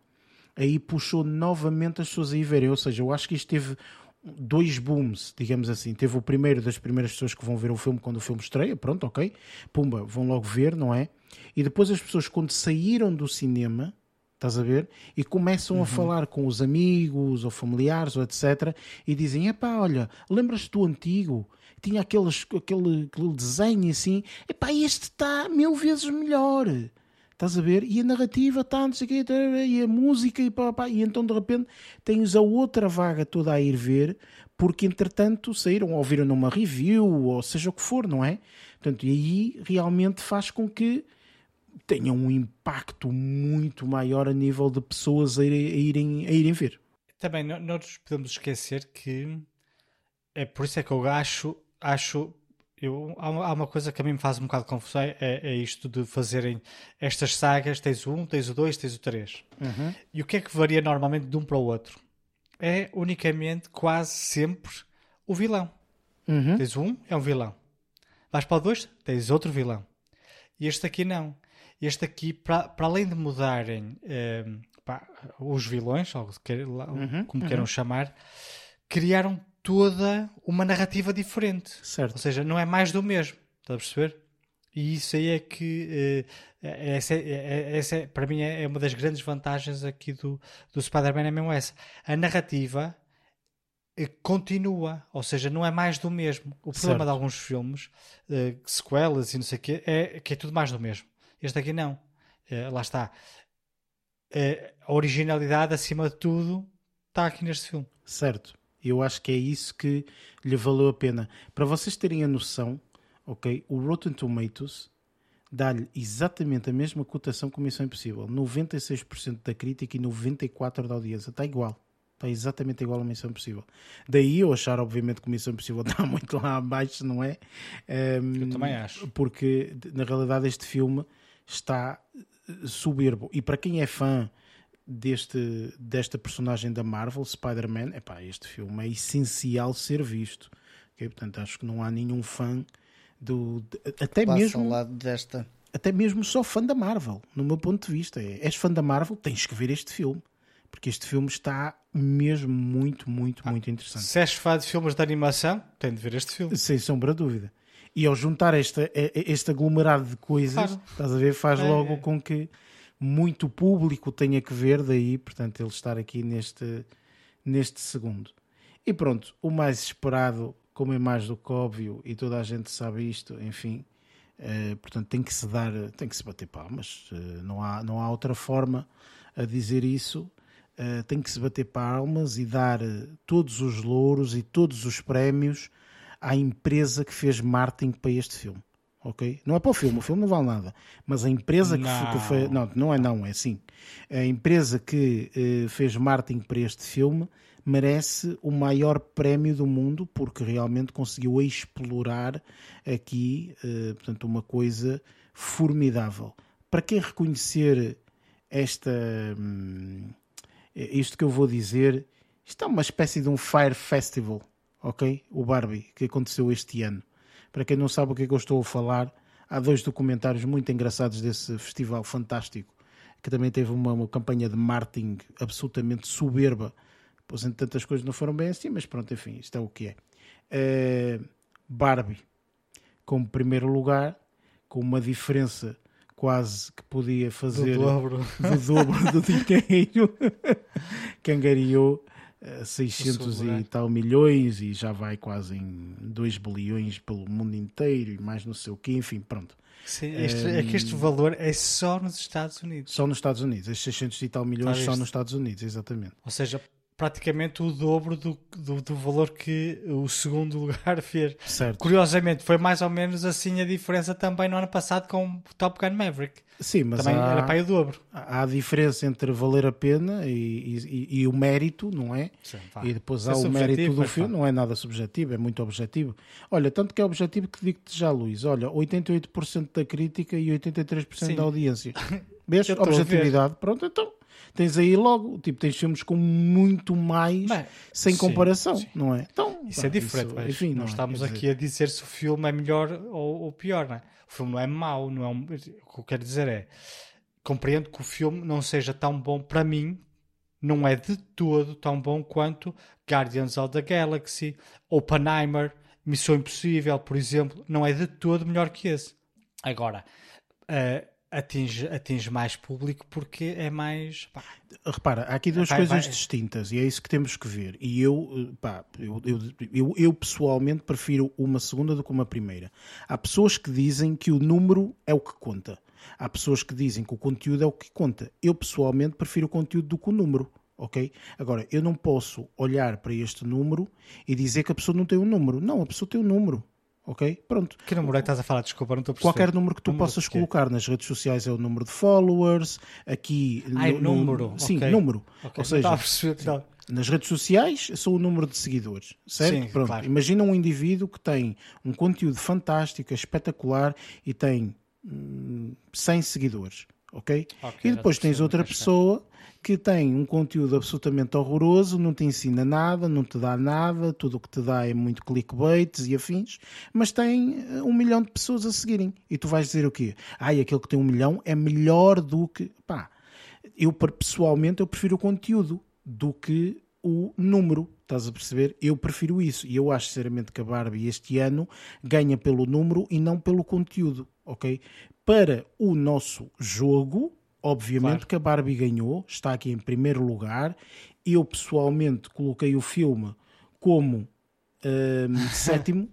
aí puxou novamente as pessoas a ir verem. Ou seja, eu acho que isto teve dois booms, digamos assim. Teve o primeiro das primeiras pessoas que vão ver o filme quando o filme estreia, pronto, ok. Pumba, vão logo ver, não é? E depois as pessoas, quando saíram do cinema, Estás a ver? E começam uhum. a falar com os amigos ou familiares ou etc. E dizem: epá, olha, lembras-te do antigo? Tinha aqueles, aquele, aquele desenho assim. Epá, este está mil vezes melhor. Estás a ver? E a narrativa está, não sei o quê, e a música, e pá, pá, e então de repente tens a outra vaga toda a ir ver, porque entretanto saíram, ou viram numa review, ou seja o que for, não é? Portanto, e aí realmente faz com que tenha um impacto muito maior a nível de pessoas a irem, a irem, ver. Também não, não nos podemos esquecer que é por isso é que eu acho, acho eu, há, uma, há uma coisa que a mim me faz um bocado confusão, é, é isto de fazerem estas sagas, tens o 1, tens o 2, tens o 3. Uhum. E o que é que varia normalmente de um para o outro? É unicamente, quase sempre, o vilão. Uhum. Tens o 1, é um vilão. Vais para o 2, tens outro vilão. E este aqui não. Este aqui, para, além de mudarem eh, pá, os vilões, ou uhum, como uhum. queiram chamar, criaram toda uma narrativa diferente. Certo. Ou seja, não é mais do mesmo. Estás a perceber? E isso aí é que uh, essa, é, essa é, para mim é uma das grandes vantagens aqui do, do Spider-Man é mesmo essa. A narrativa eh, continua, ou seja, não é mais do mesmo. O problema certo. de alguns filmes, sequelas e não sei o quê, é que é tudo mais do mesmo. Este aqui não. Uh, lá está. Uh, a originalidade, acima de tudo, está aqui neste filme. Certo. Eu acho que é isso que lhe valeu a pena. Para vocês terem a noção, ok, o Rotten Tomatoes dá-lhe exatamente a mesma cotação que Missão Impossível. 96% da crítica e 94% da audiência. Está igual. Está exatamente igual a Missão Impossível. Daí eu achar, obviamente, que Missão Impossível está muito lá abaixo, não é? Um, eu também acho. Porque, na realidade, este filme está eh, soberbo. E para quem é fã deste, desta personagem da Marvel, Spider-Man, este filme é essencial ser visto. Okay? Portanto, acho que não há nenhum fã do. De, até Passa mesmo. Ao lado desta. Até mesmo só fã da Marvel, no meu ponto de vista. É, és fã da Marvel, tens que ver este filme. Porque este filme está mesmo muito, muito, ah, muito interessante. Se és fã de filmes de animação, tem de ver este filme. Sem sombra de dúvida. E ao juntar esta, este aglomerado de coisas, claro. estás a ver, faz é, logo é. com que muito público tenha que ver, daí, portanto, ele estar aqui neste, neste segundo. E pronto, o mais esperado, como é mais do que óbvio, e toda a gente sabe isto, enfim, uh, portanto, tem que se dar, tem que se bater palmas, não, há, não há outra forma a dizer isso. Tem que se bater palmas e dar todos os louros e todos os prémios à empresa que fez marketing para este filme. Ok? Não é para o filme, o filme não vale nada. Mas a empresa que, que foi. Não, não é não, é assim. A empresa que uh, fez marketing para este filme merece o maior prémio do mundo porque realmente conseguiu explorar aqui, uh, portanto, uma coisa formidável. Para quem reconhecer esta. Hum, isto que eu vou dizer, isto é uma espécie de um Fire Festival ok? O Barbie, que aconteceu este ano. Para quem não sabe o que é que eu estou a falar, há dois documentários muito engraçados desse festival fantástico, que também teve uma, uma campanha de marketing absolutamente soberba. Pois, entre tantas coisas não foram bem assim, mas pronto, enfim, isto é o que é. Uh, Barbie, como primeiro lugar, com uma diferença quase que podia fazer do dobro do, dobro do dinheiro que angariou 600 e tal milhões e já vai quase em 2 bilhões pelo mundo inteiro e mais não sei o que, enfim, pronto. Sim, este, é que este valor é só nos Estados Unidos. Só nos Estados Unidos, estes 600 e tal milhões só nos Estados Unidos, exatamente. Ou seja, praticamente o dobro do, do, do, valor que o segundo lugar fez. Certo. Curiosamente, foi mais ou menos assim a diferença também no ano passado com Top Gun Maverick. Sim, mas também há, era para o dobro. Há a diferença entre valer a pena e, e, e o mérito, não é? Sim, e depois há é o mérito do filme, não é nada subjetivo, é muito objetivo. Olha, tanto que é objetivo que digo-te já, Luís, olha, 88% da crítica e 83% Sim. da audiência. Vês? Objetividade. Pronto, então tens aí logo, tipo, tens filmes com muito mais Bem, sem comparação, sim. não é? Então, isso é diferente, isso, enfim, não, é? estamos aqui dizer... a dizer se o filme é melhor ou, ou, pior, não é? O filme não é mau, não é um... o que eu quero dizer é compreendo que o filme não seja tão bom para mim, não é de todo tão bom quanto Guardians of the Galaxy, Oppenheimer, Missão Impossível, por exemplo, não é de todo melhor que esse. Agora, uh, atinge, atinge mais público porque é mais. Pá. Repara, há aqui duas vai, coisas vai. distintas e é isso que temos que ver. E eu, eh, pá, eu, eu, eu, eu, pessoalmente prefiro uma segunda do que uma primeira. Há pessoas que dizem que o número é o que conta. Há pessoas que dizem que o conteúdo é o que conta. Eu pessoalmente prefiro o conteúdo do que o número. Ok? Agora, eu não posso olhar para este número e dizer que a pessoa não tem um número. Não, a pessoa tem um número ok? Pronto. Que número é que estás a falar? Desculpa, não estou a perceber. Qualquer número que tu número possas colocar nas redes sociais é o número de followers, aqui... Ah, no, número. No, sim, okay. número. Okay. Ou seja, nas redes sociais são o número de seguidores, certo? Sim, Pronto. Claro. Imagina um indivíduo que tem um conteúdo fantástico, espetacular e tem hum, 100 seguidores, ok? okay e depois tens outra pessoa que tem um conteúdo absolutamente horroroso, não te ensina nada, não te dá nada, tudo o que te dá é muito clickbait e afins, mas tem eh, um milhão de pessoas a seguirem. E tu vais dizer o quê? Ai, aquele que tem um milhão é melhor do que. Pá, eu pessoalmente eu prefiro o conteúdo do que o número. Estás a perceber? Eu prefiro isso. E eu acho sinceramente que a Barbie este ano ganha pelo número e não pelo conteúdo, ok? Para o nosso jogo, Obviamente claro. que a Barbie ganhou, está aqui em primeiro lugar. Eu pessoalmente coloquei o filme como um, sétimo,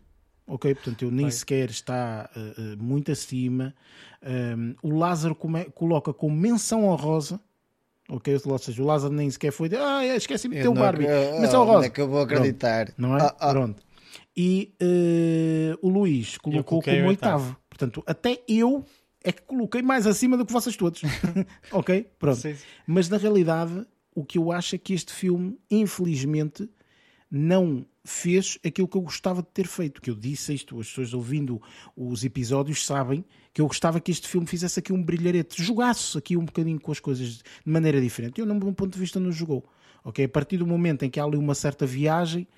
ok? Portanto, eu nem Vai. sequer está uh, muito acima. Um, o Lázaro come, coloca como menção honrosa. Ok, ou seja, o Lázaro nem sequer foi de ah, esqueci de ter o Barbie. Eu, menção honrosa. É que eu vou acreditar. Pronto, não é? Ah, ah. Pronto. E uh, o Luís colocou como oitavo. Portanto, até eu é que coloquei mais acima do que vocês todos. ok? Pronto. Sim. Mas na realidade, o que eu acho é que este filme, infelizmente, não fez aquilo que eu gostava de ter feito. Que eu disse isto, as pessoas ouvindo os episódios sabem que eu gostava que este filme fizesse aqui um brilharete, jogasse aqui um bocadinho com as coisas de maneira diferente. Eu, no meu ponto de vista, não jogou. Ok? A partir do momento em que há ali uma certa viagem,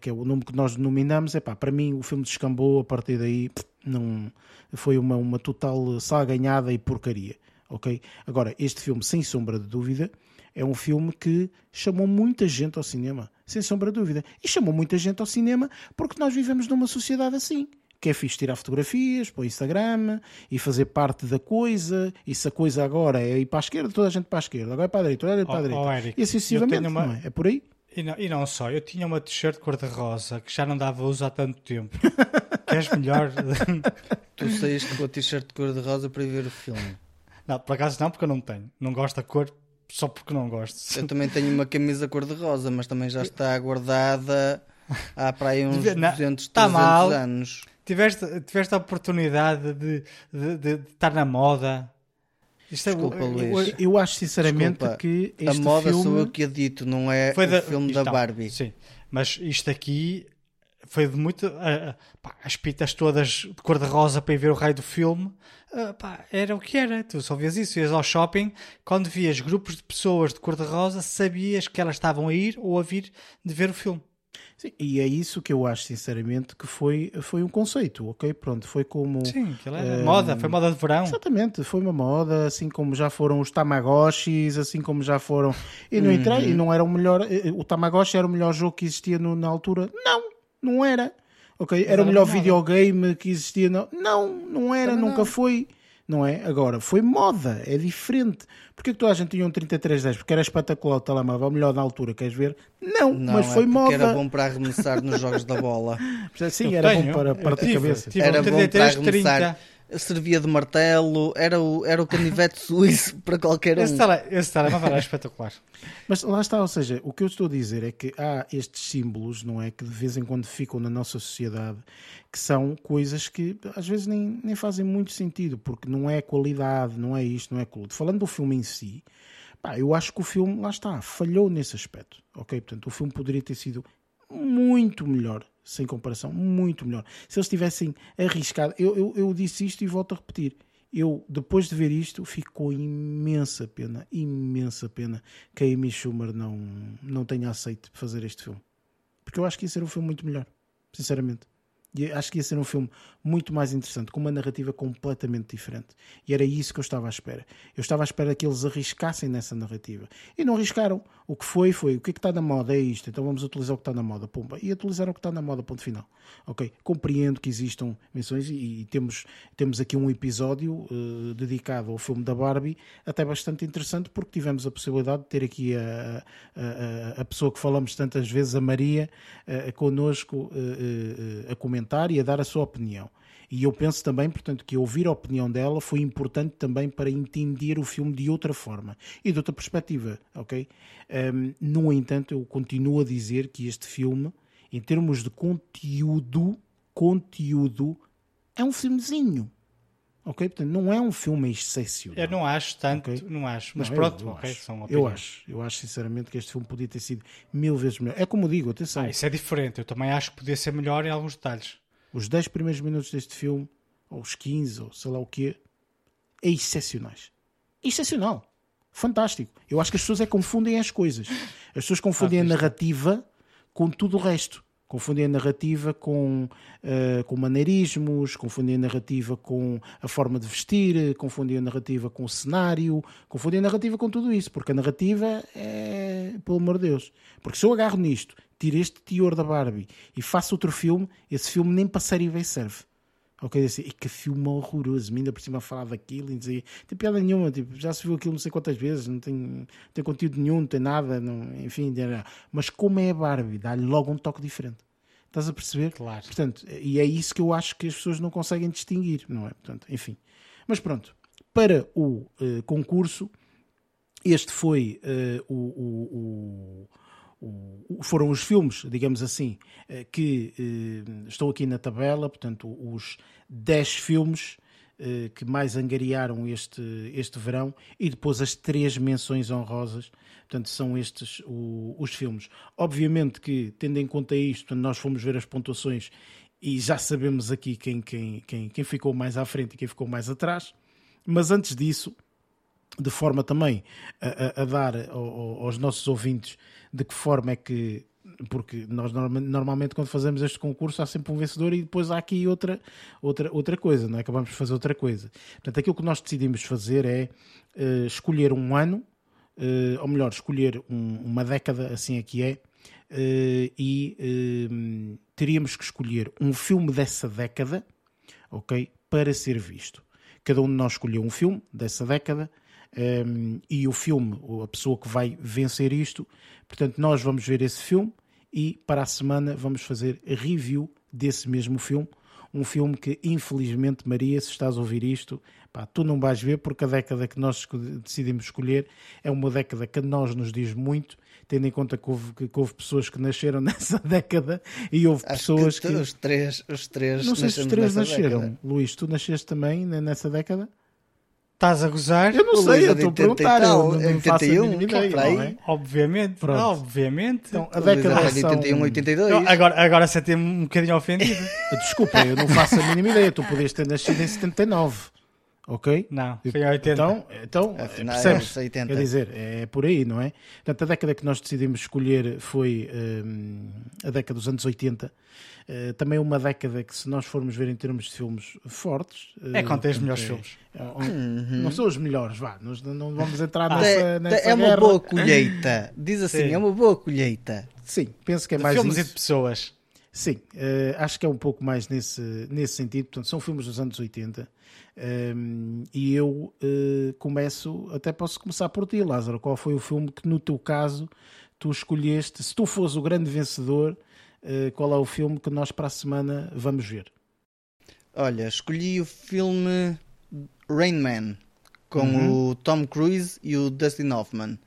que é o nome que nós denominamos, é pá, para mim o filme descambou, a partir daí não foi uma, uma total salganhada e porcaria, ok? Agora, este filme, sem sombra de dúvida, é um filme que chamou muita gente ao cinema, sem sombra de dúvida. E chamou muita gente ao cinema porque nós vivemos numa sociedade assim. Que é fixe tirar fotografias para o Instagram e fazer parte da coisa. E se a coisa agora é ir para a esquerda, toda a gente para a esquerda. Agora é para a direita, toda a gente para a direita. Oh, Eric, e assim sucessivamente, uma... não é? É por aí? E não, e não só, eu tinha uma t-shirt cor-de-rosa que já não dava uso há tanto tempo. Queres melhor? tu saíste com a t-shirt cor-de-rosa para ir ver o filme. Não, por acaso não, porque eu não tenho. Não gosto da cor só porque não gosto. Eu também tenho uma camisa cor-de-rosa, mas também já está guardada há para aí uns não, 200, tá 300 mal. anos. Tiveste, tiveste a oportunidade de, de, de, de estar na moda isto é, Desculpa, Luís. Eu, eu acho sinceramente Desculpa, que a moda filme... sou eu que adito, não é foi o da... filme da Barbie. Sim, mas isto aqui foi de muito. Uh, pá, as pitas todas de cor-de-rosa para ir ver o raio do filme. Uh, pá, era o que era. Tu só vias isso. Ias ao shopping, quando vias grupos de pessoas de cor-de-rosa, sabias que elas estavam a ir ou a vir de ver o filme. Sim, e é isso que eu acho, sinceramente, que foi, foi um conceito, ok? Pronto, foi como. Sim, aquilo é uh, moda, foi moda de verão. Exatamente, foi uma moda, assim como já foram os Tamagotchis, assim como já foram. E não, entrei, uhum. e não era o melhor. Eh, eh, o Tamagotchi era o melhor jogo que existia no, na altura? Não, não era. Ok? Era o melhor videogame que existia? Não, não, não era, nunca não. foi. Não é? Agora, foi moda, é diferente. Porquê que toda a gente tinha um 3310? Porque era espetacular o telemóvel, melhor na altura, queres ver? Não, não mas é foi moda. era bom para arremessar nos jogos da bola. Sim, era tenho, bom para, para a cabeça. era bom para arremessar. 30 servia de martelo, era o, era o canivete suíço para qualquer um. Esse, tele, esse telemóvel era espetacular. Mas lá está, ou seja, o que eu estou a dizer é que há estes símbolos, não é? Que de vez em quando ficam na nossa sociedade, que são coisas que às vezes nem, nem fazem muito sentido, porque não é qualidade, não é isto, não é aquilo. Falando do filme em si, pá, eu acho que o filme, lá está, falhou nesse aspecto, ok? Portanto, o filme poderia ter sido muito melhor sem comparação, muito melhor. Se eles tivessem arriscado, eu, eu, eu disse isto e volto a repetir. Eu, depois de ver isto, ficou imensa pena, imensa pena que a Amy Schumer não, não tenha aceito fazer este filme. Porque eu acho que ia ser um filme muito melhor, sinceramente. E acho que ia ser um filme muito mais interessante, com uma narrativa completamente diferente. E era isso que eu estava à espera. Eu estava à espera que eles arriscassem nessa narrativa. E não arriscaram. O que foi, foi o que é que está na moda, é isto. Então vamos utilizar o que está na moda, pumba. E utilizar o que está na moda, ponto final. Ok? Compreendo que existam menções e, e temos, temos aqui um episódio uh, dedicado ao filme da Barbie, até bastante interessante, porque tivemos a possibilidade de ter aqui a, a, a, a pessoa que falamos tantas vezes, a Maria, uh, connosco uh, a comentar e a dar a sua opinião. E eu penso também, portanto, que ouvir a opinião dela foi importante também para entender o filme de outra forma e de outra perspectiva, ok? Um, no entanto, eu continuo a dizer que este filme, em termos de conteúdo, conteúdo, é um filmezinho. Ok? Portanto, não é um filme excepcional. Eu não acho tanto, okay? não acho. Mas não, pronto, eu, eu okay, acho, são Eu acho, eu acho sinceramente que este filme podia ter sido mil vezes melhor. É como digo, atenção. Ah, isso é diferente. Eu também acho que podia ser melhor em alguns detalhes os 10 primeiros minutos deste filme, ou os 15, ou sei lá o quê, é excepcionais. Excepcional. Fantástico. Eu acho que as pessoas é confundem as coisas. As pessoas confundem ah, a narrativa com tudo o resto. Confundem a narrativa com, uh, com maneirismos, confundem a narrativa com a forma de vestir, confundem a narrativa com o cenário, confundem a narrativa com tudo isso, porque a narrativa é, pelo amor de Deus. Porque se eu agarro nisto tiro este teor da Barbie e faço outro filme, esse filme nem para série B serve. Ok, assim, e que filme horroroso, ainda por cima a falar daquilo e dizer, tem piada nenhuma, tipo, já se viu aquilo não sei quantas vezes, não tem, não tem conteúdo nenhum, não tem nada, não, enfim, mas como é a Barbie, dá-lhe logo um toque diferente. Estás a perceber? Claro. Portanto, e é isso que eu acho que as pessoas não conseguem distinguir, não é? Portanto, enfim. Mas pronto, para o uh, concurso, este foi uh, o, o, o, foram os filmes, digamos assim, eh, que eh, estão aqui na tabela, portanto, os 10 filmes eh, que mais angariaram este, este verão e depois as três menções honrosas. Portanto, são estes o, os filmes. Obviamente que, tendo em conta isto, nós fomos ver as pontuações e já sabemos aqui quem, quem, quem, quem ficou mais à frente e quem ficou mais atrás. Mas antes disso, de forma também a, a, a dar aos nossos ouvintes de que forma é que porque nós normalmente quando fazemos este concurso há sempre um vencedor e depois há aqui outra, outra, outra coisa, não é? acabamos de fazer outra coisa. Portanto, aquilo que nós decidimos fazer é uh, escolher um ano, uh, ou melhor, escolher um, uma década, assim aqui é, uh, e teríamos que escolher um filme dessa década, ok, para ser visto. Cada um de nós escolheu um filme dessa década um, e o filme, a pessoa que vai vencer isto. Portanto, nós vamos ver esse filme e para a semana vamos fazer review desse mesmo filme. Um filme que, infelizmente, Maria, se estás a ouvir isto, pá, tu não vais ver, porque a década que nós decidimos escolher é uma década que a nós nos diz muito, tendo em conta que houve, que, houve pessoas que nasceram nessa década e houve Acho pessoas que, que. Os três, os três não sei se os três nasceram. Década. Luís, tu nasceste também nessa década? Estás a gozar? Eu não sei, eu estou a perguntar. Eu não, não faço a mínima ideia. Não é? Obviamente, Pronto. obviamente. Então, a década de 81, 82. Não, agora, agora você tem um bocadinho ofendido. Desculpa, eu não faço a mínima ideia. Tu podias ter nascido em 79. Ok? Não, foi em 80. Então, então Afinal, percebes? É 80. Quer dizer, é por aí, não é? Portanto, a década que nós decidimos escolher foi um, a década dos anos 80. Uh, também uma década que, se nós formos ver em termos de filmes fortes. Uh, é quando tem os melhores é, filmes. É, uhum. Não são os melhores, vá. Nós não vamos entrar ah, nessa, é, nessa É uma guerra. boa colheita. Diz assim, Sim. é uma boa colheita. Sim, penso que é de mais filmes isso. e de pessoas. Sim, uh, acho que é um pouco mais nesse, nesse sentido. Portanto, são filmes dos anos 80. Um, e eu uh, começo, até posso começar por ti, Lázaro. Qual foi o filme que, no teu caso, tu escolheste? Se tu fores o grande vencedor, uh, qual é o filme que nós para a semana vamos ver? Olha, escolhi o filme Rain Man com uhum. o Tom Cruise e o Dustin Hoffman.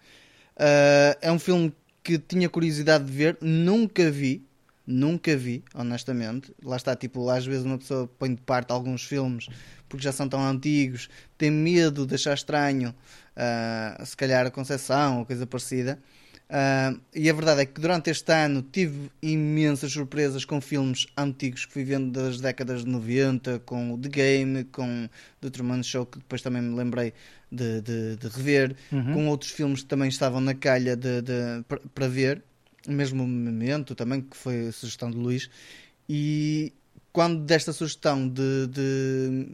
Uh, é um filme que tinha curiosidade de ver, nunca vi, nunca vi, honestamente. Lá está, tipo, às vezes uma pessoa põe de parte alguns filmes porque já são tão antigos, tem medo de achar estranho, uh, se calhar a concepção ou coisa parecida. Uh, e a verdade é que durante este ano tive imensas surpresas com filmes antigos que fui vendo das décadas de 90, com o The Game, com The Truman Show, que depois também me lembrei de, de, de rever, uhum. com outros filmes que também estavam na calha de, de para ver, mesmo o Memento também, que foi a sugestão de Luís. E quando desta sugestão de, de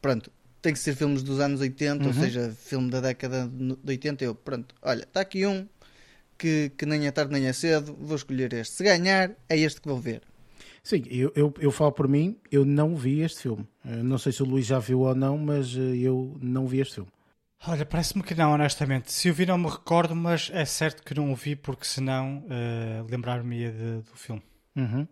pronto, tem que ser filmes dos anos 80, uhum. ou seja, filme da década de 80, eu, pronto, olha, está aqui um que, que nem é tarde nem é cedo, vou escolher este. Se ganhar, é este que vou ver. Sim, eu, eu, eu falo por mim, eu não vi este filme. Eu não sei se o Luís já viu ou não, mas eh, eu não vi este filme. Olha, parece-me que não, honestamente. Se eu vi, não me recordo, mas é certo que não o vi, porque senão uh, lembrar-me-ia do filme. Uhum.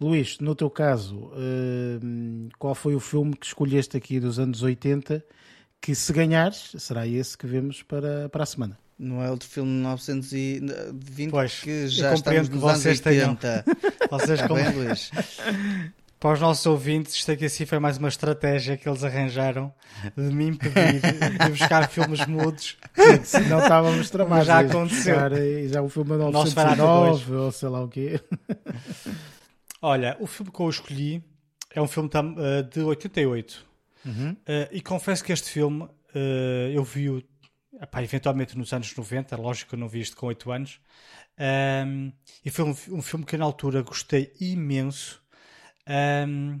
Luís, no teu caso, uh, qual foi o filme que escolheste aqui dos anos 80 que, se ganhares, será esse que vemos para, para a semana? Não é outro filme de 1920 pois, que já estamos nos anos 80. Tenham. Vocês tá bem, Luís? Para os nossos ouvintes, isto aqui assim foi mais uma estratégia que eles arranjaram de me impedir de buscar filmes mudos. Senão estávamos tramados. Já aconteceu. Já o filme é 909 ou sei lá o quê. Olha, o filme que eu escolhi é um filme uh, de 88. Uhum. Uh, e confesso que este filme uh, eu vi-o eventualmente nos anos 90, lógico que eu não vi isto com 8 anos. Um, e foi um, um, filme que na altura gostei imenso um,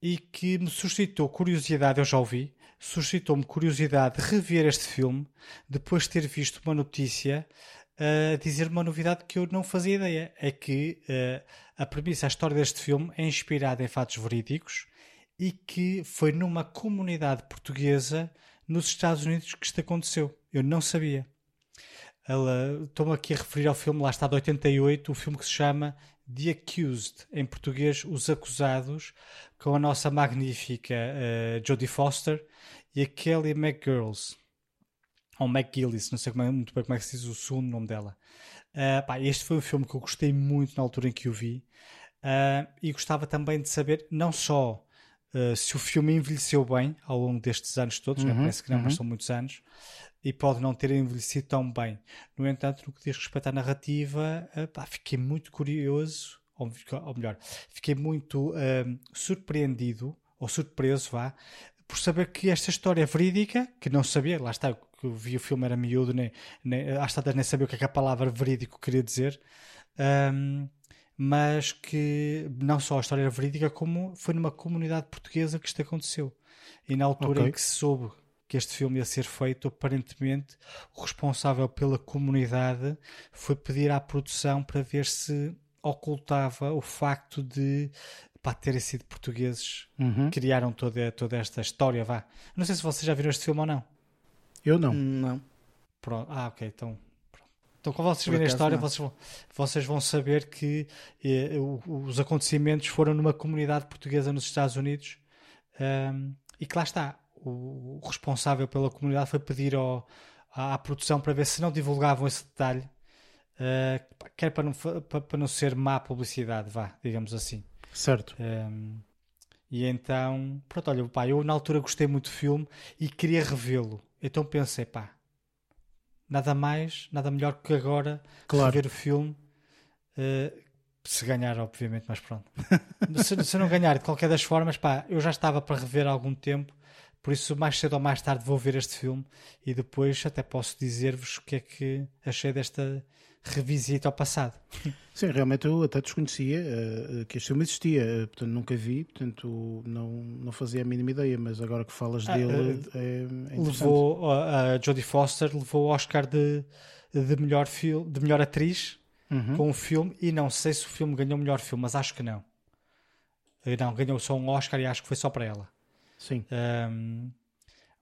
e que me suscitou curiosidade, eu já ouvi, suscitou-me curiosidade de rever este filme depois de ter visto uma notícia a uh, dizer uma novidade que eu não fazia ideia. É que uh, a premissa, a história deste filme é inspirada em fatos verídicos e que foi numa comunidade portuguesa nos Estados Unidos que isto aconteceu. Eu não sabia. Estou-me aqui a referir ao filme, lá está de 88, o filme que se chama The Accused, em português, Os Acusados, com a nossa magnífica uh, Jodie Foster e a Kelly McGirls. Ou McGillis, não sei como é, muito bem como é que se diz o segundo nome dela. Uh, pá, este foi um filme que eu gostei muito na altura em que o vi. Uh, e gostava também de saber, não só uh, se o filme envelheceu bem ao longo destes anos todos, né? uhum, né? parece que não, uhum. mas são muitos anos, e pode não ter envelhecido tão bem. No entanto, no que diz respeito à narrativa, uh, pá, fiquei muito curioso, ou, ou melhor, fiquei muito uh, surpreendido, ou surpreso, vá, por saber que esta história é verídica, que não sabia, lá está, que eu vi o filme era miúdo, nem, nem, às tantas nem sabia o que, é que a palavra verídico queria dizer. Um, mas que não só a história era verídica, como foi numa comunidade portuguesa que isto aconteceu. E na altura okay. em que se soube que este filme ia ser feito, aparentemente o responsável pela comunidade foi pedir à produção para ver se ocultava o facto de pá, terem sido portugueses uhum. que criaram toda, toda esta história. Vá. Não sei se vocês já viram este filme ou não. Eu não. Não. Pronto. Ah, ok. Então então, quando vocês virem a história, vocês vão, vocês vão saber que eh, os acontecimentos foram numa comunidade portuguesa nos Estados Unidos um, e que lá está. O, o, responsável pela comunidade foi pedir ao, à, à, produção para ver se não divulgavam esse detalhe, uh, quer para não, para, para, não ser má publicidade, vá, digamos assim. Certo. Um, e então, pronto, olha, pá, eu na altura gostei muito do filme e queria revê-lo. Então pensei, pá, nada mais, nada melhor que agora claro. ver o filme. Uh, se ganhar, obviamente, mas pronto. se, se, não ganhar, de qualquer das formas, pá, eu já estava para rever há algum tempo, por isso mais cedo ou mais tarde vou ver este filme e depois até posso dizer-vos o que é que achei desta revisita ao passado. Sim, realmente eu até desconhecia uh, que este filme existia, uh, portanto nunca vi, portanto não, não fazia a mínima ideia, mas agora que falas ah, dele uh, é, é Levou a Jodie Foster levou o Oscar de, de, melhor, fil, de melhor atriz uhum. com o filme e não sei se o filme ganhou o melhor filme, mas acho que não. Eh, não, ganhou só um Oscar e acho que foi só para ela. Sim. Um,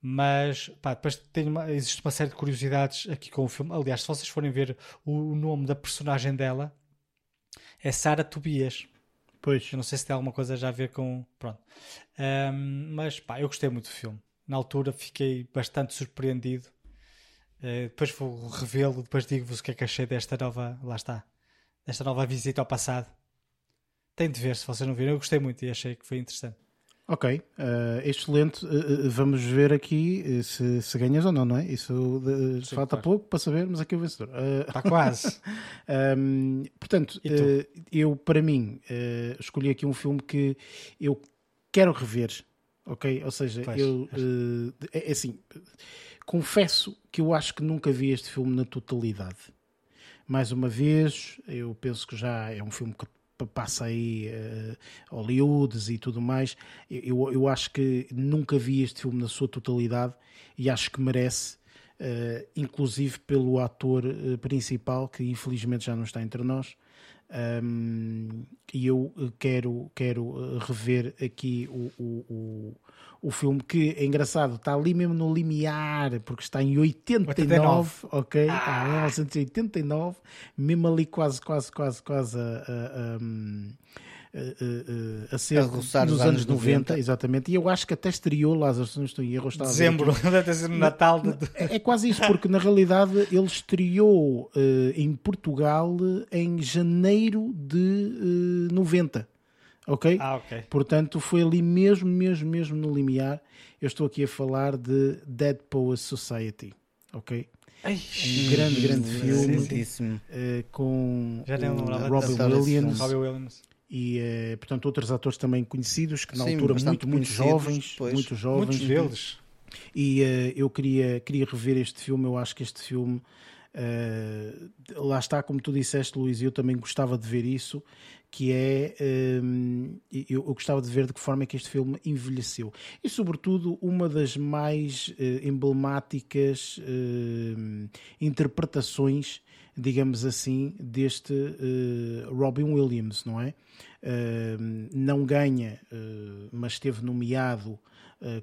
mas pá, depois tem uma, existe uma série de curiosidades aqui com o filme. Aliás, se vocês forem ver o, o nome da personagem dela, é Sara Tobias. Pois. Eu não sei se tem alguma coisa já a ver com. Pronto. Um, mas pá, eu gostei muito do filme. Na altura fiquei bastante surpreendido. Uh, depois vou revê-lo, depois digo-vos o que é que achei desta nova. Lá está. Desta nova visita ao passado. Tem de ver se vocês não viram. Eu gostei muito e achei que foi interessante. Ok, uh, excelente. Uh, vamos ver aqui se, se, ganhas ou não, não é? Isso uh, Sim, falta claro. pouco para saber, mas aqui é o vencedor. Está quase. um, portanto, eu para mim escolhi aqui um filme que eu quero rever, ok? Ou seja, pois, eu é, é assim, confesso que eu acho que nunca vi este filme na totalidade. Mais uma vez, eu penso que já é um filme que passa aí uh, Hollywoods e tudo mais. Eu, eu acho que nunca vi este filme na sua totalidade e acho que merece, uh, inclusive pelo ator uh, principal, que infelizmente já não está entre nós. Um, e eu quero, quero rever aqui o, o filme que é engraçado, está ali mesmo no limiar, porque está em 89, 89. ok? Ah. Está em 1989, mesmo ali quase, quase, quase, quase a, a, a, a ser a nos anos, anos 90, 90, exatamente. E eu acho que até estreou Lázaro, se não estou em erro. Dezembro, deve sido no Natal. De... É, é, quase isso, porque na realidade ele estreou uh, em Portugal em janeiro de uh, 90 ok? Ah, ok. Portanto, foi ali mesmo, mesmo, mesmo no limiar. Eu estou aqui a falar de Dead Poets Society, ok? Ai, um grande, grande filme uh, com Robin Williams, Robbie Williams e uh, portanto outros atores também conhecidos que na Sim, altura muito muito jovens, pois. muito jovens, muitos deles. E uh, eu queria queria rever este filme. Eu acho que este filme lá está, como tu disseste, Luís, eu também gostava de ver isso que é um, eu, eu, gostava de ver de que forma é que este filme envelheceu. E sobretudo uma das mais uh, emblemáticas uh, interpretações digamos assim deste uh, Robin Williams não é? Não ganha mas esteve nomeado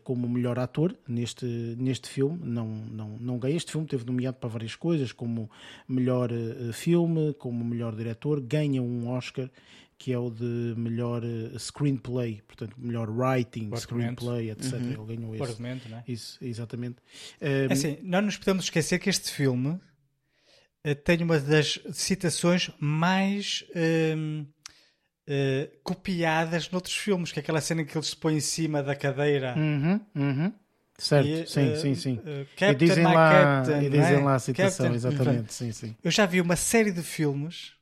como melhor ator neste, neste filme. Não, não, não ganha. Este filme teve nomeado para várias coisas, como melhor filme, como melhor diretor, ganha um Oscar que é o de melhor uh, screenplay, portanto, melhor writing, screenplay, etc. Uhum. Ele ganhou esse. argumento, não é? Isso, exatamente. Um, é assim, não nos podemos esquecer que este filme tem uma das citações mais uh, copiadas noutros filmes, que é aquela cena em que eles se põem em cima da cadeira. Uhum, uhum. Certo, e, sim, sim, sim. Captain, e dizem, lá, Captain, e dizem é? lá a citação, Captain. exatamente, sim, sim. Eu já vi uma série de filmes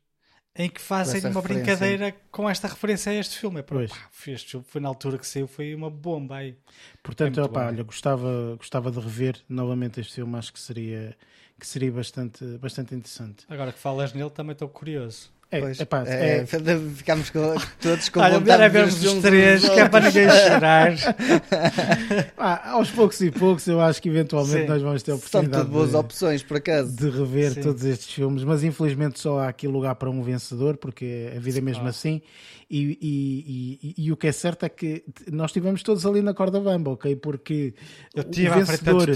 em que fazem uma brincadeira com esta referência a este filme. É para, pá, este filme foi na altura que saiu, foi uma bomba aí. Portanto, é opa, olha, gostava, gostava de rever novamente este filme, acho que seria, que seria bastante, bastante interessante. Agora que falas nele, também estou curioso. É, pois, epá, é, é, ficámos com, todos com Olha, vontade de vermos os três, que é para ninguém chorar. ah, aos poucos e poucos, eu acho que eventualmente Sim. nós vamos ter a oportunidade. São tudo boas de, opções, por acaso. De rever Sim. todos estes filmes, mas infelizmente só há aqui lugar para um vencedor, porque a vida é mesmo assim. E, e, e, e, o que é certo é que nós estivemos todos ali na corda bamba, ok? Porque eu tive o vencedor,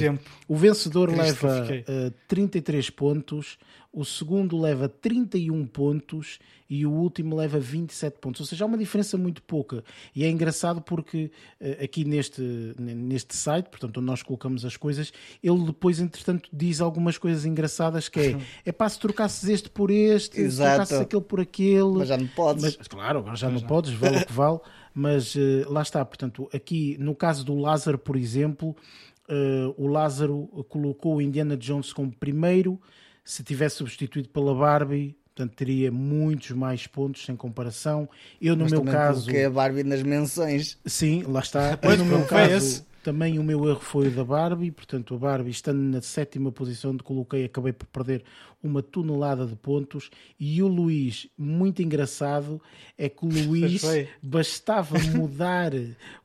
o vencedor leva uh, 33 pontos o segundo leva 31 pontos e o último leva 27 pontos. Ou seja, há uma diferença muito pouca. E é engraçado porque eh, aqui neste, neste site, portanto, onde nós colocamos as coisas, ele depois, entretanto, diz algumas coisas engraçadas que é, é pá, se trocasses este por este, Exato. se trocasses aquele por aquele... Mas já não podes. Mas, claro, agora já não podes, vale o que vale. Mas uh, lá está, portanto, aqui no caso do Lázaro, por exemplo, uh, o Lázaro colocou o Indiana Jones como primeiro, se tivesse substituído pela Barbie, portanto teria muitos mais pontos sem comparação. Eu no Mas meu caso, coloquei a Barbie nas menções. Sim, lá está. Eu no meu caso, também o meu erro foi o da Barbie, portanto a Barbie estando na sétima posição onde coloquei, acabei por perder uma tonelada de pontos e o Luís, muito engraçado, é que o Luís bastava mudar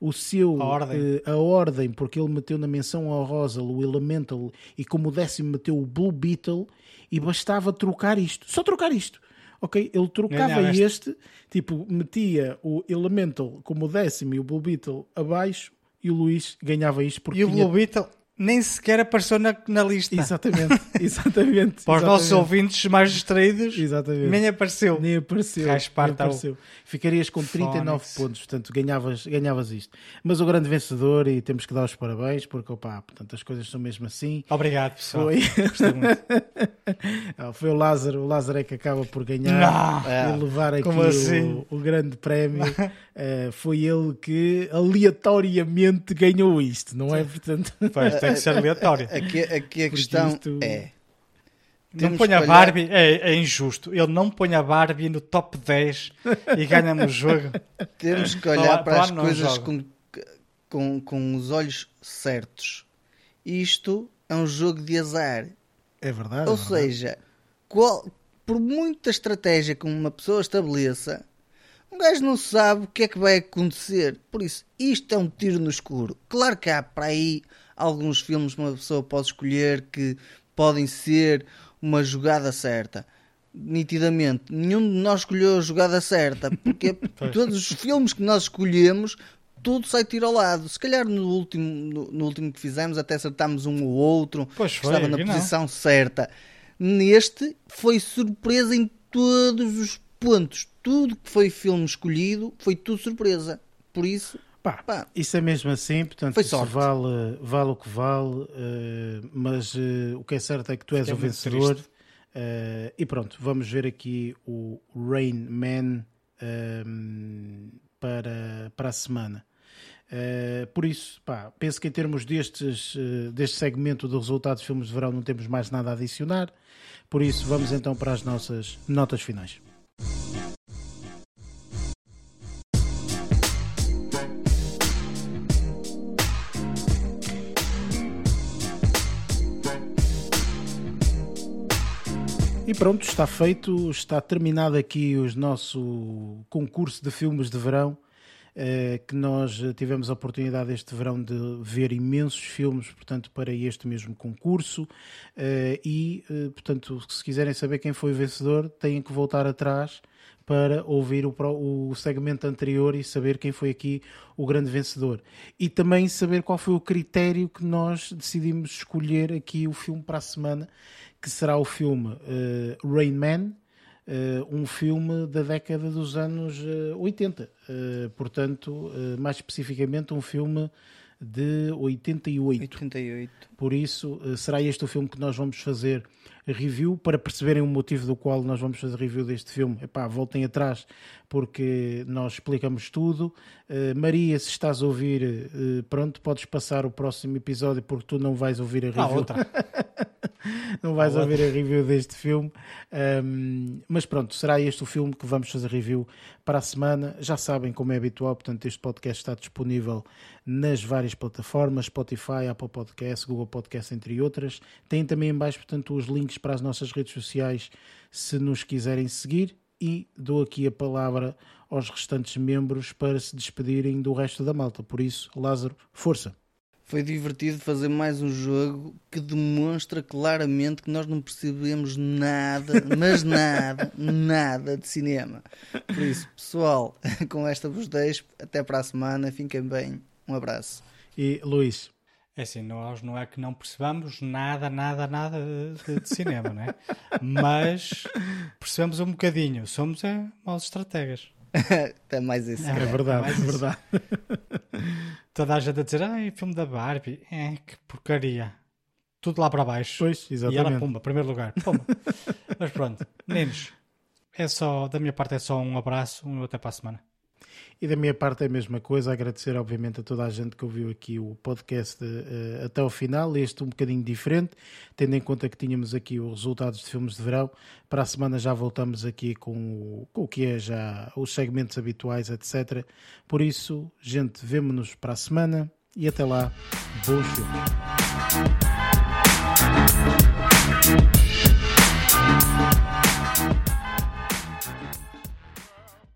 o seu a ordem. Uh, a ordem, porque ele meteu na menção honrosa o Elemental e como décimo meteu o Blue Beetle e bastava trocar isto, só trocar isto. Ok, ele trocava este, tipo, metia o Elemental como décimo e o Blue Beetle abaixo e o Luís ganhava isto porque E o tinha... Blue Beetle nem sequer apareceu na, na lista. Exatamente, exatamente. Para os nossos ouvintes mais distraídos, exatamente. nem apareceu. Nem apareceu. Nem apareceu. Ficarias com 39 pontos, portanto ganhavas, ganhavas isto. Mas o grande vencedor, e temos que dar os parabéns, porque opa, portanto, as coisas são mesmo assim. Obrigado, pessoal. Foi, Não, foi o Lázaro, o Lázaro é que acaba por ganhar Não. e levar aqui assim? o, o, grande prémio. Uh, foi ele que aleatoriamente ganhou isto, não é? Portanto, pois, tem que ser aleatório. Aqui, aqui a questão isto... é. Não põe a Barbie, é, é, injusto. Ele não põe a Barbie no top 10 e ganha-me o jogo. Temos que olhar para as coisas com, com, com os olhos certos. Isto é um jogo de azar. É verdade. Ou é verdade. seja, qual, por muita estratégia que uma pessoa estabeleça, um gajo não sabe o que é que vai acontecer. Por isso, isto é um tiro no escuro. Claro que há para aí alguns filmes que uma pessoa pode escolher que podem ser uma jogada certa. Nitidamente, nenhum de nós escolheu a jogada certa, porque todos os filmes que nós escolhemos, tudo sai tiro ao lado. Se calhar no último, no, no último que fizemos, até acertámos um ou outro pois foi, estava na posição não. certa. Neste foi surpresa em todos os pontos. Tudo que foi filme escolhido foi tudo surpresa. Por isso, Pá, Pá, isso é mesmo assim, portanto, Foi sorte. vale, vale o que vale, uh, mas uh, o que é certo é que tu és o vencedor. Uh, e pronto, vamos ver aqui o Rain Man para, para a semana. por isso, pá, penso que em termos destes, deste segmento do resultado de filmes de verão não temos mais nada a adicionar. Por isso, vamos então para as nossas notas finais. E pronto, está feito, está terminado aqui o nosso concurso de filmes de verão, eh, que nós tivemos a oportunidade este verão de ver imensos filmes, portanto, para este mesmo concurso. Eh, e, eh, portanto, se quiserem saber quem foi o vencedor, têm que voltar atrás para ouvir o, o segmento anterior e saber quem foi aqui o grande vencedor. E também saber qual foi o critério que nós decidimos escolher aqui o filme para a semana que será o filme uh, Rain Man, uh, um filme da década dos anos uh, 80. Uh, portanto, mais especificamente, um filme de 88. 88. Por isso, será este o filme que nós vamos fazer review. Para perceberem o motivo do qual nós vamos fazer review deste filme, epá, voltem atrás porque nós explicamos tudo. Uh, Maria, se estás a ouvir, uh, pronto, podes passar o próximo episódio porque tu não vais ouvir a review. Ah, outra. não vais ah, ouvir a review deste filme. Um, mas pronto, será este o filme que vamos fazer review para a semana. Já sabem, como é habitual, portanto, este podcast está disponível nas várias plataformas, Spotify, Apple Podcast, Google Podcast, entre outras. Tem também em baixo, portanto, os links para as nossas redes sociais se nos quiserem seguir e dou aqui a palavra aos restantes membros para se despedirem do resto da malta. Por isso, Lázaro, força! Foi divertido fazer mais um jogo que demonstra claramente que nós não percebemos nada, mas nada, nada de cinema. Por isso, pessoal, com esta vos deixo. Até para a semana. Fiquem bem. Um abraço. E Luís. É assim, nós não é que não percebamos nada, nada, nada de, de cinema, não é? Mas percebemos um bocadinho. Somos é, maus estrategas. Até mais isso. É, é verdade, é, é verdade. Toda a gente a dizer, ai, filme da Barbie, é, que porcaria. Tudo lá para baixo. Pois, exatamente. E ela, pumba, primeiro lugar. Pumba. Mas pronto, meninos, é só, da minha parte é só um abraço, um até para a semana. E da minha parte é a mesma coisa, agradecer obviamente a toda a gente que ouviu aqui o podcast uh, até ao final, este um bocadinho diferente, tendo em conta que tínhamos aqui os resultados de filmes de verão. Para a semana já voltamos aqui com o, com o que é já os segmentos habituais, etc. Por isso, gente, vemo-nos para a semana e até lá, bom filme.